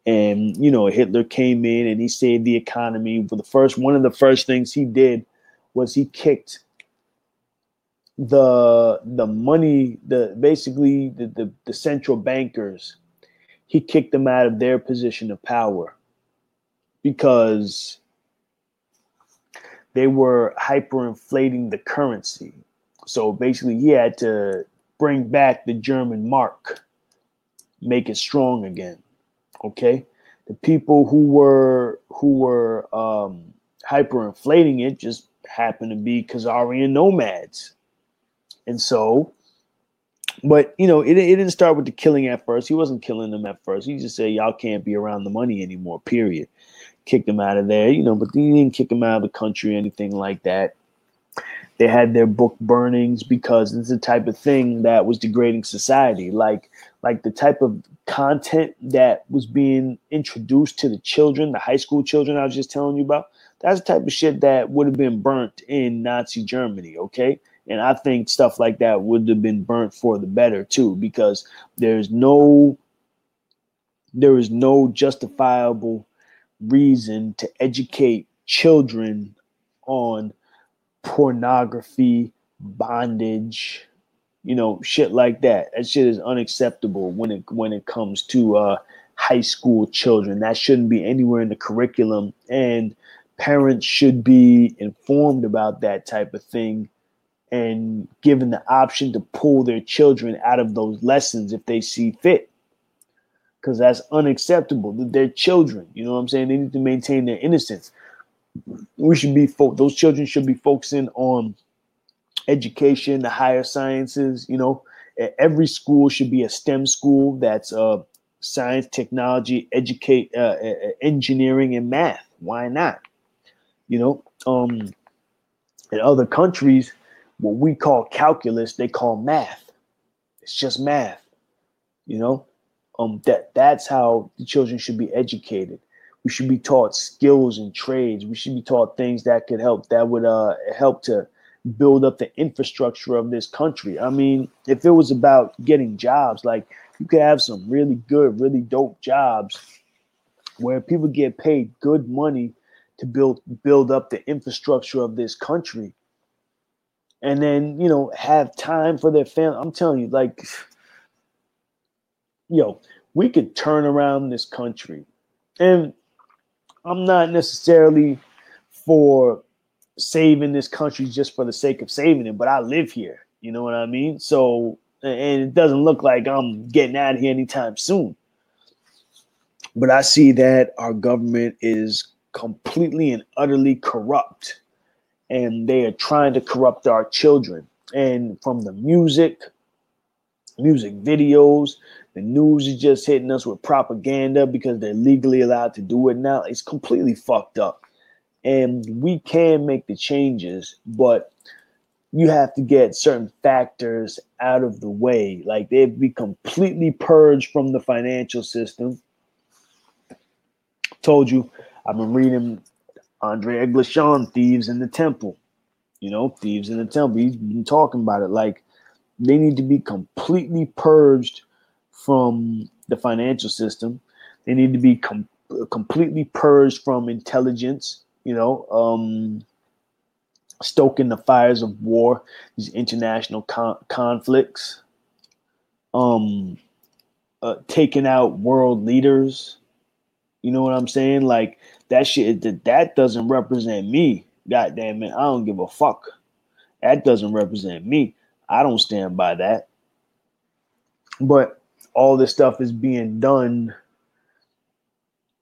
and you know Hitler came in and he saved the economy. But the first one of the first things he did was he kicked the the money the basically the, the, the central bankers. He kicked them out of their position of power because they were hyperinflating the currency so basically, he had to bring back the German mark, make it strong again. Okay, the people who were who were um, hyperinflating it just happened to be Khazarian nomads, and so. But you know, it, it didn't start with the killing at first. He wasn't killing them at first. He just said, "Y'all can't be around the money anymore." Period. Kicked them out of there, you know. But he didn't kick them out of the country or anything like that. They had their book burnings because it's the type of thing that was degrading society. Like like the type of content that was being introduced to the children, the high school children I was just telling you about. That's the type of shit that would have been burnt in Nazi Germany, okay? And I think stuff like that would have been burnt for the better too, because there's no there is no justifiable reason to educate children on pornography, bondage, you know, shit like that. That shit is unacceptable when it when it comes to uh, high school children. That shouldn't be anywhere in the curriculum, and parents should be informed about that type of thing and given the option to pull their children out of those lessons if they see fit. Because that's unacceptable. They're children. You know what I'm saying? They need to maintain their innocence. We should be fo- those children should be focusing on education, the higher sciences. You know, every school should be a STEM school that's uh, science, technology, educate, uh, engineering, and math. Why not? You know, um, in other countries, what we call calculus, they call math. It's just math. You know, um, that that's how the children should be educated. We should be taught skills and trades. We should be taught things that could help that would uh help to build up the infrastructure of this country. I mean, if it was about getting jobs, like you could have some really good, really dope jobs where people get paid good money to build build up the infrastructure of this country and then you know have time for their family i'm telling you like yo we could turn around this country and i'm not necessarily for saving this country just for the sake of saving it but i live here. You know what i mean? So and it doesn't look like i'm getting out of here anytime soon. But i see that our government is completely and utterly corrupt and they are trying to corrupt our children. And from the music music videos the news is just hitting us with propaganda because they're legally allowed to do it now. It's completely fucked up. And we can make the changes but you have to get certain factors out of the way. Like they'd be completely purged from the financial system. Told you i've been reading andre eglishan thieves in the temple. You know thieves in the temple. He's been talking about it. Like they need to be completely purged from the financial system. They need to be com- completely purged from intelligence you know um stoking the fires of war these international con- conflicts um uh, taking out world leaders. You know what i'm saying? Like that shit that, that doesn't represent me. God damn it i don't give a fuck. That doesn't represent me. I don't stand by that. But all this stuff is being done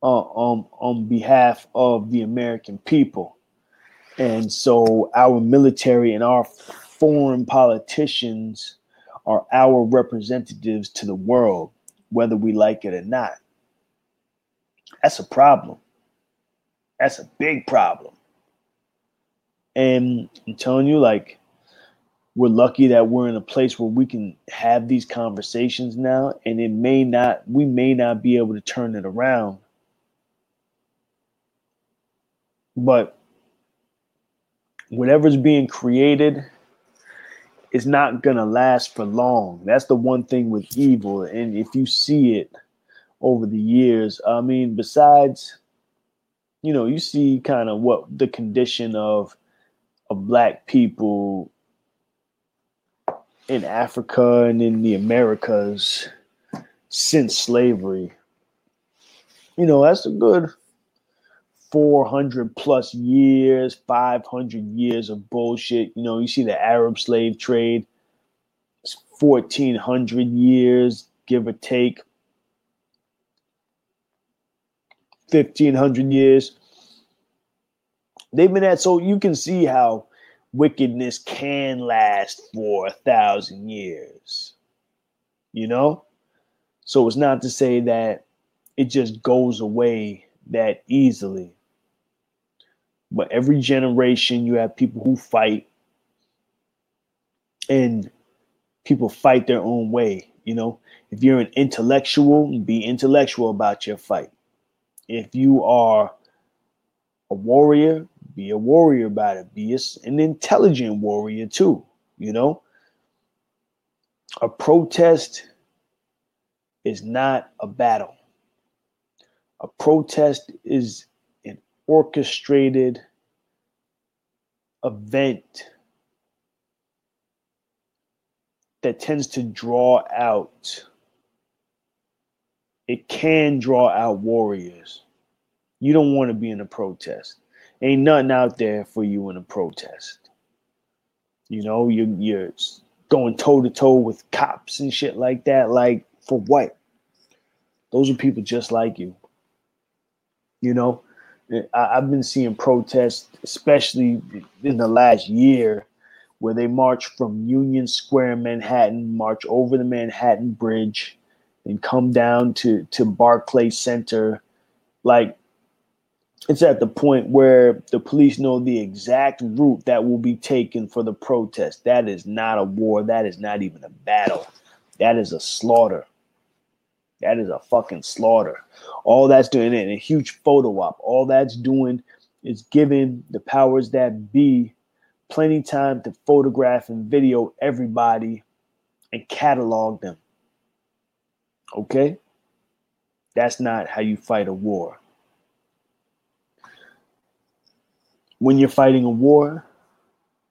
uh, um, on behalf of the american people. And so our military and our foreign politicians are our representatives to the world whether we like it or not. That's a problem. That's a big problem. And I'm telling you, like, we're lucky that we're in a place where we can have these conversations now, and it may not, we may not be able to turn it around. But whatever's being created is not going to last for long. That's the one thing with evil. And if you see it over the years, I mean, besides you know, you see kind of what the condition of of black people in Africa and in the Americas since slavery. You know, that's a good 400 plus years, 500 years of bullshit. You know, you see the Arab slave trade, it's 1400 years, give or take. 1500 years. They've been at, so you can see how wickedness can last for a thousand years. You know? So it's not to say that it just goes away that easily. But every generation, you have people who fight, and people fight their own way. You know, if you're an intellectual, be intellectual about your fight. If you are a warrior, be a warrior about it. Be an intelligent warrior too. You know, a protest is not a battle. A protest is an orchestrated event that tends to draw out it can draw out warriors. You don't want to be in a protest. Ain't nothing out there for you in a protest. You know, you're, you're going toe to toe with cops and shit like that. Like for what? Those are people just like you. You know, I, I've been seeing protests, especially in the last year, where they march from Union Square in Manhattan, march over the Manhattan Bridge, and come down to to Barclay Center. Like it's at the point where the police know the exact route that will be taken for the protest. That is not a war. That is not even a battle. That is a slaughter. That is a fucking slaughter. All that's doing it, a huge photo op. All that's doing is giving the powers that be plenty time to photograph and video everybody and catalog them. Okay? That's not how you fight a war. When you're fighting a war,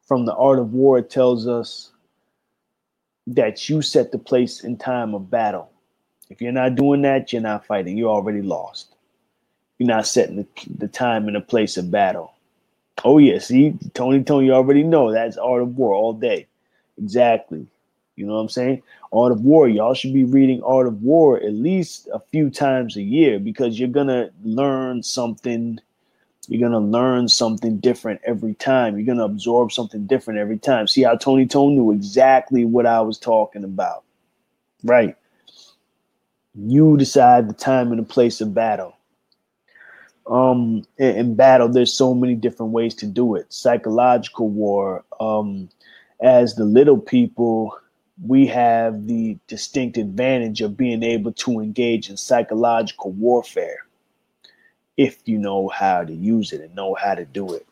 from the art of war, it tells us that you set the place and time of battle. If you're not doing that, you're not fighting. You're already lost. You're not setting the, the time and the place of battle. Oh, yeah. See, Tony, Tony, you already know that's art of war all day. Exactly. You know what I'm saying? Art of War. Y'all should be reading Art of War at least a few times a year because you're gonna learn something. You're gonna learn something different every time. You're gonna absorb something different every time. See how Tony Tone knew exactly what I was talking about. Right. You decide the time and the place of battle. Um, in, in battle, there's so many different ways to do it. Psychological war. Um, as the little people, we have the distinct advantage of being able to engage in psychological warfare if you know how to use it and know how to do it.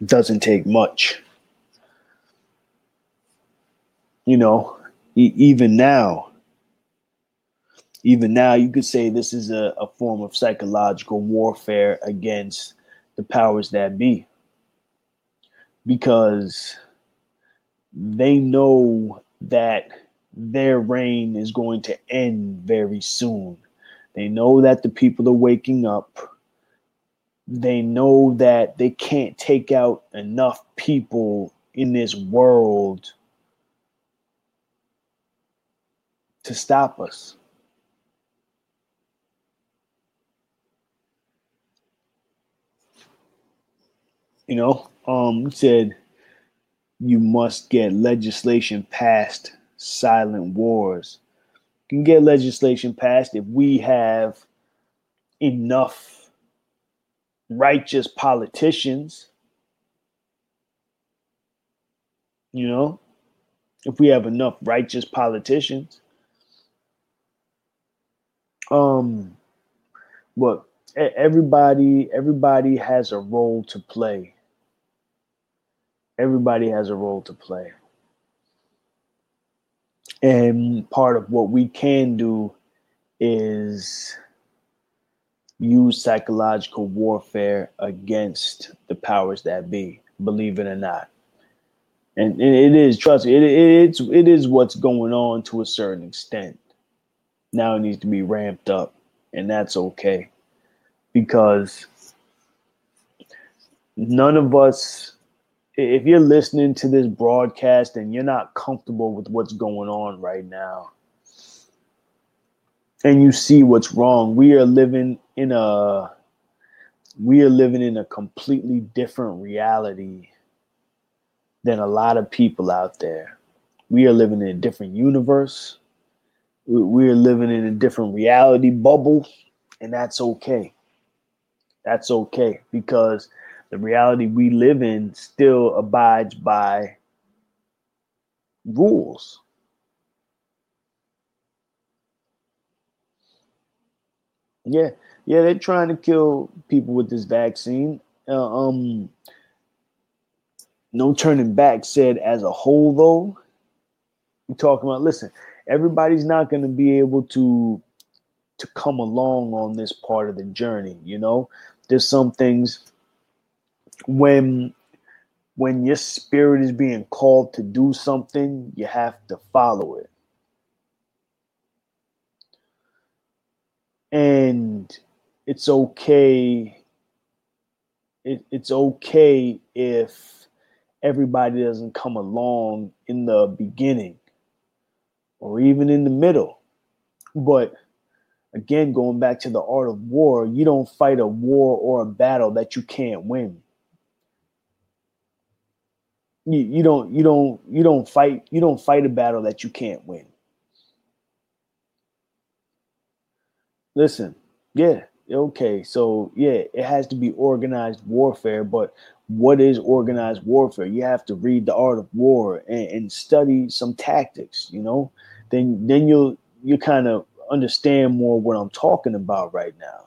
It doesn't take much. You know, e- even now, even now, you could say this is a, a form of psychological warfare against the powers that be because they know that their reign is going to end very soon. They know that the people are waking up. They know that they can't take out enough people in this world to stop us. You know, um, said you must get legislation passed, silent wars. Can get legislation passed if we have enough righteous politicians. You know, if we have enough righteous politicians. Um, but everybody, everybody has a role to play everybody has a role to play. And part of what we can do is use psychological warfare against the powers that be, believe it or not. And it is, trust me, it, it's it is what's going on to a certain extent. Now it needs to be ramped up, and that's okay. Because none of us if you're listening to this broadcast and you're not comfortable with what's going on right now and you see what's wrong we are living in a we are living in a completely different reality than a lot of people out there. We are living in a different universe. We are living in a different reality bubble and that's okay. That's okay because the reality we live in still abides by rules. Yeah, yeah, they're trying to kill people with this vaccine. Uh, um, no turning back said as a whole, though. We're talking about. Listen, everybody's not going to be able to to come along on this part of the journey. You know, there's some things when when your spirit is being called to do something, you have to follow it. And it's okay. It, it's okay if everybody doesn't come along in the beginning or even in the middle. But again, going back to the art of war, you don't fight a war or a battle that you can't win. You, you don't you don't you don't fight you don't fight a battle that you can't win. Listen, yeah, okay, so yeah, it has to be organized warfare, but what is organized warfare? You have to read the art of war and, and study some tactics, you know. Then then you'll you kind of understand more what I'm talking about right now.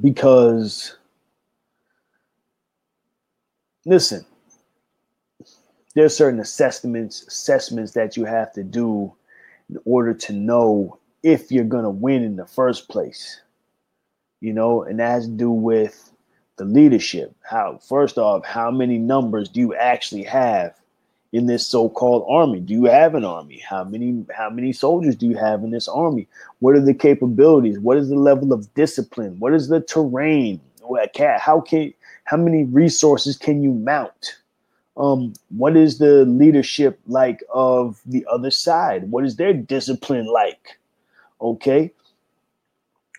Because listen, there's certain assessments assessments that you have to do in order to know if you're going to win in the first place. You know, and that has to do with the leadership. How first off, how many numbers do you actually have in this so-called army? Do you have an army? How many how many soldiers do you have in this army? What are the capabilities? What is the level of discipline? What is the terrain? How can how many resources can you mount? Um, what is the leadership like of the other side? What is their discipline like? Okay.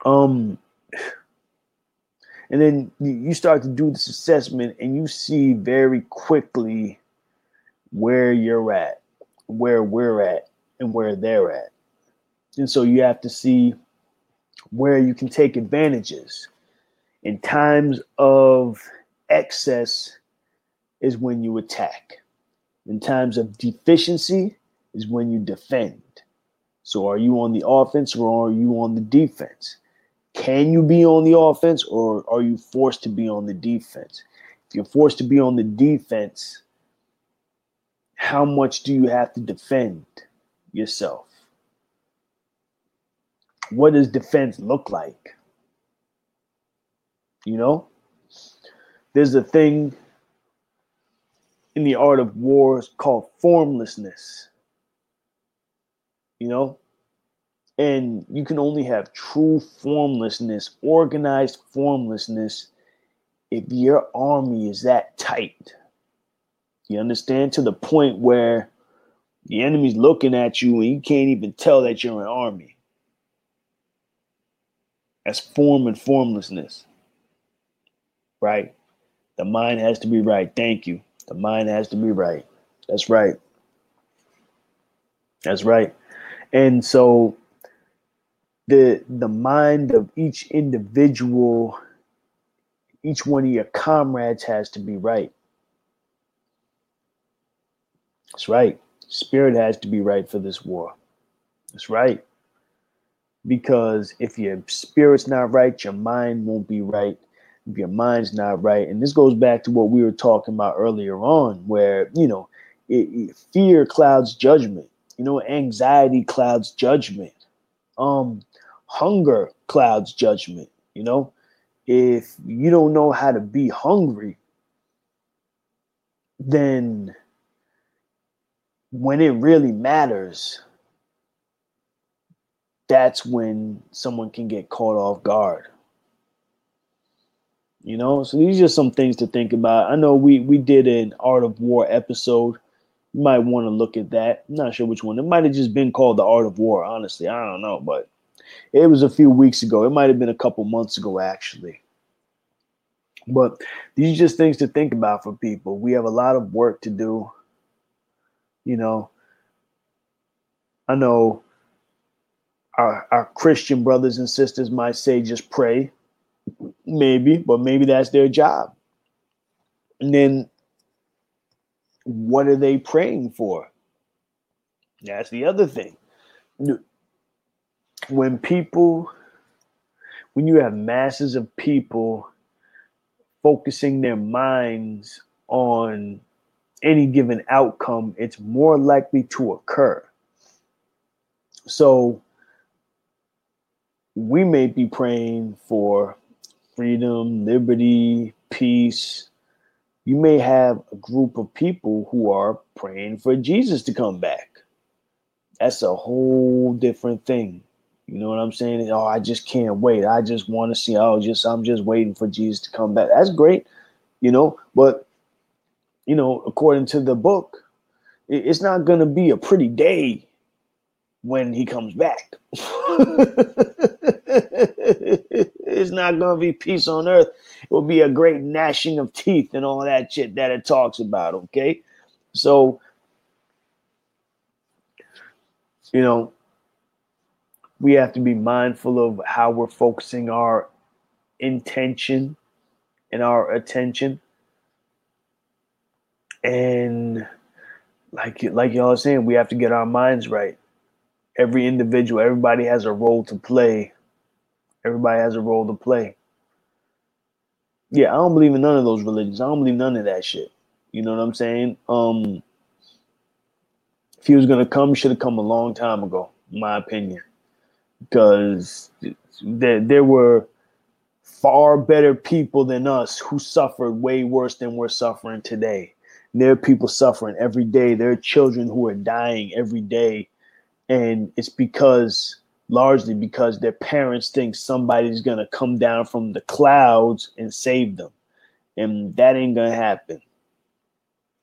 Um, (sighs) and then you start to do this assessment and you see very quickly where you're at, where we're at, and where they're at. And so you have to see where you can take advantages. In times of excess is when you attack. In times of deficiency is when you defend. So are you on the offense or are you on the defense? Can you be on the offense or are you forced to be on the defense? If you're forced to be on the defense, how much do you have to defend yourself? What does defense look like? You know, there's a thing in the art of war called formlessness you know? And you can only have true formlessness, organized formlessness, if your army is that tight. You understand? To the point where the enemy's looking at you and you can't even tell that you're an army. That's form and formlessness. Right? The mind has to be right. Thank you. The mind has to be right. That's right. That's right. And so the the mind of each individual, each one of your comrades has to be right. That's right. Spirit has to be right for this war. That's right. Because if your spirit's not right, your mind won't be right. If your mind's not right, and this goes back to what we were talking about earlier on, where you know, it, it, fear clouds judgment you know, anxiety clouds judgment. Um, hunger clouds judgment. You know, if you don't know how to be hungry, then when it really matters, that's when someone can get caught off guard. You know, so these are some things to think about. I know we we did an Art of War episode you might want to look at that. I'm not sure which one. It might have just been called The Art of War, honestly. I don't know, but it was a few weeks ago. It might have been a couple months ago, actually. But these are just things to think about for people. We have a lot of work to do. You know, I know our, our Christian brothers and sisters might say just pray, maybe, but maybe that's their job. And then what are they praying for? That's the other thing. When people, when you have masses of people focusing their minds on any given outcome, it's more likely to occur. So we may be praying for freedom, liberty, peace, you may have a group of people who are praying for Jesus to come back. That's a whole different thing. You know what I'm saying? Oh, I just can't wait. I just want to see. Oh, just I'm just waiting for Jesus to come back. That's great, you know. But you know, according to the book, it's not going to be a pretty day when he comes back. (laughs) it's not going to be peace on earth. It will be a great gnashing of teeth and all that shit that it talks about. Okay. So, you know, we have to be mindful of how we're focusing our intention and our attention. And like like y'all are saying, we have to get our minds right. Every individual, everybody has a role to play. Everybody has a role to play. Yeah, I don't believe in none of those religions. I don't believe none of that shit. You know what I'm saying? Um if he was gonna come, should have come a long time ago, in my opinion. Because there there were far better people than us who suffered way worse than we're suffering today. There are people suffering every day. There are children who are dying every day. And it's because, largely because their parents think somebody's going to come down from the clouds and save them. And that ain't going to happen.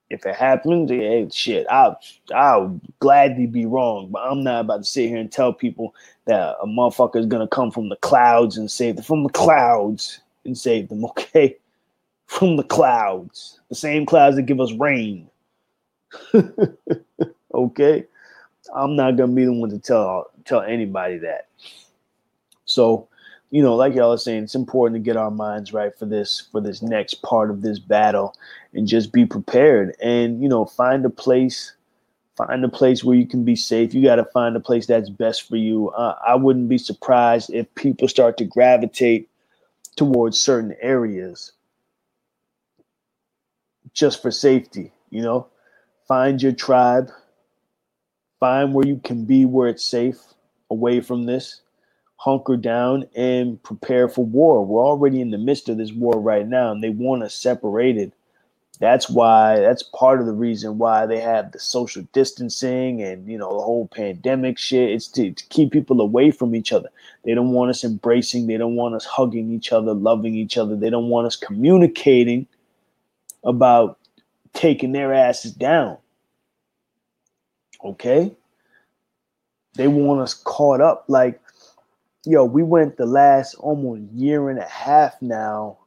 If it happens, hey, shit, I'll, I'll gladly be wrong. But I'm not about to sit here and tell people that a motherfucker is going to come from the clouds and save them. From the clouds and save them, (laughs) okay? From the clouds the same clouds that give us rain. (laughs) okay, I'm not gonna be the one to tell tell anybody that. So, you know, like y'all are saying, it's important to get our minds right for this for this next part of this battle, and just be prepared. And you know, find a place, find a place where you can be safe. You got to find a place that's best for you. Uh, I wouldn't be surprised if people start to gravitate towards certain areas just for safety, you know. Find your tribe. Find where you can be where it's safe away from this. Hunker down and prepare for war. We're already in the midst of this war right now, and they want us separated. That's why, that's part of the reason why they have the social distancing and, you know, the whole pandemic shit. It's to, to keep people away from each other. They don't want us embracing. They don't want us hugging each other, loving each other. They don't want us communicating about taking their asses down. Okay? They want us caught up. Like, yo, we went the last almost year and a half now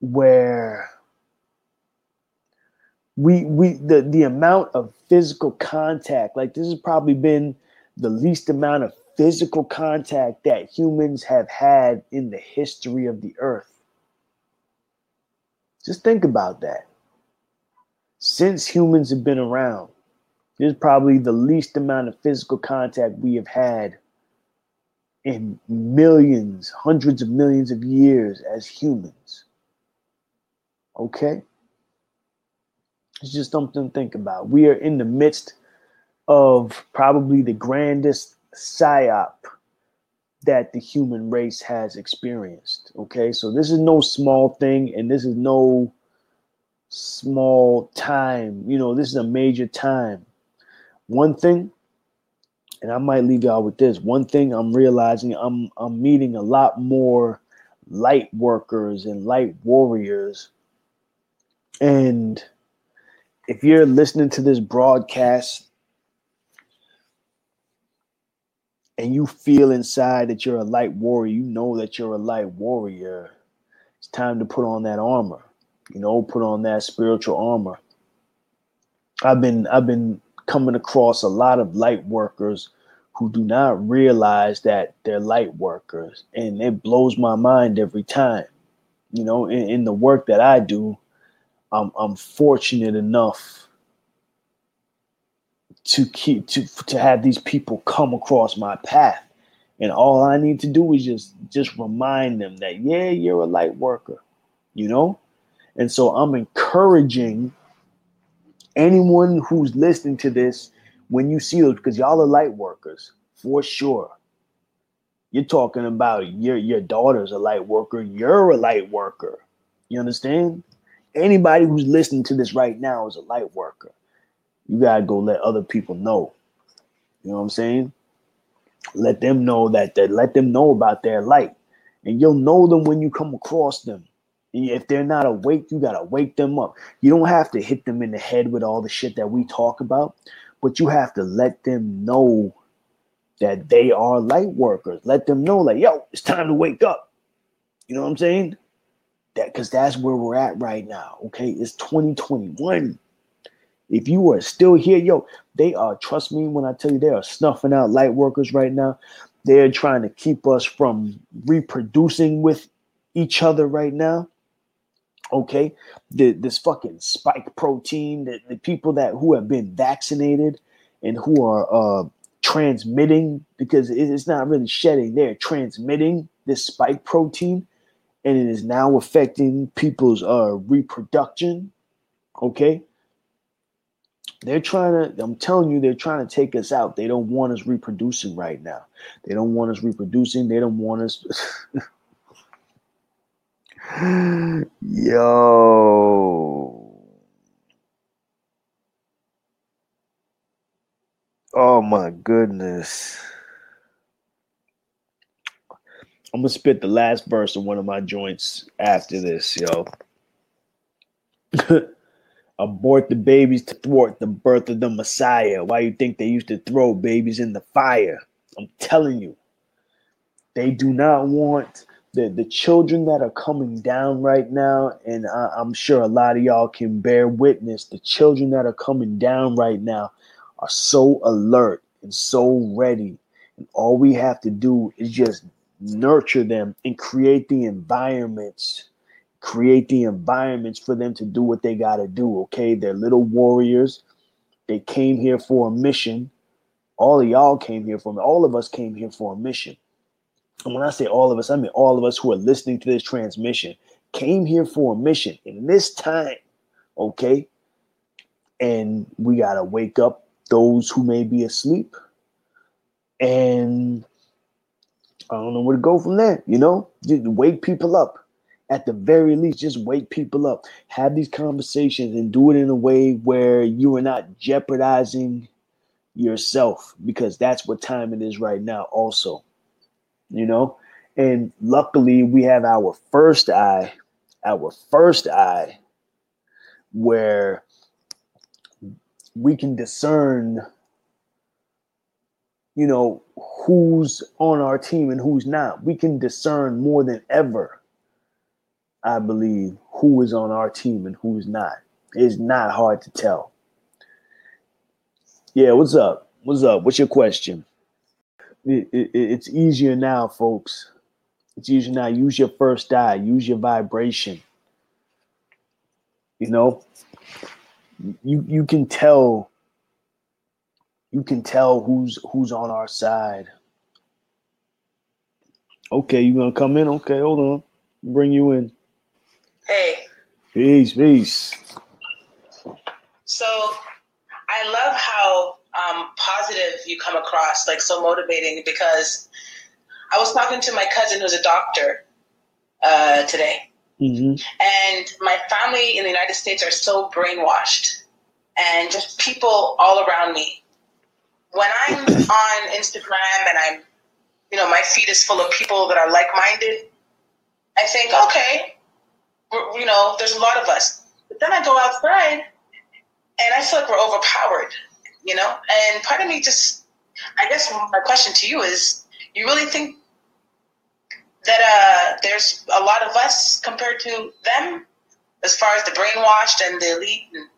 where we we the the amount of physical contact like this has probably been the least amount of physical contact that humans have had in the history of the earth just think about that. Since humans have been around, this is probably the least amount of physical contact we have had in millions, hundreds of millions of years as humans. Okay? It's just something to think about. We are in the midst of probably the grandest psyop that the human race has experienced. Okay, so this is no small thing, and this is no small time. You know, this is a major time. One thing, and I might leave y'all with this. One thing I'm realizing I'm I'm meeting a lot more light workers and light warriors. And if you're listening to this broadcast and you feel inside that you're a light warrior, you know that you're a light warrior, it's time to put on that armor. You know, put on that spiritual armor. I've been I've been coming across a lot of light workers who do not realize that they're light workers, and it blows my mind every time. You know, in, in the work that I do, I'm I'm fortunate enough to keep to to have these people come across my path and all i need to do is just just remind them that yeah you're a light worker you know and so i'm encouraging anyone who's listening to this when you see those because y'all are light workers for sure you're talking about your your daughter's a light worker you're a light worker you understand anybody who's listening to this right now is a light worker you gotta go let other people know. You know what I'm saying? Let them know that that let them know about their light. And you'll know them when you come across them If they're not awake, you gotta wake them up. You don't have to hit them in the head with all the shit that we talk about, but you have to let them know that they are light workers. Let them know, like, yo, it's time to wake up. You know what I'm saying? That because that's where we're at right now. Okay, it's 2021. If you are still here, yo, they are, trust me when I tell you, they are snuffing out light workers right now. They're trying to keep us from reproducing with each other right now. Okay, the, this fucking spike protein, the, the people that who have been vaccinated and who are uh, transmitting because it- it's not really shedding, they're transmitting this spike protein and it is now affecting people's uh, reproduction. Okay, they're trying to, I'm telling you, they're trying to take us out. They don't want us reproducing right now. They don't want us reproducing. They don't want us. (laughs) (gasps) Yo. Oh my goodness. I'm gonna spit the last verse of one of my joints after this, yo. (laughs) Abort the babies to thwart the birth of the Messiah. Why you think they used to throw babies in the fire? I'm telling you, they do not want the the children that are coming down right now, and I, I'm sure a lot of y'all can bear witness. The children that are coming down right now are so alert and so ready, and all we have to do is just nurture them and create the environments create the environments for them to do what they got to do okay? They're little warriors. They came here for a mission. All of y'all came here for all of us came here for a mission and when i say all of us i mean all of us who are listening to this transmission came here for a mission in this time okay and we got to wake up those who may be asleep and I don't know where to go from there. You know, just wake people up. At the very least, just wake people up. Have these conversations and do it in a way where you are not jeopardizing yourself because that's what time it is right now, also. You know, and luckily we have our first eye, our first eye, where we can discern you know, who's on our team and who's not. We can discern more than ever, I believe, who is on our team and who's not. It's not hard to tell. Yeah, what's up? What's up? What's your question? It, it, it's easier now, folks. It's easier now. Use your first eye, use your vibration. You know, you you can tell you can tell who's who's on our side. Okay, you gonna come in? Okay, hold on. Bring you in. Hey, Peace, peace. so I love how um, positive you come across, like so motivating. Because I was talking to my cousin who's a doctor uh, today, hmm and my family in the United States are so brainwashed, and just people all around me. When I'm on Instagram and I'm, you know, my feed is full of people that are like-minded, I think, okay, you know, there's a lot of us. But then I go outside and I feel like we're overpowered, you know? And part of me just, I guess my question to you is, you really think that uh, there's a lot of us compared to them as far as the brainwashed and the elite? And,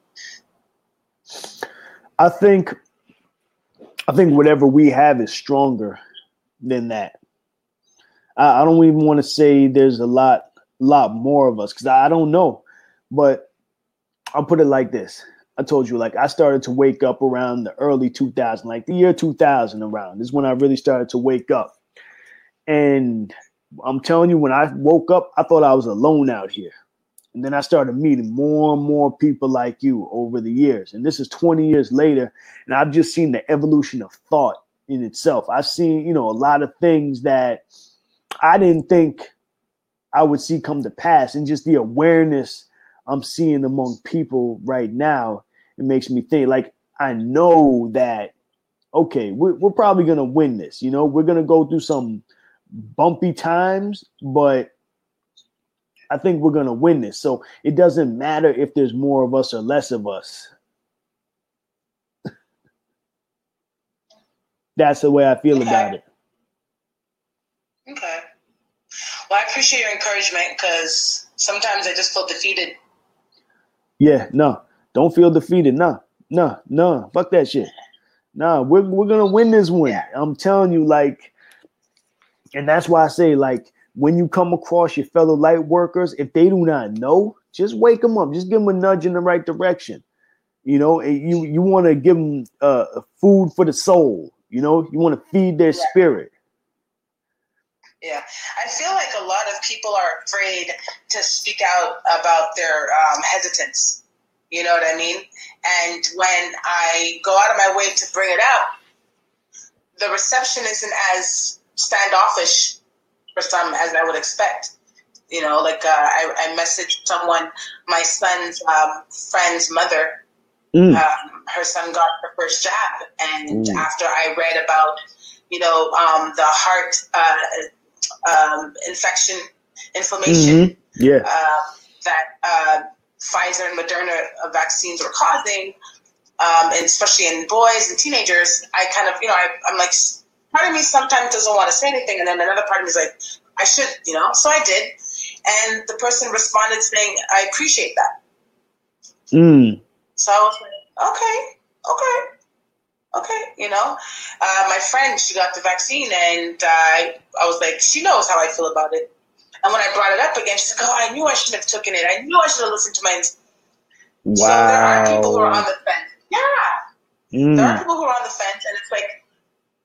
I think I think whatever we have is stronger than that. I, I don't even want to say there's a lot lot more of us because I, I don't know. But I'll put it like this. I told you, like I started to wake up around the early 2000, like the year 2000 around. This is when I really started to wake up. And I'm telling you, when I woke up, I thought I was alone out here. And then I started meeting more and more people like you over the years. And this is 20 years later. And I've just seen the evolution of thought in itself. I've seen, you know, a lot of things that I didn't think I would see come to pass. And just the awareness I'm seeing among people right now, it makes me think like I know that okay, we're, we're probably gonna win this. You know, we're gonna go through some bumpy times, but I think we're gonna win this. So it doesn't matter if there's more of us or less of us. (laughs) That's the way I feel Okay. about it. Okay. Well, I appreciate your encouragement because sometimes I just feel defeated. Yeah, no, don't feel defeated. Nah, nah, nah. fuck that shit. Nah, we're we're gonna win this one. Yeah. I'm telling you, like, and that's why I say, like, when you come across your fellow light workers, if they do not know, just wake them up. Just give them a nudge in the right direction. You know, you you want to give them uh, food for the soul. You know, you want to feed their Yeah. spirit. Yeah, I feel like a lot of people are afraid to speak out about their um, hesitance. You know what I mean? And when I go out of my way to bring it up, the reception isn't as standoffish for some as I would expect. You know, like uh, I, I messaged someone, my son's um, friend's mother. Mm. Um, her son got her first jab, and Mm. after I read about, you know, um, the heart uh, um, infection, inflammation Mhm. Yeah, uh, that uh, Pfizer and Moderna vaccines were causing, um, and especially in boys and teenagers, I kind of, you know, I, I'm like, part of me sometimes doesn't want to say anything, and then another part of me is like, I should, you know. So I did, and the person responded saying, I appreciate that. mm. So I was like, okay, okay, okay, you know. Uh, my friend, she got the vaccine, and uh, I, I was like, she knows how I feel about it. And when I brought it up again, she's like, oh, I knew I shouldn't have taken it. I knew I should have listened to my. ins-" So there are people who are on the fence. Yeah, there are Mm. people who are on the fence, and it's like,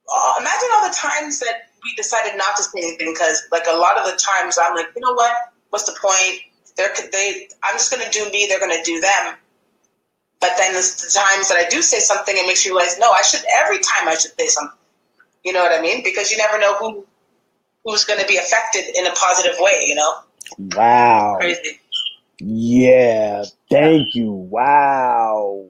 uh, imagine all the times that we decided not to say anything because, like, a lot of the times I'm like, you know what? What's the point? They're they. I'm just gonna do me. They're gonna do them. But then there's the times that I do say something, it makes you realize, no, I should. Every time I should say something. You know what I mean? Because you never know who who's going to be affected in a positive way. You know, Wow. crazy. Yeah, thank you. Wow.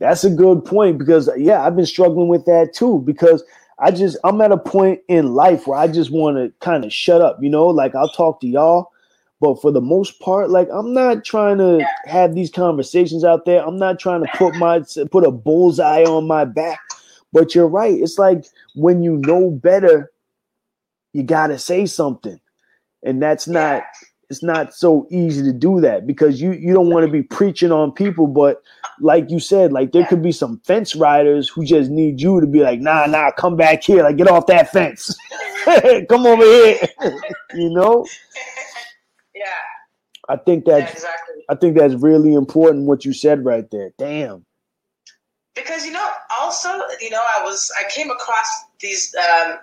That's a good point because yeah, I've been struggling with that too because I just I'm at a point in life where I just want to kind of shut up, you know, like I'll talk to y'all, but for the most part like I'm not trying to have these conversations out there. I'm not trying to put my put a bullseye on my back. But you're right. It's like when you know better, you got to say something. And that's not it's not so easy to do that because you you don't want to be preaching on people but like you said like there could be some fence riders who just need you to be like nah nah come back here. Like get off that fence. (laughs) Come over here. (laughs) You know? (laughs) Yeah, i think yeah, that exactly. i think that's really important what you said right there. Damn. Because you know, also, you know, I was I came across these um,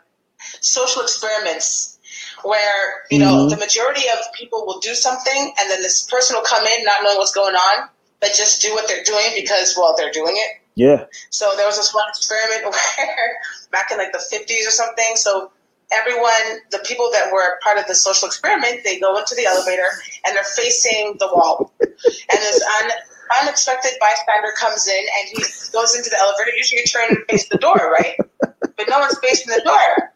social experiments where you know Mhm. the majority of people will do something, and then this person will come in not knowing what's going on, but just do what they're doing because well they're doing it. yeah So there was this one experiment (laughs) where back in like the 50s or something. So everyone, the people that were part of the social experiment, they go into the elevator and they're facing the wall. and this un, unexpected bystander comes in and he goes into the elevator. Usually you turn and face the door, right? But no one's facing the door.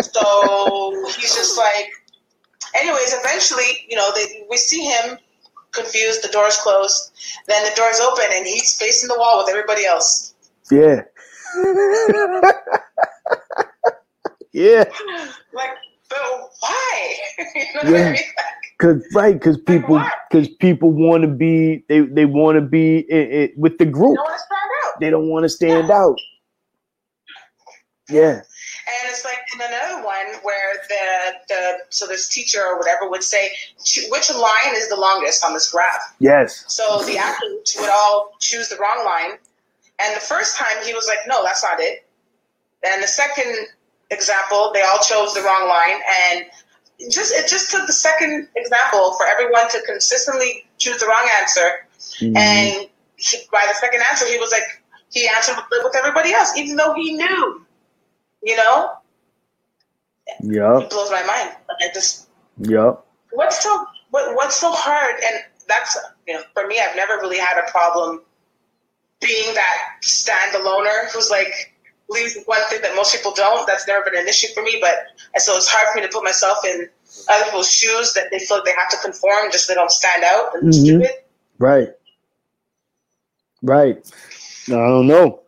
So he's just like, anyways, eventually, you know, they, we see him confused, the door's closed, then the door's open and he's facing the wall with everybody else. yeah (laughs) yeah (laughs) Like, but why? (laughs) you know what I Yeah. mean? Cause right, because people, why? because people want to be, they they want to be i i with the group. No one is found out. They don't want to stand out. Yeah, And it's like in another one where the the so this teacher or whatever would say which line is the longest on this graph. yes, So the athletes would all choose the wrong line, and the first time he was like, "No, that's not it." And the second example, they all chose the wrong line, and just it just took the second example for everyone to consistently choose the wrong answer, Mhm. and he, by the second answer, he was like he answered with, with everybody else, even though he knew. You know, Yeah, it blows my mind. I just Yup. what's so what, what's so hard and that's you know for me i've never really had a problem being that standaloner who's like leaves one thing that most people don't that's never been an issue for me but and so it's hard for me to put myself in other people's shoes that they feel like they have to conform just so they don't stand out and Mhm. stupid. Right. Right. No, I don't know.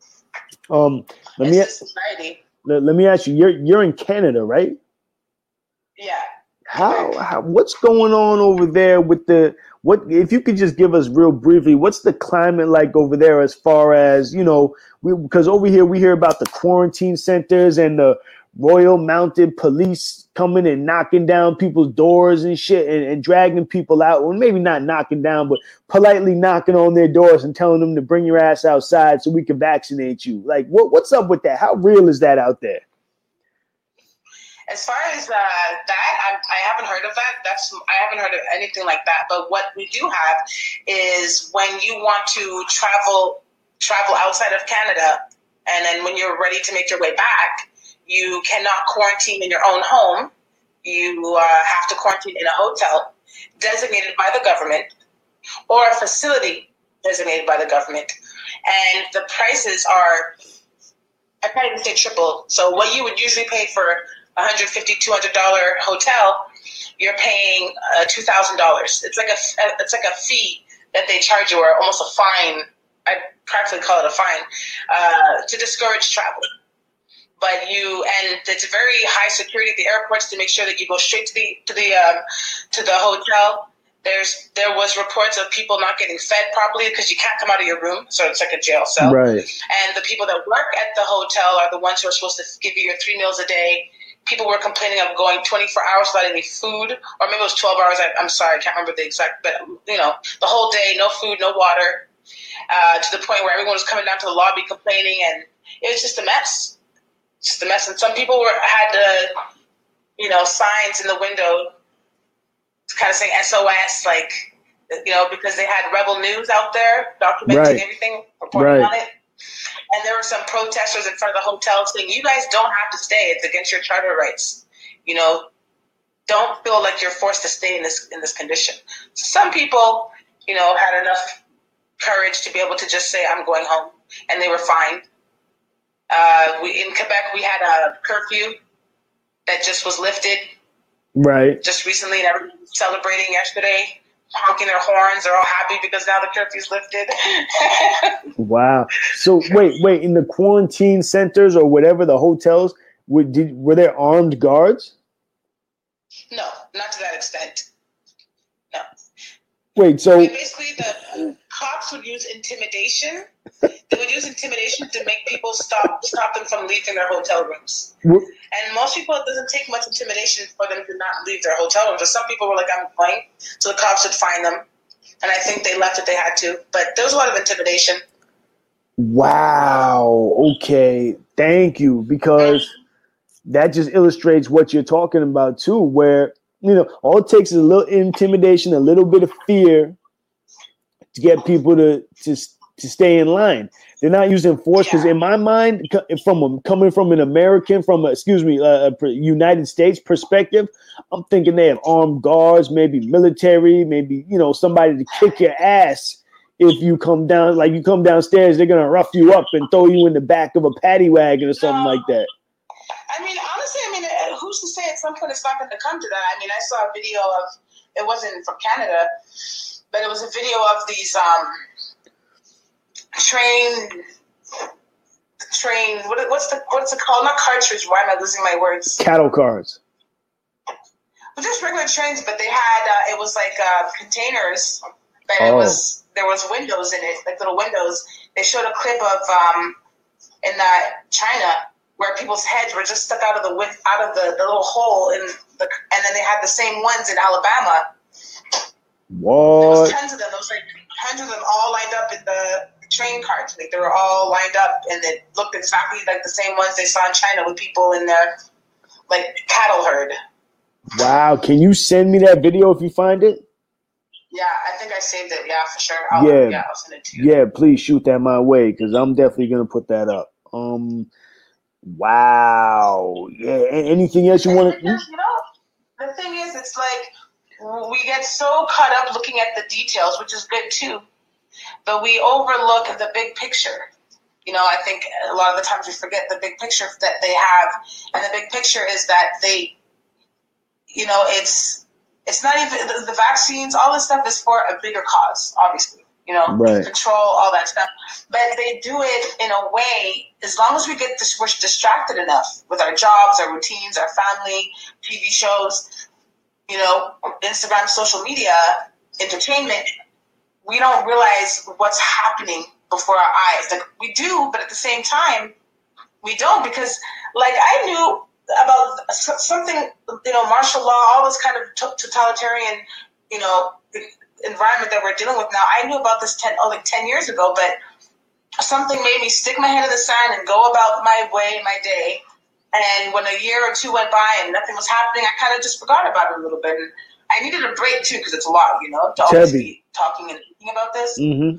Um, let It's me let, let me ask you. You're you're in Canada, right? Yeah. How, how what's going on over there with the what if you could just give us real briefly what's the climate like over there as far as you know because over here we hear about the quarantine centers and the royal mounted police coming and knocking down people's doors and shit and, and dragging people out well maybe not knocking down but politely knocking on their doors and telling them to bring your ass outside so we can vaccinate you like what what's up with that how real is that out there As far as uh, that, I'm, I haven't heard of that. That's I haven't heard of anything like that. But what we do have is when you want to travel travel outside of Canada, and then when you're ready to make your way back, you cannot quarantine in your own home. You uh, have to quarantine in a hotel designated by the government or a facility designated by the government, and the prices are I can't even say triple. So what you would usually pay for a $150, $200 hotel, you're paying uh, $2,000. It's like a it's like a fee that they charge you, or almost a fine. I practically call it a fine uh, to discourage travel. But you and it's very high security at the airports to make sure that you go straight to the to the um, to the hotel. There's there was reports of people not getting fed properly because you can't come out of your room, so it's like a jail cell. right And the people that work at the hotel are the ones who are supposed to give you your three meals a day. People were complaining of going 24 hours without any food, or maybe it was 12 hours. I, I'm sorry, I can't remember the exact, but you know, the whole day, no food, no water, uh, to the point where everyone was coming down to the lobby complaining, and it was just a mess. Just a mess. And some people were had the, you know, signs in the window, kind of saying SOS, like, you know, because they had Rebel News out there documenting Right. everything, reporting Right. on it. And there were some protesters in front of the hotel saying, "You guys don't have to stay. It's against your charter rights. You know, don't feel like you're forced to stay in this in this condition." So some people, you know, had enough courage to be able to just say, "I'm going home," and they were fine. Uh, we in Quebec, we had a curfew that just was lifted right just recently, and everyone was celebrating yesterday, honking their horns. They're all happy because now the curfew's lifted. (laughs) Wow. So wait, wait. In the quarantine centers or whatever the hotels, were, did, were there armed guards? no, not to that extent. No. Wait. So Basically, the cops would use intimidation. They would use intimidation to make people stop stop them from leaving their hotel rooms. w- And most people, it doesn't take much intimidation for them to not leave their hotel rooms. But some people were like, "I'm going," so the cops would find them. And I think they left if they had to. But there was a lot of intimidation. wow. Okay. Thank you because that just illustrates what you're talking about too. Where you know all it takes is a little intimidation, a little bit of fear to get people to to to stay in line. They're not using force because Yeah. in my mind, from a, coming from an American, from a, excuse me, a, a United States perspective, I'm thinking they have armed guards, maybe military, maybe you know somebody to kick your ass if you come down. Like you come downstairs, they're gonna rough you up and throw you in the back of a paddy wagon or something No. like that. I mean, honestly, I mean, uh, who's to say at some point it's not going to come to that? I mean, I saw a video of it wasn't from Canada, but it was a video of these um, train train. What, what's the what's it called? Not cartridge. Why am I losing my words? Cattle cars. But just regular trains, but they had uh, it was like uh, containers, but it Oh. was there was windows in it, like little windows. They showed a clip of um, in uh, China where people's heads were just stuck out of the out of the, the little hole in the, and then they had the same ones in Alabama. There was What? tons of them. There was like hundreds of them all lined up in the train carts. Like they were all lined up, and it looked exactly like the same ones they saw in China with people in their like cattle herd. Wow. Can you send me that video if you find it? Yeah, I think I saved it. Yeah, for sure. I'll, Yeah. yeah, I'll send it to you. Yeah, please shoot that my way because I'm definitely gonna put that up. Um, wow. Yeah. a- Anything else you want to? You know, the thing is, it's like we get so caught up looking at the details, which is good too, but we overlook the big picture. You know, I think a lot of the times we forget the big picture that they have, and the big picture is that they you know, it's it's not even the, the vaccines. All this stuff is for a bigger cause, obviously. You know, Right. control all that stuff. But they do it in a way. As long as we get this, we're distracted enough with our jobs, our routines, our family, TV shows, you know, Instagram, social media, entertainment. We don't realize what's happening before our eyes. Like we do, but at the same time, we don't because, like, I knew about something, you know, martial law, all this kind of totalitarian, you know, environment that we're dealing with now. I knew about this ten, oh, like ten years ago, but something made me stick my head in the sand and go about my way, my day. And when a year or two went by and nothing was happening, I kind of just forgot about it a little bit. And I needed a break too because it's a lot, you know, to always be talking and thinking about this. Mm-hmm.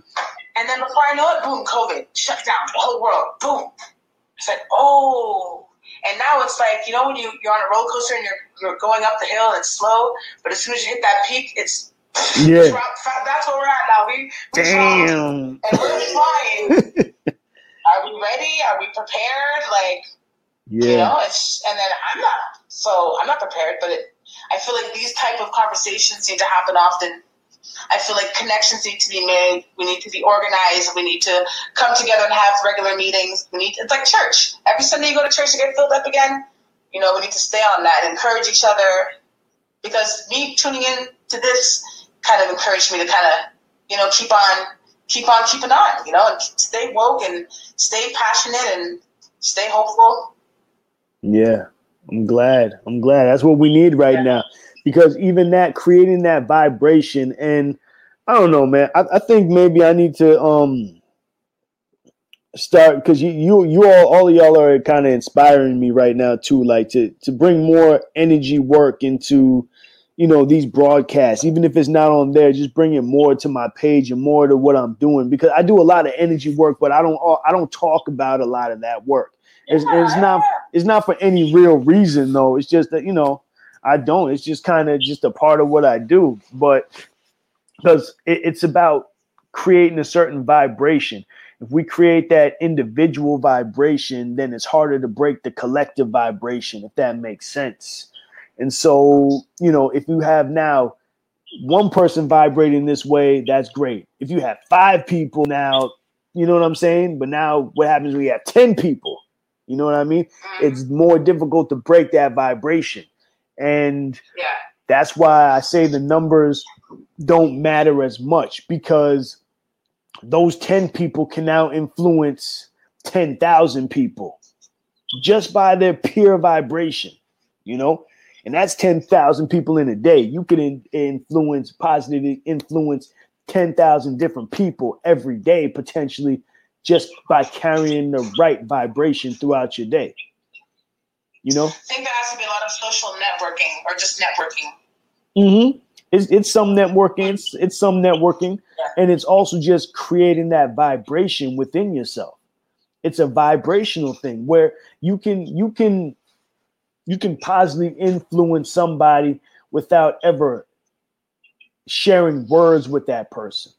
And then before I know it, boom, COVID, shut down the whole world. Boom. It's like, oh. And now it's like, you know, when you, you're on a roller coaster and you're, you're going up the hill and it's slow, but as soon as you hit that peak, it's (laughs) Yeah. that's where we're at now. We, we flying. Damn. And we're flying. (laughs) Are we ready? Are we prepared? Like, you know, it's and then I'm not so I'm not prepared, but it, I feel like these type of conversations need to happen often. I feel like connections need to be made. We need to be organized. We need to come together and have regular meetings. We need it's like church. Every Sunday you go to church to get filled up again. You know, we need to stay on that, encourage each other. Because me tuning in to this kind of encouraged me to kind of, you know, keep on keep on keeping on, you know, and stay woke and stay passionate and stay hopeful. Yeah, I'm glad. I'm glad. That's what we need right Yeah. now. Because even that creating that vibration and I don't know, man. I, I think maybe I need to um start because you you you all all of y'all are kind of inspiring me right now too, like to to bring more energy work into you know these broadcasts, even if it's not on there, just bring it more to my page and more to what I'm doing because I do a lot of energy work, but I don't I don't talk about a lot of that work. It's, it's not it's not for any real reason though. It's just that you know I don't. It's just kind of just a part of what I do. But because it, it's about creating a certain vibration. If we create that individual vibration, then it's harder to break the collective vibration. If that makes sense. And so you know, if you have now one person vibrating this way, that's great. If you have five people now, you know what I'm saying. But now, what happens when you have ten people? You know what I mean? Mm-hmm. It's more difficult to break that vibration. And Yeah. that's why I say the numbers don't matter as much because those 10 people can now influence 10,000 people just by their pure vibration, you know? And that's 10,000 people in a day. You can in- influence, positively influence 10,000 different people every day, potentially just by carrying the right vibration throughout your day. You know? I think there has to be a lot of social networking or just networking. Mm-hmm. It's it's some networking. It's, it's some networking, and it's also just creating that vibration within yourself. It's a vibrational thing where you can you can you can positively influence somebody without ever sharing words with that person.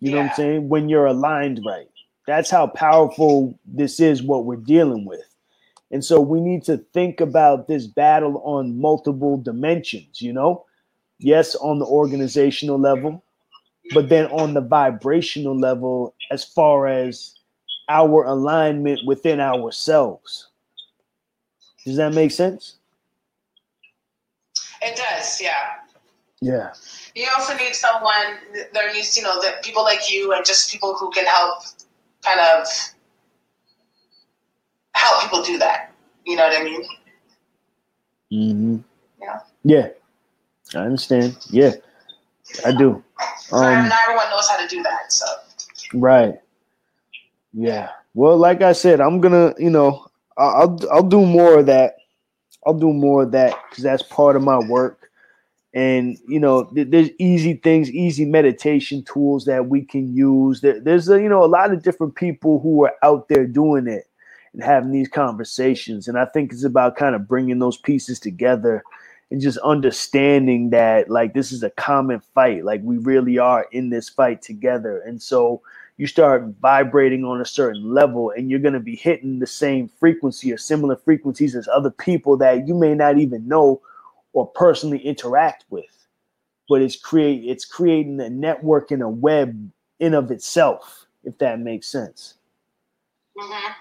You know what I'm saying? When you're aligned right. That's how powerful this is what we're dealing with. And so we need to think about this battle on multiple dimensions, you know? Yes, on the organizational level, but then on the vibrational level, as far as our alignment within ourselves. Does that make sense? It does, yeah. Yeah. You also need someone. There needs, you know, that people like you and just people who can help, kind of help people do that. You know what I mean? Mm-hmm. Yeah. Yeah. I understand. Yeah. I do. Not, Um, not everyone knows how to do that. So Right. Yeah. Well, like I said, I'm gonna, you know, I'll I'll do more of that. I'll do more of that because that's part of my work. And you know, th- there's easy things, easy meditation tools that we can use. There, there's a, you know a lot of different people who are out there doing it and having these conversations. And I think it's about kind of bringing those pieces together and just understanding that like this is a common fight. Like we really are in this fight together. And so you start vibrating on a certain level and you're going to be hitting the same frequency or similar frequencies as other people that you may not even know or personally interact with but it's create it's creating a network and a web in of itself if that makes sense Mhm.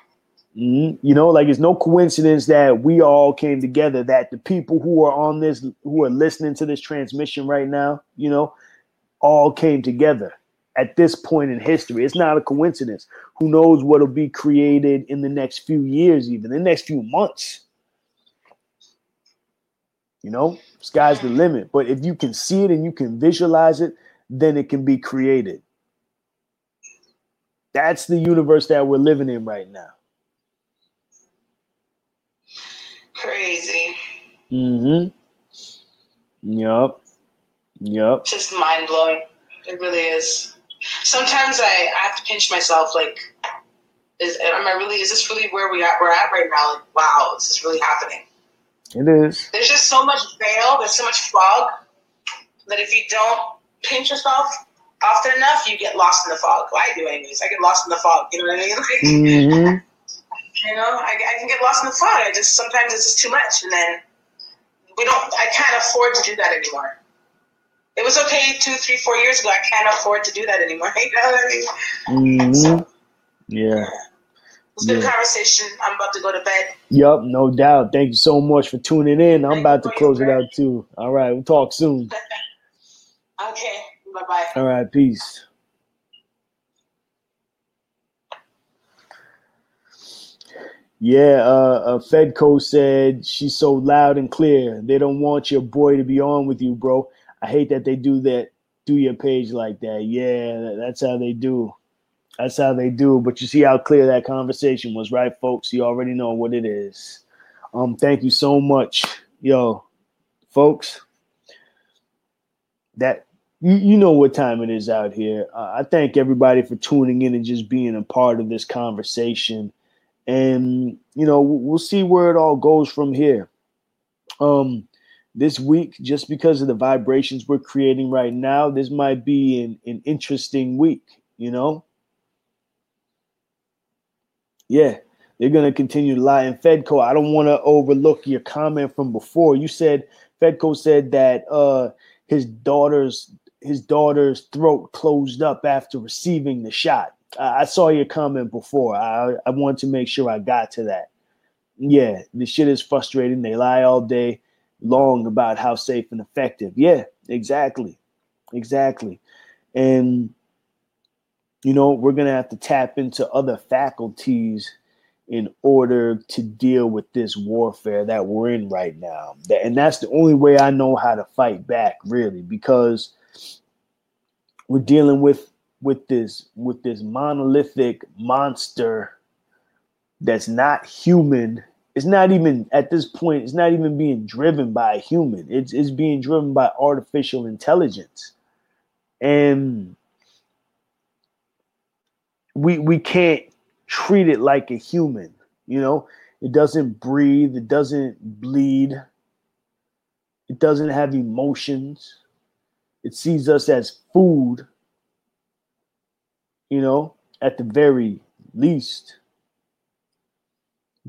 Mhm. You know, like it's no coincidence that we all came together. That the people who are on this, who are listening to this transmission right now, you know, all came together at this point in history. It's not a coincidence. Who knows what'll be created in the next few years, even the next few months. You know, sky's the limit. But if you can see it and you can visualize it, then it can be created. That's the universe that we're living in right now. Crazy. Mm-hmm. Yup. Yup. Just mind blowing. It really is. Sometimes I, I have to pinch myself. Like, is am I really? Is this really where we at? We're at right now. Like, wow, this is really happening? It is. There's just so much veil. There's so much fog that if you don't pinch yourself often enough, you get lost in the fog. Well, I do, anyways. I get lost in the fog. You know what I mean? (laughs) Like, Mm-hmm. You know, I, I can get lost in the fog. I just sometimes it's just too much, and then we don't. I can't afford to do that anymore. It was okay two, three, four years ago. I can't afford to do that anymore. (laughs) You know what I mean? Mm-hmm. Yeah. Good conversation. I'm about to go to bed. Yup, no doubt. Thank you so much for tuning in. I'm about to close it out too. All right, we'll talk soon. (laughs) Okay. Bye bye. All right, peace. Yeah, uh, uh, Fedco said she's so loud and clear. They don't want your boy to be on with you, bro. I hate that they do that, do your page like that. Yeah, that's how they do. That's how they do. But you see how clear that conversation was, right, folks? You already know what it is. Um, thank you so much, yo, folks. That you, you know what time it is out here. Uh, I thank everybody for tuning in and just being a part of this conversation. And you know, we'll see where it all goes from here. Um, this week, just because of the vibrations we're creating right now, this might be an, an interesting week. You know, yeah, they're gonna continue to lie. And Fedco, I don't want to overlook your comment from before. You said Fedco said that uh, his daughter's his daughter's throat closed up after receiving the shot. I, I saw your comment before. I I wanted to make sure I got to that. Yeah, the shit is frustrating. They lie all day long about how safe and effective. Yeah, exactly, exactly, and you know we're gonna have to tap into other faculties in order to deal with this warfare that we're in right now. And that's the only way I know how to fight back, really, because we're dealing with with this with this monolithic monster that's not human. It's not even at this point, it's not even being driven by a human. It's it's being driven by artificial intelligence. And we we can't treat it like a human you know? It doesn't breathe it doesn't bleed it doesn't have emotions. It sees us as food you know at the very least.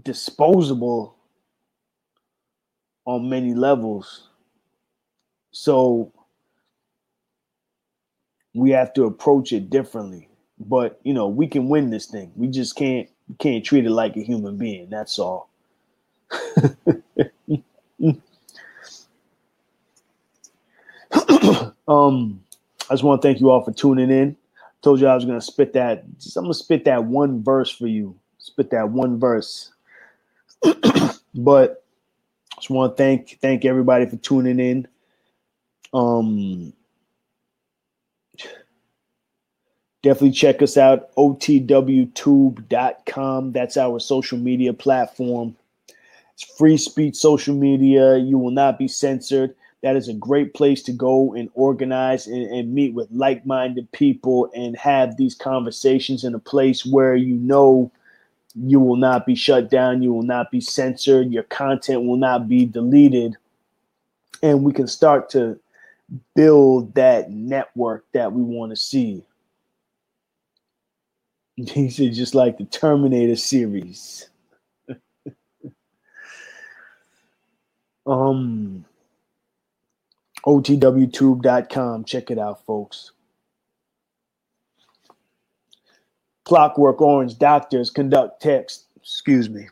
Disposable on many levels. So we have to approach it differently but you know we can win this thing. We just can't can't treat it like a human being. That's all. (laughs) Um i just want to thank you all for tuning in. Told you i was to spit that just, i'm to spit that one verse for you. Spit that one verse. (clears throat) But just want to thank thank everybody for tuning in. Um Definitely check us out, otwtube.com. That's our social media platform. It's free speech social media. You will not be censored. That is a great place to go and organize and, and meet with like minded people and have these conversations in a place where you know you will not be shut down, you will not be censored, your content will not be deleted. And we can start to build that network that we want to see He said just like the Terminator series. (laughs) um OTWTube.com. Check it out, folks. Clockwork Orange doctors conduct tests. Excuse me.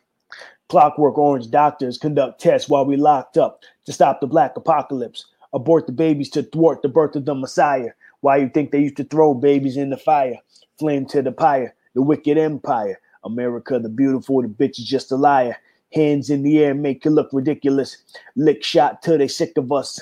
Clockwork Orange doctors conduct tests while we locked up to stop the black apocalypse. Abort the babies to thwart the birth of the Messiah. Why you think they used to throw babies in the fire? Flame to the pyre, the wicked empire. America the beautiful, the bitch is just a liar. Hands in the air make you look ridiculous. Lick shot till they sick of us.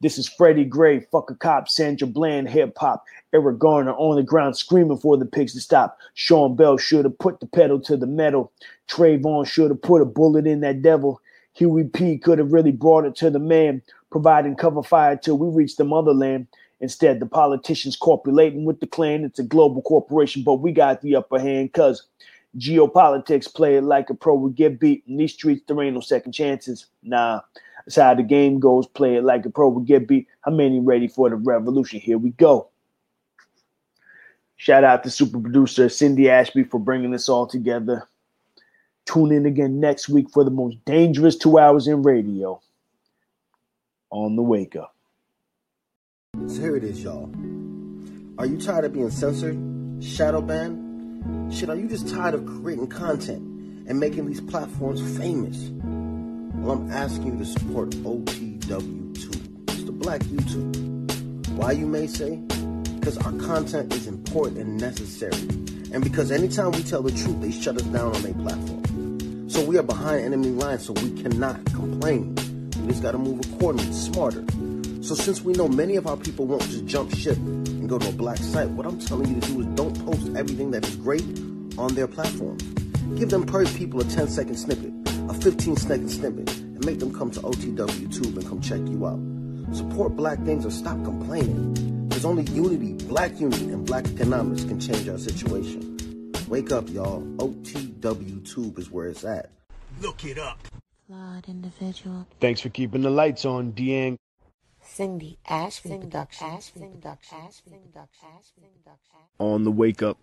This is Freddie Gray, fuck a cop, Sandra Bland, hip hop. Eric Garner on the ground screaming for the pigs to stop. Sean Bell should have put the pedal to the metal. Trayvon should have put a bullet in that devil. Huey P could have really brought it to the man, providing cover fire till we reach the motherland. Instead, the politicians copulating with the Klan. It's a global corporation, but we got the upper hand because geopolitics play it like a pro We get beat. In these streets, there ain't no second chances. Nah, that's how the game goes. Play it like a pro We get beat. How many ready for the revolution? Here we go. Shout out to super producer Cindy Ashby for bringing this all together. Tune in again next week for the most dangerous two hours in radio on the wake up. So here it is, y'all. Are you tired of being censored, shadow banned? Shit, are you just tired of creating content and making these platforms famous? Well, I'm asking you to support OTW Tube. It's the black YouTube. Why, you may say? Because our content is important and necessary. And because anytime we tell the truth, they shut us down on their platform. So we are behind enemy lines, so we cannot complain. We just gotta move accordingly, smarter. So since we know many of our people won't just jump ship and go to a black site, what I'm telling you to do is don't post everything that is great on their platform. Give them per people a 10 second snippet, a 15 second snippet, and make them come to OTW Tube and come check you out. Support black things or stop complaining. There's only unity, black unity, and black economics can change our situation. Wake up, y'all. OTW Tube is where it's at. Look it up. Flawed individual. Thanks for keeping the lights on, Deang. Cindy Ashby Production. On the wake up.